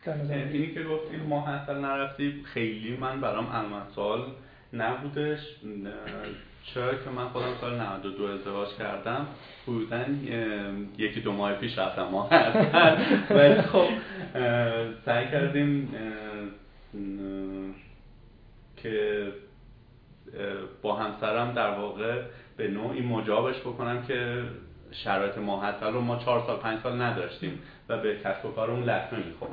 در نظر اینی که گفتیم ما حتی نرفتی خیلی من برام سال نبودش. چرا که من خودم سال 92 ازدواج کردم. بودن یکی دو ماه پیش رفتم ما ولی خب سعی کردیم که با همسرم در واقع به نوعی مجابش بکنم که شرایط ماحصل رو ما چهار سال پنج سال نداشتیم و به کسب و کارمون لطمه می‌خورد.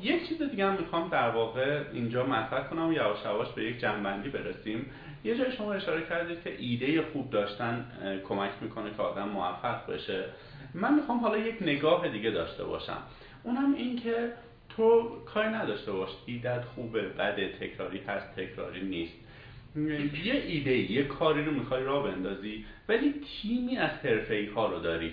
یک چیز دیگه هم می‌خوام در واقع اینجا مطرح کنم و یواش یواش به یک جنبندی برسیم. یه جای شما اشاره کردید که ایده خوب داشتن کمک می‌کنه که آدم موفق بشه. من می‌خوام حالا یک نگاه دیگه داشته باشم. اونم این که تو کاری نداشته باش ایدت خوبه بده. تکراری هست تکراری نیست. یه ایده یه کاری رو می‌خوای راه بندازی ولی تیمی از حرفه ها رو داری.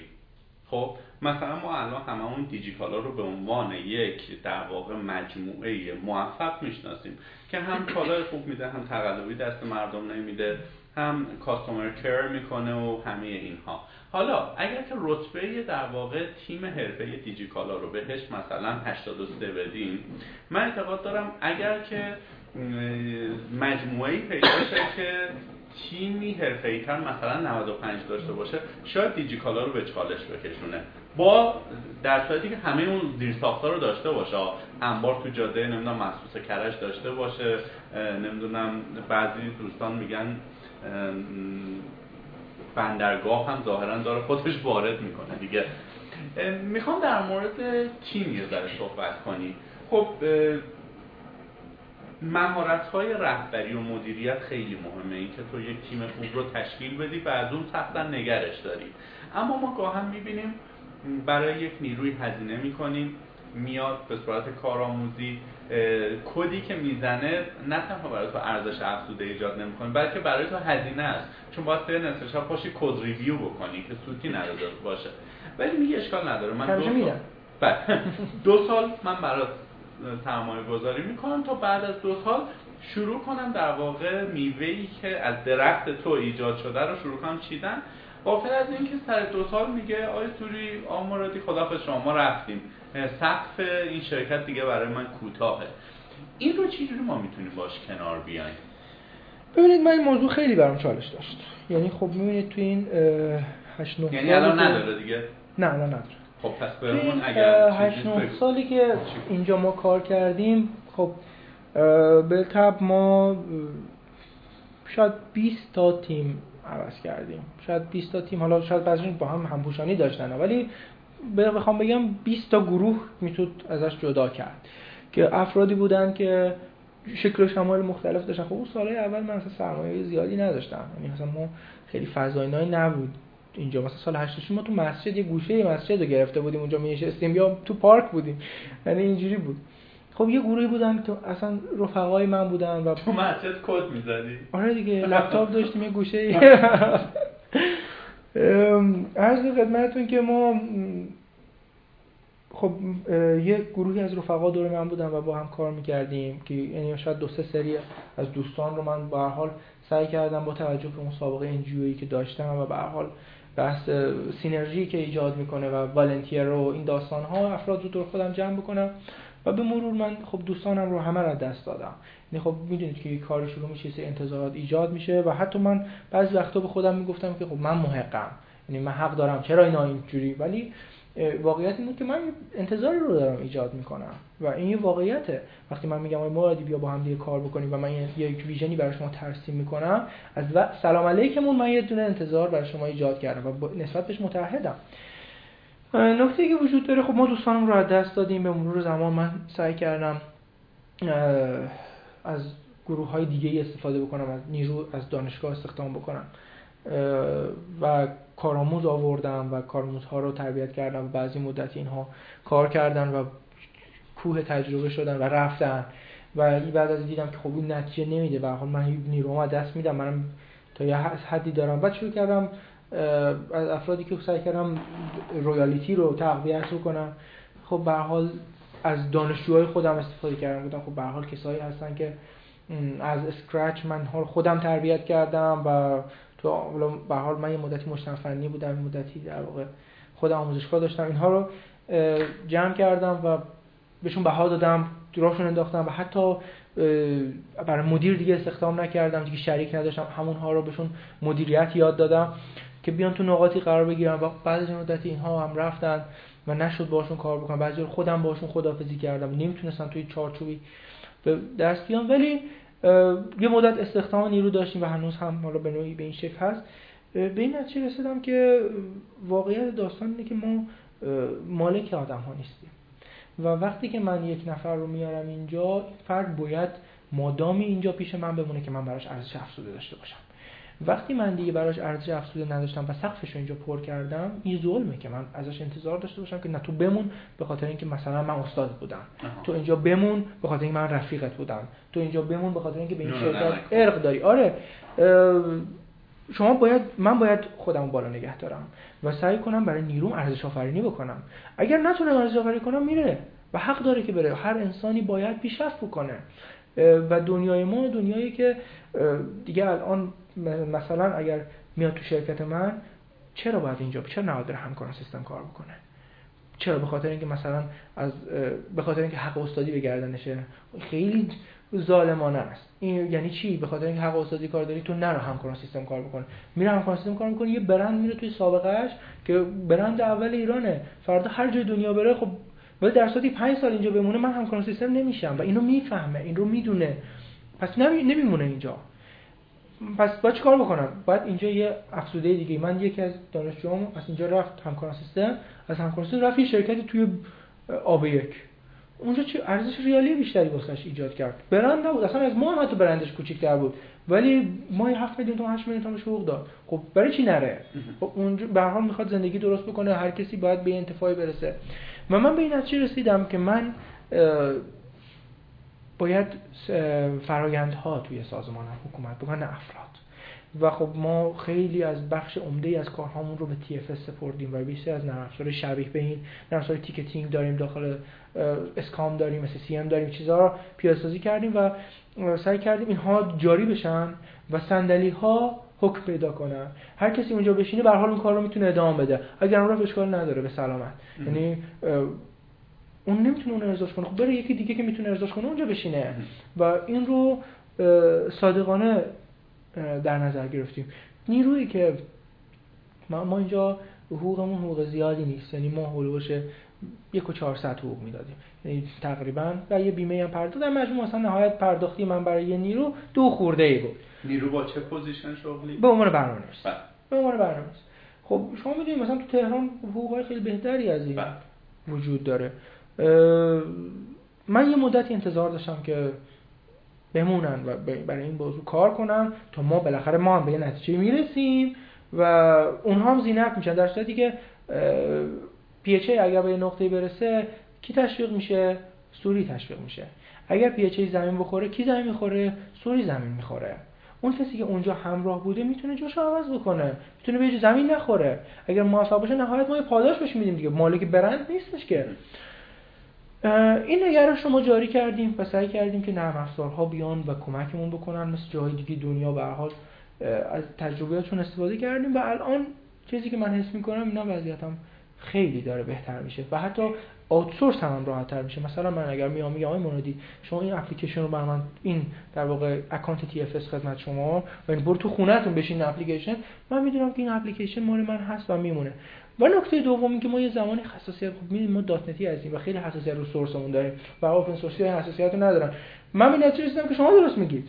خب مثلا ما الان هممون دیجیکالا رو به عنوان یک در واقع مجموعه موفق می‌شناسیم. که هم کالای خوب میده هم تقلبی دست مردم نمیده هم کاستومر کر می‌کنه و همه اینها. حالا اگر که رتبه در واقع تیم حرفه دیجیکالا رو بهش مثلا 83 بدیم من اعتقاد دارم اگر که مجموعه پیدا که تیمی حرفه‌ای‌تر مثلا 95 داشته باشه شاید دیجیکالا رو به چالش بکشونه. با در صورتی که همه اون زیرساخت‌ها رو داشته باشه انبار تو جاده نمی‌دونم محسوس کرش داشته باشه نمی‌دونم بعضی دوستان میگن بندرگاه هم ظاهرا داره خودش وارد می‌کنه دیگه. می‌خوام در مورد تیم یه ذره صحبت کنی. خب مهارت های رهبری و مدیریت خیلی مهمه. این که تو یک تیم خوب رو تشکیل بدی و از اون تقصا نگرش داری. اما ما گاهم می‌بینیم برای یک نیروی هزینه می‌کنیم میاد به صورت کارآموزی کدی که می‌زنه نه تنها برای تو ارزش افزوده ایجاد نمی‌کنه بلکه برای تو هزینه است. چون باید به نصف شب پاشی کد ریویو بکنی که سوتی نداده باشه. ولی میگه اشکال نداره. من دو سال بله. دو سال من برات سرمایه گذاری می‌کنم تا بعد از دو سال شروع کنم در واقع میوهی که از درخت تو ایجاد شده رو شروع کنم چیدن. غافل از اینکه سر دو سال میگه آی توری آمارادی خدا شما. ما رفتیم سقف این شرکت دیگه برای من کوتاهه. این رو چجوری ما می‌تونیم باش کنار بیایم؟ ببینید من این موضوع خیلی برام چالش داشت. یعنی خب می‌بینید تو این 8 9 یعنی الان نداره دیگه؟ نه الان نداره. خب پس بهمون اگر 8 9 سالی که اینجا ما کار کردیم خب به تب ما شاید 20 تا تیم عوض کردیم. شاید 20 تا تیم حالا شاید بعضیشون با هم همپوشانی داشتن ولی بخوام بگم 20 تا گروه میتود ازش جدا کرد. که افرادی بودن که شکل و شمال مختلف داشتن. خب اون سالهای اول من اصلا سرمایه زیادی نداشتم. یعنی مثلا ما خیلی فضایی نبود. اینجا مثلا سال 86 ما تو مسجد یه گوشه مسجد رو گرفته بودیم اونجا می نشستیم یا تو پارک بودیم. یعنی اینجوری بود. خب یه گروهی بودن که اصلا رفقای من بودن و تو مسجد کد می‌زدی؟ آره دیگه لپتاپ داشتیم یه گوشه عرض خدمتتون که ما خب یه گروهی از رفقا دور من بودن و با هم کار می‌کردیم که یعنی شاید دو سه سری از دوستان رو من به حال سعی کردم با توجه به اون سابقه انجیویی که داشتم و به حال بحث سینرژی که ایجاد می‌کنه و والنتیر و این داستان ها افراد رو دور خودم جمع بکنم و به مرور من خب دوستانم رو همه را دست دادم. یعنی خب می‌دونید که کار شروع میشه سه انتظارات ایجاد میشه و حتی من بعضی وقتا به خودم می‌گفتم که خب من محقم. یعنی من حق دارم چرا اینا اینجوری؟ ولی واقعیت اینه که من انتظاری رو دارم ایجاد می‌کنم. و این یه واقعیته. وقتی من میگم مرادی بیا با هم دیگه کار بکنیم و من یک ویژنی برای شما ترسیم می‌کنم از سلام علیکمون. من یه دونه انتظار برای شما ایجاد کردم و نسبت بهش متحدم نکته که وجود داره خب ما دوستانم رو از دست دادیم. به مرور زمان من سعی کردم از گروه های دیگه استفاده بکنم از نیرو از دانشگاه استخدام بکنم. و کارآموز آوردم و کارآموزها رو تربیت کردم و بعضی مدت اینها کار کردن و کوه تجربه شدن و رفتن. و بعد از دیدم که خب این نتیجه نمیده. و حال من نیروم دست میدم. منم تا یه حدی دارم. بعد شروع کردم از افرادی که سعی کردم رویالیتی رو تقویت رو کنم خب به حال از دانشجوهای خودم استفاده کردم. بودم خب به حال کسایی هستن که از اسکرچ من خودم تربیت کردم و تو به حال من یه مدتی مشتم فنی بودم مدتی در واقع خودم آموزشگاه داشتم. اینها رو جمع کردم و بهشون بها دادم دراشون انداختم و حتی برای مدیر دیگه استخدام نکردم دیگه شریک نداشتم. همونها رو بهشون مدیریت یاد دادم که بیان تو نقاطی قرار بگیرن. و بعد از مدتی اینها هم رفتن و نشد باشون کار بکنم. بعضی خودم باشون خدافزی کردم. نمی‌تونستم توی چارچوبی به دست بیام. ولی یه مدت استخدام نیرو داشتیم و هنوز هم حالا به نوعی به این شکل هست. به این نتیجه رسیدم که واقعیت داستان اینه که ما مالک آدم ها نیستیم. و وقتی که من یک نفر رو میارم اینجا فرد باید مادامی اینجا پیش من بمونه که من براش ارزش افزوده داشته باشم. وقتی من دیگه براش ارزش افزوده نداشتم و سقفش رو اینجا پر کردم این ظلمه که من ازش انتظار داشته باشم که نه تو بمون به خاطر اینکه مثلا من استاد بودم. تو اینجا بمون به خاطر اینکه من رفیقت بودم. تو اینجا بمون به خاطر اینکه به این شرکت ارق داری. آره شما باید من باید خودم بالا نگه دارم و سعی کنم برای نیروم ارزش آفرینی بکنم. اگر نتونم ارزش آفرینی کنم میره و حق داره که بره. هر انسانی باید پیشرفت بکنه. و دنیای ما دنیایی که دیگه الان مثلا اگر میاد تو شرکت من چرا باید اینجا چرا بره همکاران سیستم کار بکنه؟ چرا؟ به خاطر اینکه مثلا از به خاطر اینکه حق استادی به گردنشه. خیلی ظالمانه است. این یعنی چی؟ به خاطر اینکه حق استادی کار داری تو نرو همکاران سیستم کار بکنه. میره همکاران سیستم کار می‌کنه یه برند میره توی سابقهش که برند اول ایرانه. فردا هر جای دنیا بره خب ولی در صورتی 5 سال اینجا بمونه من همکاران سیستم نمیشم و اینو می‌فهمه این رو می‌دونه. پس نمیمونه اینجا. پس باید چیکار بکنم؟ باید اینجا یه افسوده دیگه. من یکی از دانشجوام از اینجا رفت همکاران سیستم. از همکاران سیستم رفت یه شرکتی توی آب یک. اونجا چه ارزش ریالی بیشتری واسش ایجاد کرد. برند نبود. اصلا از ما هم حتی برندش کوچیک‌تر بود. ولی ما 7 میلیون تا 8 میلیون تومانش حقوق داد. خب برای چی نره؟ خب اونجا به هر حال می‌خواد زندگی درست بکنه. هر کسی باید به انتفاعی برسه. و من به این نتیجه رسیدم که من باید فرایندها توی سازمان حکومت بکنن نه افراد. و خب ما خیلی از بخش عمده از کارهامون رو به TFS سپردیم و بیشتر از نرم افزار شبیه به این نرم افزار ticketing داریم داخل Scrum داریم مثل CRM داریم چیزها رو پیاده کردیم و سعی کردیم اینها جاری بشن و صندلی ها حکم پیدا کنن. هر کسی اونجا بشینه به حال اون کار رو می‌تونه ادامه بده. اگر اون رفت اشکال نداره به سلامت. یعنی اون نمی‌تونه اون ارضاش کنه. خب بره یکی دیگه که می‌تونه ارضاش کنه اونجا بشینه. و این رو صادقانه در نظر گرفتیم. نیرویی که ما اینجا حقوقمون حقوق زیادی نیست. یعنی ما حول‌وحوش یک و چهارصد حقوق می‌دادیم. یعنی تقریبا و یه بیمه هم پرداخت. در مجموع مثلا نهایت پرداختی من برای یه نیرو دو خرده‌ای بود. نیرو با چه position شغلی به عنوان برنامه‌نویس. بله. به عنوان برنامه‌نویس. خب شما می‌دونید مثلا تو تهران حقوق خیلی بهتری از این بله. وجود داره. من یه مدتی انتظار داشتم که بمونن و برای این موضوع کار کنن تا ما بالاخره ما هم به یه نتیجه می‌رسیم و اونها هم زینت میشن. در صورتی که پی اگر به یه نقطه برسه کی تشویق میشه؟ سوری تشویق میشه. اگر پی زمین بخوره کی زمین می‌خوره؟ سوری زمین می‌خوره. اون کسی که اونجا همراه بوده می‌تونه جاشو عوض بکنه. می‌تونه به زمین نخوره. اگر موفق باشه نهایت ما یه پاداش بهش میدیم دیگه. مالک برند نیستش که. این نگرش رو ما جاری کردیم و سعی کردیم که نرم افزارها بیان و کمکمون بکنن مثل جای دیگه دنیا به حال از تجربیاتشون استفاده کردیم و الان چیزی که من حس می‌کنم اینا وضعیتم خیلی داره بهتر میشه و حتی آوتسورس هم راحت تر میشه. مثلا من اگر میام میگم آقای منادی شما این اپلیکیشن رو من این در واقع account TFS خدمت شما و این برو تو خونه‌تون بشین اپلیکیشن من می‌دونم که این اپلیکیشن مال من هست و میمونه. و نکته دوم که ما یه زمانی حساسیت خب می‌دونیم ما dot net ی هستیم و خیلی حساسیت رو source مون داریم و open source ی حساسیت رو ندارن. من به نتیجه که شما درست میگید.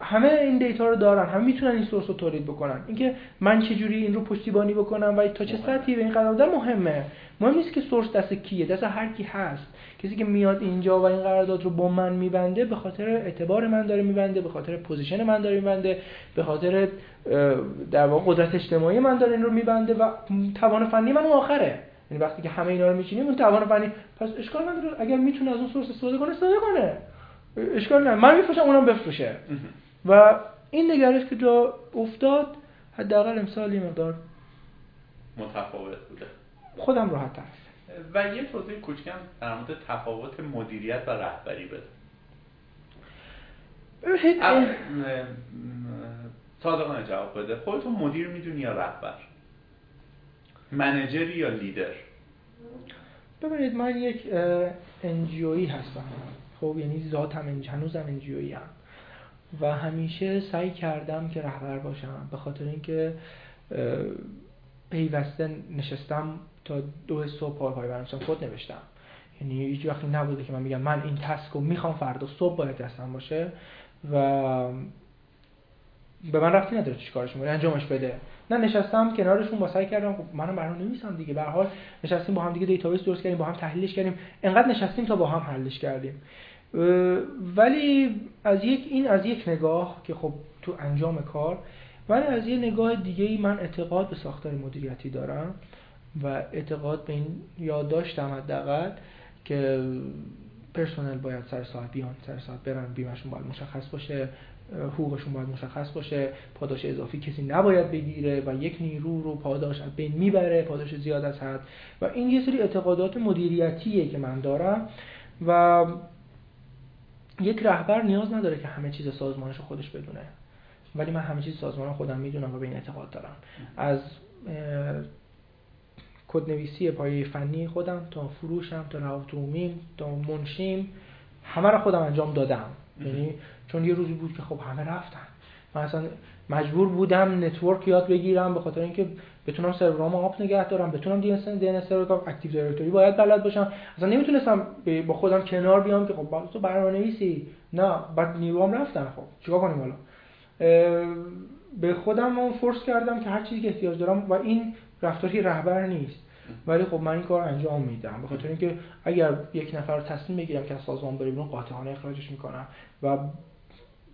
همه این data رو دارن همه می‌تونن این source رو تولید بکنن. اینکه من چه جوری این رو پشتیبانی بکنم و تا چه سطحی به این قرارداد مهمه. مهم نیست که source دست کیه دست هر کی هست. کسی که میاد اینجا و این قرارداد رو با من میبنده به خاطر اعتبار من داره میبنده به خاطر position من داره میبنده به خاطر در واقع قدرت اجتماعی من داره این رو میبنده و توان فنی من آخره. یعنی وقتی که همه اینا رو میچینیم اون توان فنی پس اشکال نداره. اگر می‌تونه از اون source استفاده کنه استفاده کنه. اشکال نداره من میفروشم اونم بفروشه. و این نگرش که جا افتاد حداقل امسال یه مقدار متفاوت بوده. خودم راحت تر و یه توضیح کوچکم در مورد تفاوت مدیریت و رهبری بده صادقانه جواب بده. خودتون مدیر می‌دونی یا رهبر؟ منجری یا لیدر؟ ببینید من یک انجیویی هستم. خب یعنی ذاتم هنوزم انجیویی هم. و همیشه سعی کردم که رهبر باشم. به خاطر اینکه پیوسته نشستم تا دو صبح پای پای برنامه خود نوشتم. یعنی هیچ وقتی نبوده که من میگم من این task رو می‌خوام فردا صبح باید دستم باشه و به من ربطی نداره چیکارش می‌کنه انجامش بده. نه نشستم کنارشون با سعی کردم خب منم برنامه نویسم دیگه. به حال نشستیم با هم دیگه database درست کردیم با هم تحلیلش کردیم. انقدر نشستیم تا با هم حلش کردیم. ولی از یک این از یک نگاه که خب تو انجام کار ولی از یه نگاه دیگه ای من اعتقاد به ساختار مدیریتی دارم و اعتقاد به این یاد داشتم حداقل که پرسنل باید سر ساعت بیان سر ساعت برن بیمشون باید مشخص باشه حقوقشون باید مشخص باشه پاداش اضافی کسی نباید بگیره و یک نیرو رو پاداش از بین می‌بره پاداش زیاد از حد. و این یه سری اعتقادات مدیریتیه که من دارم و یک رهبر نیاز نداره که همه چیز سازمانش رو خودش بدونه. ولی من همه چیز سازمان خودم می‌دونم و به این اعتقاد دارم. از کدنویسی پایه فنی خودم تا فروشم تا روابط تا منشیم همه رو خودم انجام دادم. یعنی چون یه روزی بود که خب همه رفتن. من اصلا مجبور بودم network یاد بگیرم به خاطر اینکه بتونم server ام up نگه دارم بتونم DS DS Active Directory باید بلد باشم. اصلا نمی‌تونستم با خودم کنار بیام که خب تو برنامه‌نویسی. نه بعد نیروام رفتن. خب چیکار کنیم حالا؟ به خودم اون فورس کردم که هر چیزی که احتیاج دارم و این رفتاری رهبر نیست. ولی خب من این کار انجام میدم. به خاطر اینکه اگر یک نفر تصمیم بگیرم که از سازمان بره بیرون قاطعانه اخراجش می‌کنم. و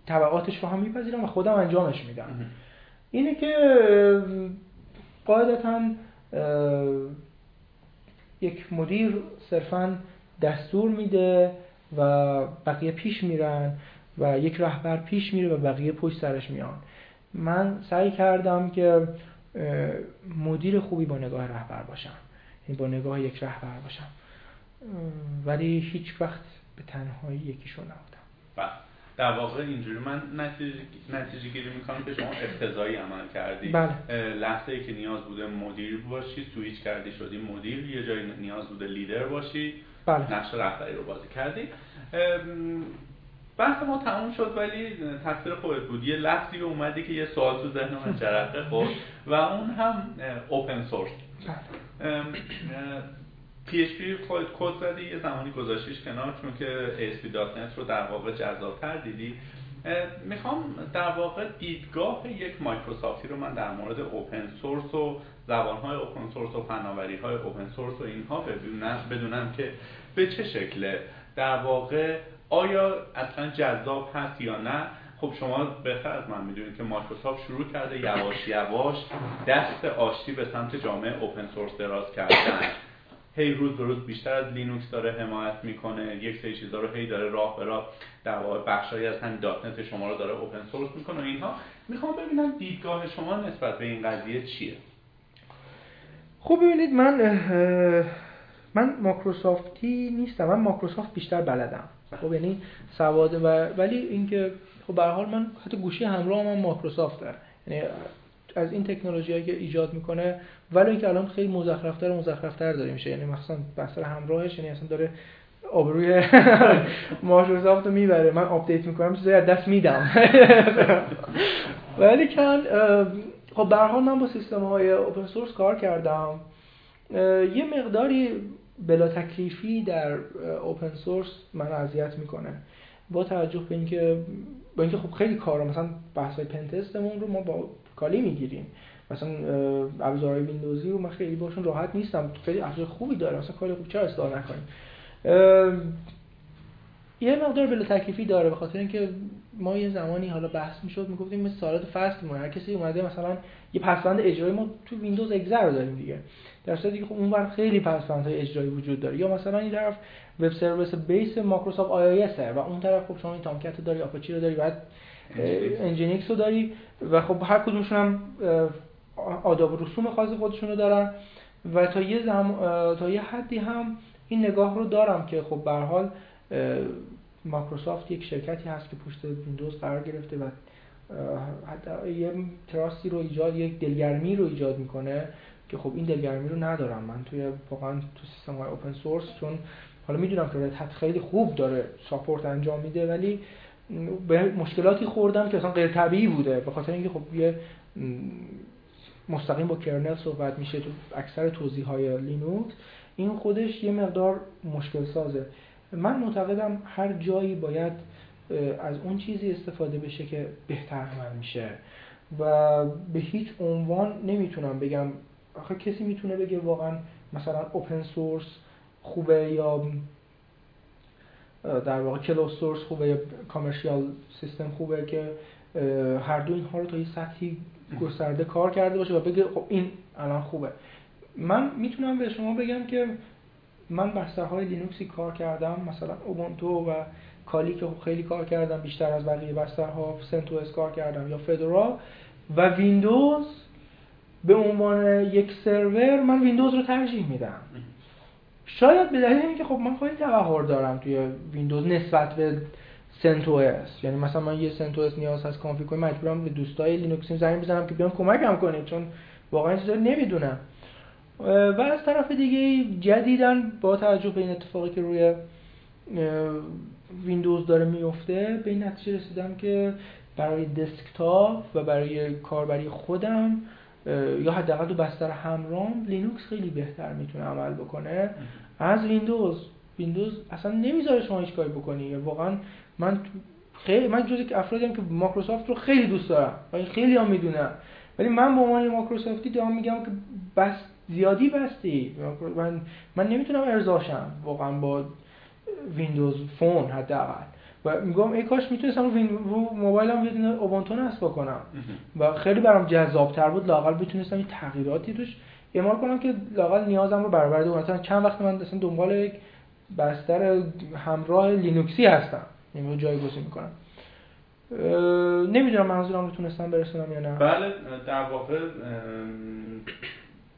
تبعاتش رو هم میپذیرم و خودم انجامش میدم. اینه که قاعدتا یک مدیر صرفا دستور میده و بقیه پیش میرن و یک رهبر پیش میره و بقیه پشت سرش میان. من سعی کردم که مدیر خوبی با نگاه رهبر باشم. یعنی با نگاه یک رهبر باشم. ولی هیچ وقت به تنهایی یکیشون نبودم. بله. در واقع اینجوری من نتیجه, نتیجه گیری می‌کنم که شما اقتضایی عمل کردی. بله. لحظه ای که نیاز بوده مدیر باشی سویچ کردی شدی مدیر یه جایی نیاز بوده لیدر باشی. بله. نقش رهبری رو بازی کردی. بحث ما تموم شد ولی تقصیر خودت بود. یه لحظی اومدی که یه سوال تو ذهن من جرقه خورد و اون هم اوپن سورس PHP خودت کد زدی یه زمانی گذاشتیش کنار چون که ASP.NET رو در واقع جذابتر دیدی. می‌خوام در واقع دیدگاه یک مایکروسافتی رو من در مورد اوپن سورس و زبانهای open source و فناوری های اوپن سورس و اینها بدونم, بدونم که به چه شکله. در واقع آیا اصلا جذاب هست یا نه؟ خب شما بهتر از من می‌دونید که مایکروسافت شروع کرده یواش یواش دست آشتی به سمت جامعه open source دراز کردن. هی روز به روز بیشتر از لینوکس داره حمایت می‌کنه. یک سری چیزا رو هی داره راه به راه در واقع بخشایی از همین دات شما رو داره open source می‌کنه و اینها. می‌خوام ببینم دیدگاه شما نسبت به این قضیه چیه؟ خب ببینید من من ماکروسافتی نیستم. من ماکروسافت بیشتر بلدم. خب یعنی سواد و ولی اینکه خب به حال من حتی گوشی همراه من ماکروسافت یعنی از این تکنولوژی که ایجاد می‌کنه ولی اینکه الان خیلی مزخرفتر و مزخرفتر داره میشه. یعنی مثلا بحث همراهش یعنی اصلا داره آبروی مایکروسافت رو می‌بره. من update می‌کنم چیزایی از دست میدم. ولی کن خب به من با سیستم های اوپن سورس کار کردم. یه مقداری بلا تکلیفی در اوپن سورس من اذیت می‌کنه. با توجه به اینکه با اینکه خب خیلی کارا مثلا بحث های پنتستمون رو ما با کالی می‌گیریم. مثلا ابزارهای ویندوزی رو من خیلی باشون راحت نیستم. خیلی ابزار خوبی داره مثلا کاری خوب چرا استفاده نکنیم؟ یه مقدار بلا تکلیفی داره به خاطر اینکه ما یه زمانی حالا بحث می‌شد می‌گفتیم مثل سالات فست هر کسی اومده مثلا یه پسوند اجرایی ما تو ویندوز اگزر داریم دیگه. در صورتی که خب اونور خیلی پسوندهای اجرایی وجود داره. یا مثلا این طرف وب سرویس بیس مایکروسافت آی و اون طرف خب شما این تامکت داری آپاچی رو داری بعد انجینیکس رو داری و خب هر کدومشون هم آداب و رسوم خاص خودشون رو دارن و تا یه زم... تا یه حدی هم این نگاه رو دارم که خب به حال مایکروسافت یک شرکتی هست که پشت ویندوز قرار گرفته و یه trust ی رو ایجاد یک دلگرمی رو ایجاد می‌کنه که خب این دلگرمی رو ندارم من. توی واقعا تو سیستم های open source چون حالا می‌دونم که Red Hat خیلی خوب داره support انجام میده ولی به مشکلاتی خوردم که اصلا غیر طبیعی بوده. به خاطر اینکه خب یه مستقیم با kernel صحبت میشه تو اکثر توزیع های لینوکس این خودش یه مقدار مشکل سازه من معتقدم هر جایی باید از اون چیزی استفاده بشه که بهتر عمل میشه. و به هیچ عنوان نمی‌تونم بگم. آخه کسی می‌تونه بگه واقعا مثلا اوپن سورس خوبه یا در واقع کلوز سورس خوبه یا کامرشیال سیستم خوبه که هر دو اینها رو تا یه سطحی گسترده کار کرده باشه و بگه خب این الان خوبه. من می‌تونم به شما بگم که من بسترهای لینوکسی کار کردم مثلا اوبونتو و کالی که خیلی کار کردم بیشتر از بقیه بسترها سنتوس کار کردم یا فدورا و ویندوز به عنوان یک سرور من ویندوز رو ترجیح میدم. شاید به دلیل اینکه خب من خیلی تبحر دارم توی ویندوز نسبت به CentOS یعنی مثلا من یه CentOS نیاز هست config کنم مجبورم به دوستای لینوکسی زنگ بزنم که بیان کمکم کنه چون واقعا چیزا نمی‌دونم. و از طرف دیگه جدیداً با توجه به این اتفاقی که روی ویندوز داره میفته به این نتیجه رسیدم که برای دسکتاپ و برای کاربری خودم یا حداقل تو بستر همرام لینوکس خیلی بهتر می‌تونه عمل بکنه. از ویندوز. ویندوز اصلا نمی‌ذاره شما هیچ کاری بکنی. واقعا من خیلی من جزو افرادی هم که مایکروسافت رو خیلی دوست دارم و خیلی هم می‌دونم. ولی من به عنوان مایکروسافتی دارم میگم که بس زیادی بسته‌ای. من من نمی‌تونم ارضاشم. واقعا با ویندوز فون حداقل. و میگم ای کاش می‌تونستم رو, رو موبایلم یه دونه اوبونتو نصب بکنم. و خیلی برام جذابتر بود. لااقل می‌تونستم این تغییراتی توش اعمال کنم که لااقل نیازم رو برآورده کنم چند وقت من اصلا دنبال یک بستر همراه لینوکسی هستم. یعنی جایگزین می‌کنم. نمی‌دونم منظورم رو تونستم برسونم یا نه. بله در واقع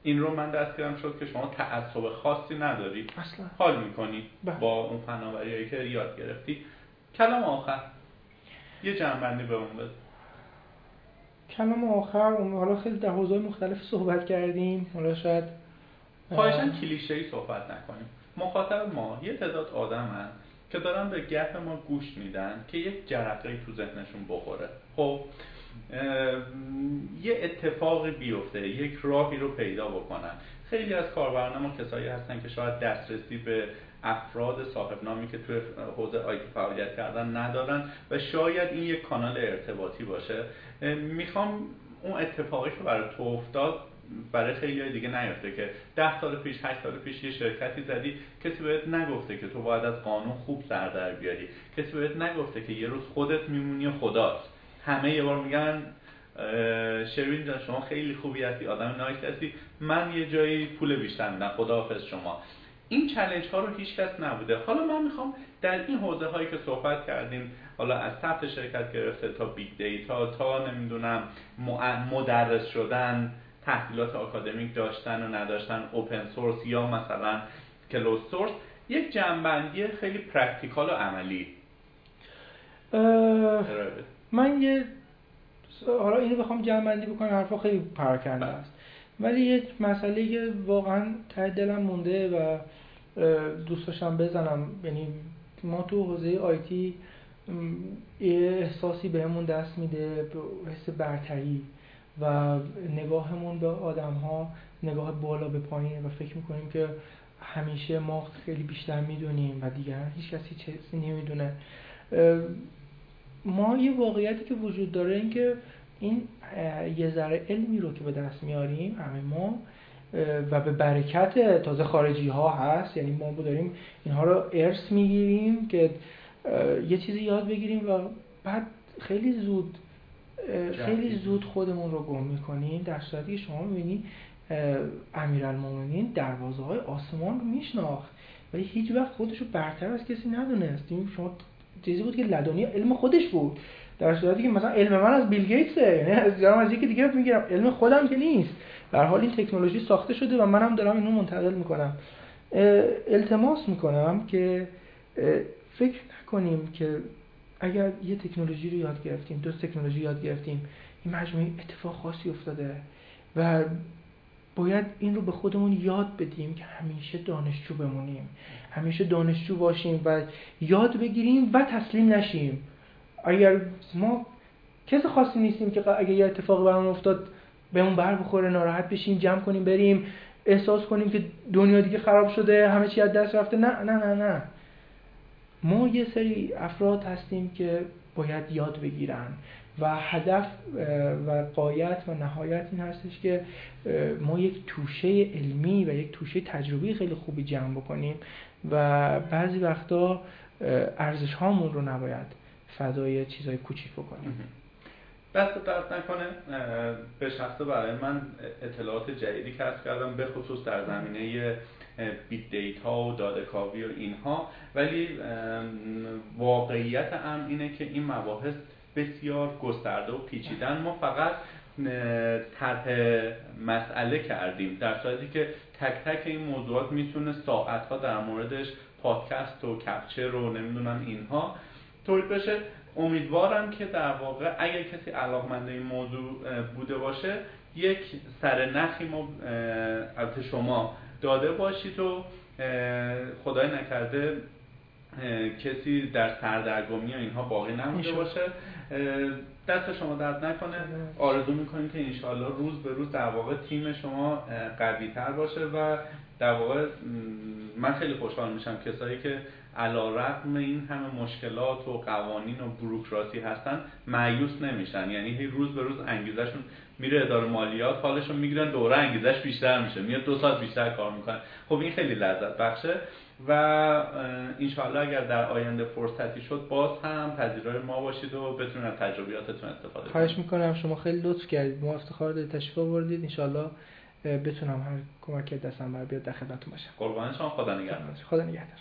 این رو من دست کردم شد که شما تعصب خاصی نداری. اصلا. حال می‌کنی بله. با اون فناوری که یاد گرفتی. کلام آخر. یه جنبندی به اون بده. کلام آخر اون حالا خیلی در حوزه مختلف صحبت کردیم. حالا شاید خواهشن کلیشه ای صحبت نکنیم. مخاطب ما یه تعداد آدم هست که دارن به گپ ما گوش میدن که یک جرقه تو ذهنشون بخوره. خب یه اتفاقی بیفته یک راهی رو پیدا بکنن. خیلی از کاربران ما کسایی هستن که شاید دسترسی به افراد صاحب نامی که توی حوزه آیتی فعالیت کردن ندارن و شاید این یک کانال ارتباطی باشه. می‌خوام اون اتفاقی که برای تو افتاد برای خیلی دیگه نیفته که ده سال پیش هشت سال پیش یه شرکتی زدی کسی بهت نگفته که تو باید از قانون خوب سر در بیاری. کسی بهت نگفته که یه روز خودت میمونی خودت. همه یه بار میگن شروین جان شما خیلی خوبی هستی آدم nice هستی. من یه جایی پول بیشتر میدم. خداحافظ شما. این challenge ها رو هیچ کس نبوده. حالا من می‌خوام در این حوزه هایی که صحبت کردیم حالا از ثبت شرکت گرفته تا big data تا نمی‌دونم مدرس شدن تحصیلات آکادمیک داشتن و نداشتن open source یا مثلا close source یک جمع‌بندی خیلی practical و عملی. من یه حالا اینو بخوام جمع بکنم حرفا خیلی پراکنده است. ولی یک مسئله که واقعا ته دلم مونده و دوست داشتم بزنم. یعنی ما تو حوزه IT یه احساسی بهمون دست میده به حس برتری. و نگاهمون به آدم ها نگاه بالا به پایین و فکر می‌کنیم که همیشه ما خیلی بیشتر می‌دونیم و دیگر هیچ کسی چیزی نمی‌دونه. ما یه واقعیتی که وجود داره این که این یه ذره علمی رو که به دست میاریم همه ما و به برکت تازه خارجی ها هست. یعنی ما داریم اینها رو ارث می‌گیریم که یه چیزی یاد بگیریم و بعد خیلی زود خیلی زود خودمون رو گم می‌کنیم. در صورتی که شما می‌بینی امیرالمومنین دروازه های آسمان رو میشناخت. ولی هیچ وقت خودش رو برتر از کسی ندونست. شما چیزی بود که لدنی علم خودش بود. در صورتی که مثلا علم من از بیل گیتسه. یعنی از از یکی دیگه می‌گیرم. علم خودم که نیست. در حال این تکنولوژی ساخته شده و منم دارم اینو منتقل می‌کنم. التماس می‌کنم که فکر نکنیم که اگر یه تکنولوژی رو یاد گرفتیم دو تکنولوژی یاد گرفتیم این مجموعه اتفاق خاصی افتاده و باید این رو به خودمون یاد بدیم که همیشه دانشجو بمونیم همیشه دانشجو باشیم و یاد بگیریم و تسلیم نشیم. اگر ما کس خاصی نیستیم که اگر یه اتفاقی برامون افتاد بهمون بر بخوره ناراحت بشیم جمع کنیم بریم احساس کنیم که دنیا دیگه خراب شده همه چی از دست رفته نه نه نه نه. ما یه سری افراد هستیم که باید یاد بگیرن و هدف و قایت و نهایت این هستش که ما یک توشه علمی و یک توشه تجربی خیلی خوبی جمع بکنیم و بعضی وقتا ارزش هامون رو نباید فدای چیزای کوچیک بکنیم. دست درد نکنه به شخصه برای من اطلاعات جدیدی کسب کردم به خصوص در زمینه بیت دیتا و داده کاوی و اینها. ولی واقعیت هم اینه که این مباحث بسیار گسترده و پیچیدن. ما فقط طرح مسئله کردیم در صورتی که تک تک این موضوعات می‌تونه ساعتها در موردش پادکست و کپچر و نمی‌دونم اینها تولید بشه. امیدوارم که در واقع اگر کسی علاقمند این موضوع بوده باشه یک سر نخی ما البته شما داده باشید و خدای نکرده کسی در سردرگمی و اینها باقی نمونده باشه. دست شما درد نکنه. آرزو می‌کنیم که انشاءالله روز به روز در واقع تیم شما قوی تر باشه و در واقع من خیلی خوشحال میشم کسایی که علا رقم این همه مشکلات و قوانین و بروکراسی هستن معیوس نمیشن. یعنی روز به روز انگیزشون میره اداره مالیات حالشون می‌گیرن دوره انگیزش بیشتر میشه. میاد دو ساعت بیشتر کار می‌کنن خب این خیلی لذت بخشه و انشاءالله اگر در آینده فرصتی شد باز هم پذیرای ما باشید و بتونید از تجربیاتتون استفاده کنید. خواهش می‌کنم شما خیلی لطف کردید. ما افتخار دارید تشریف آوردید. انشاءالله بتونم هر کمک دستم بر بیاد در خدمتتون باشم. قربان شما. خدا نگهدار. خدا نگهدار.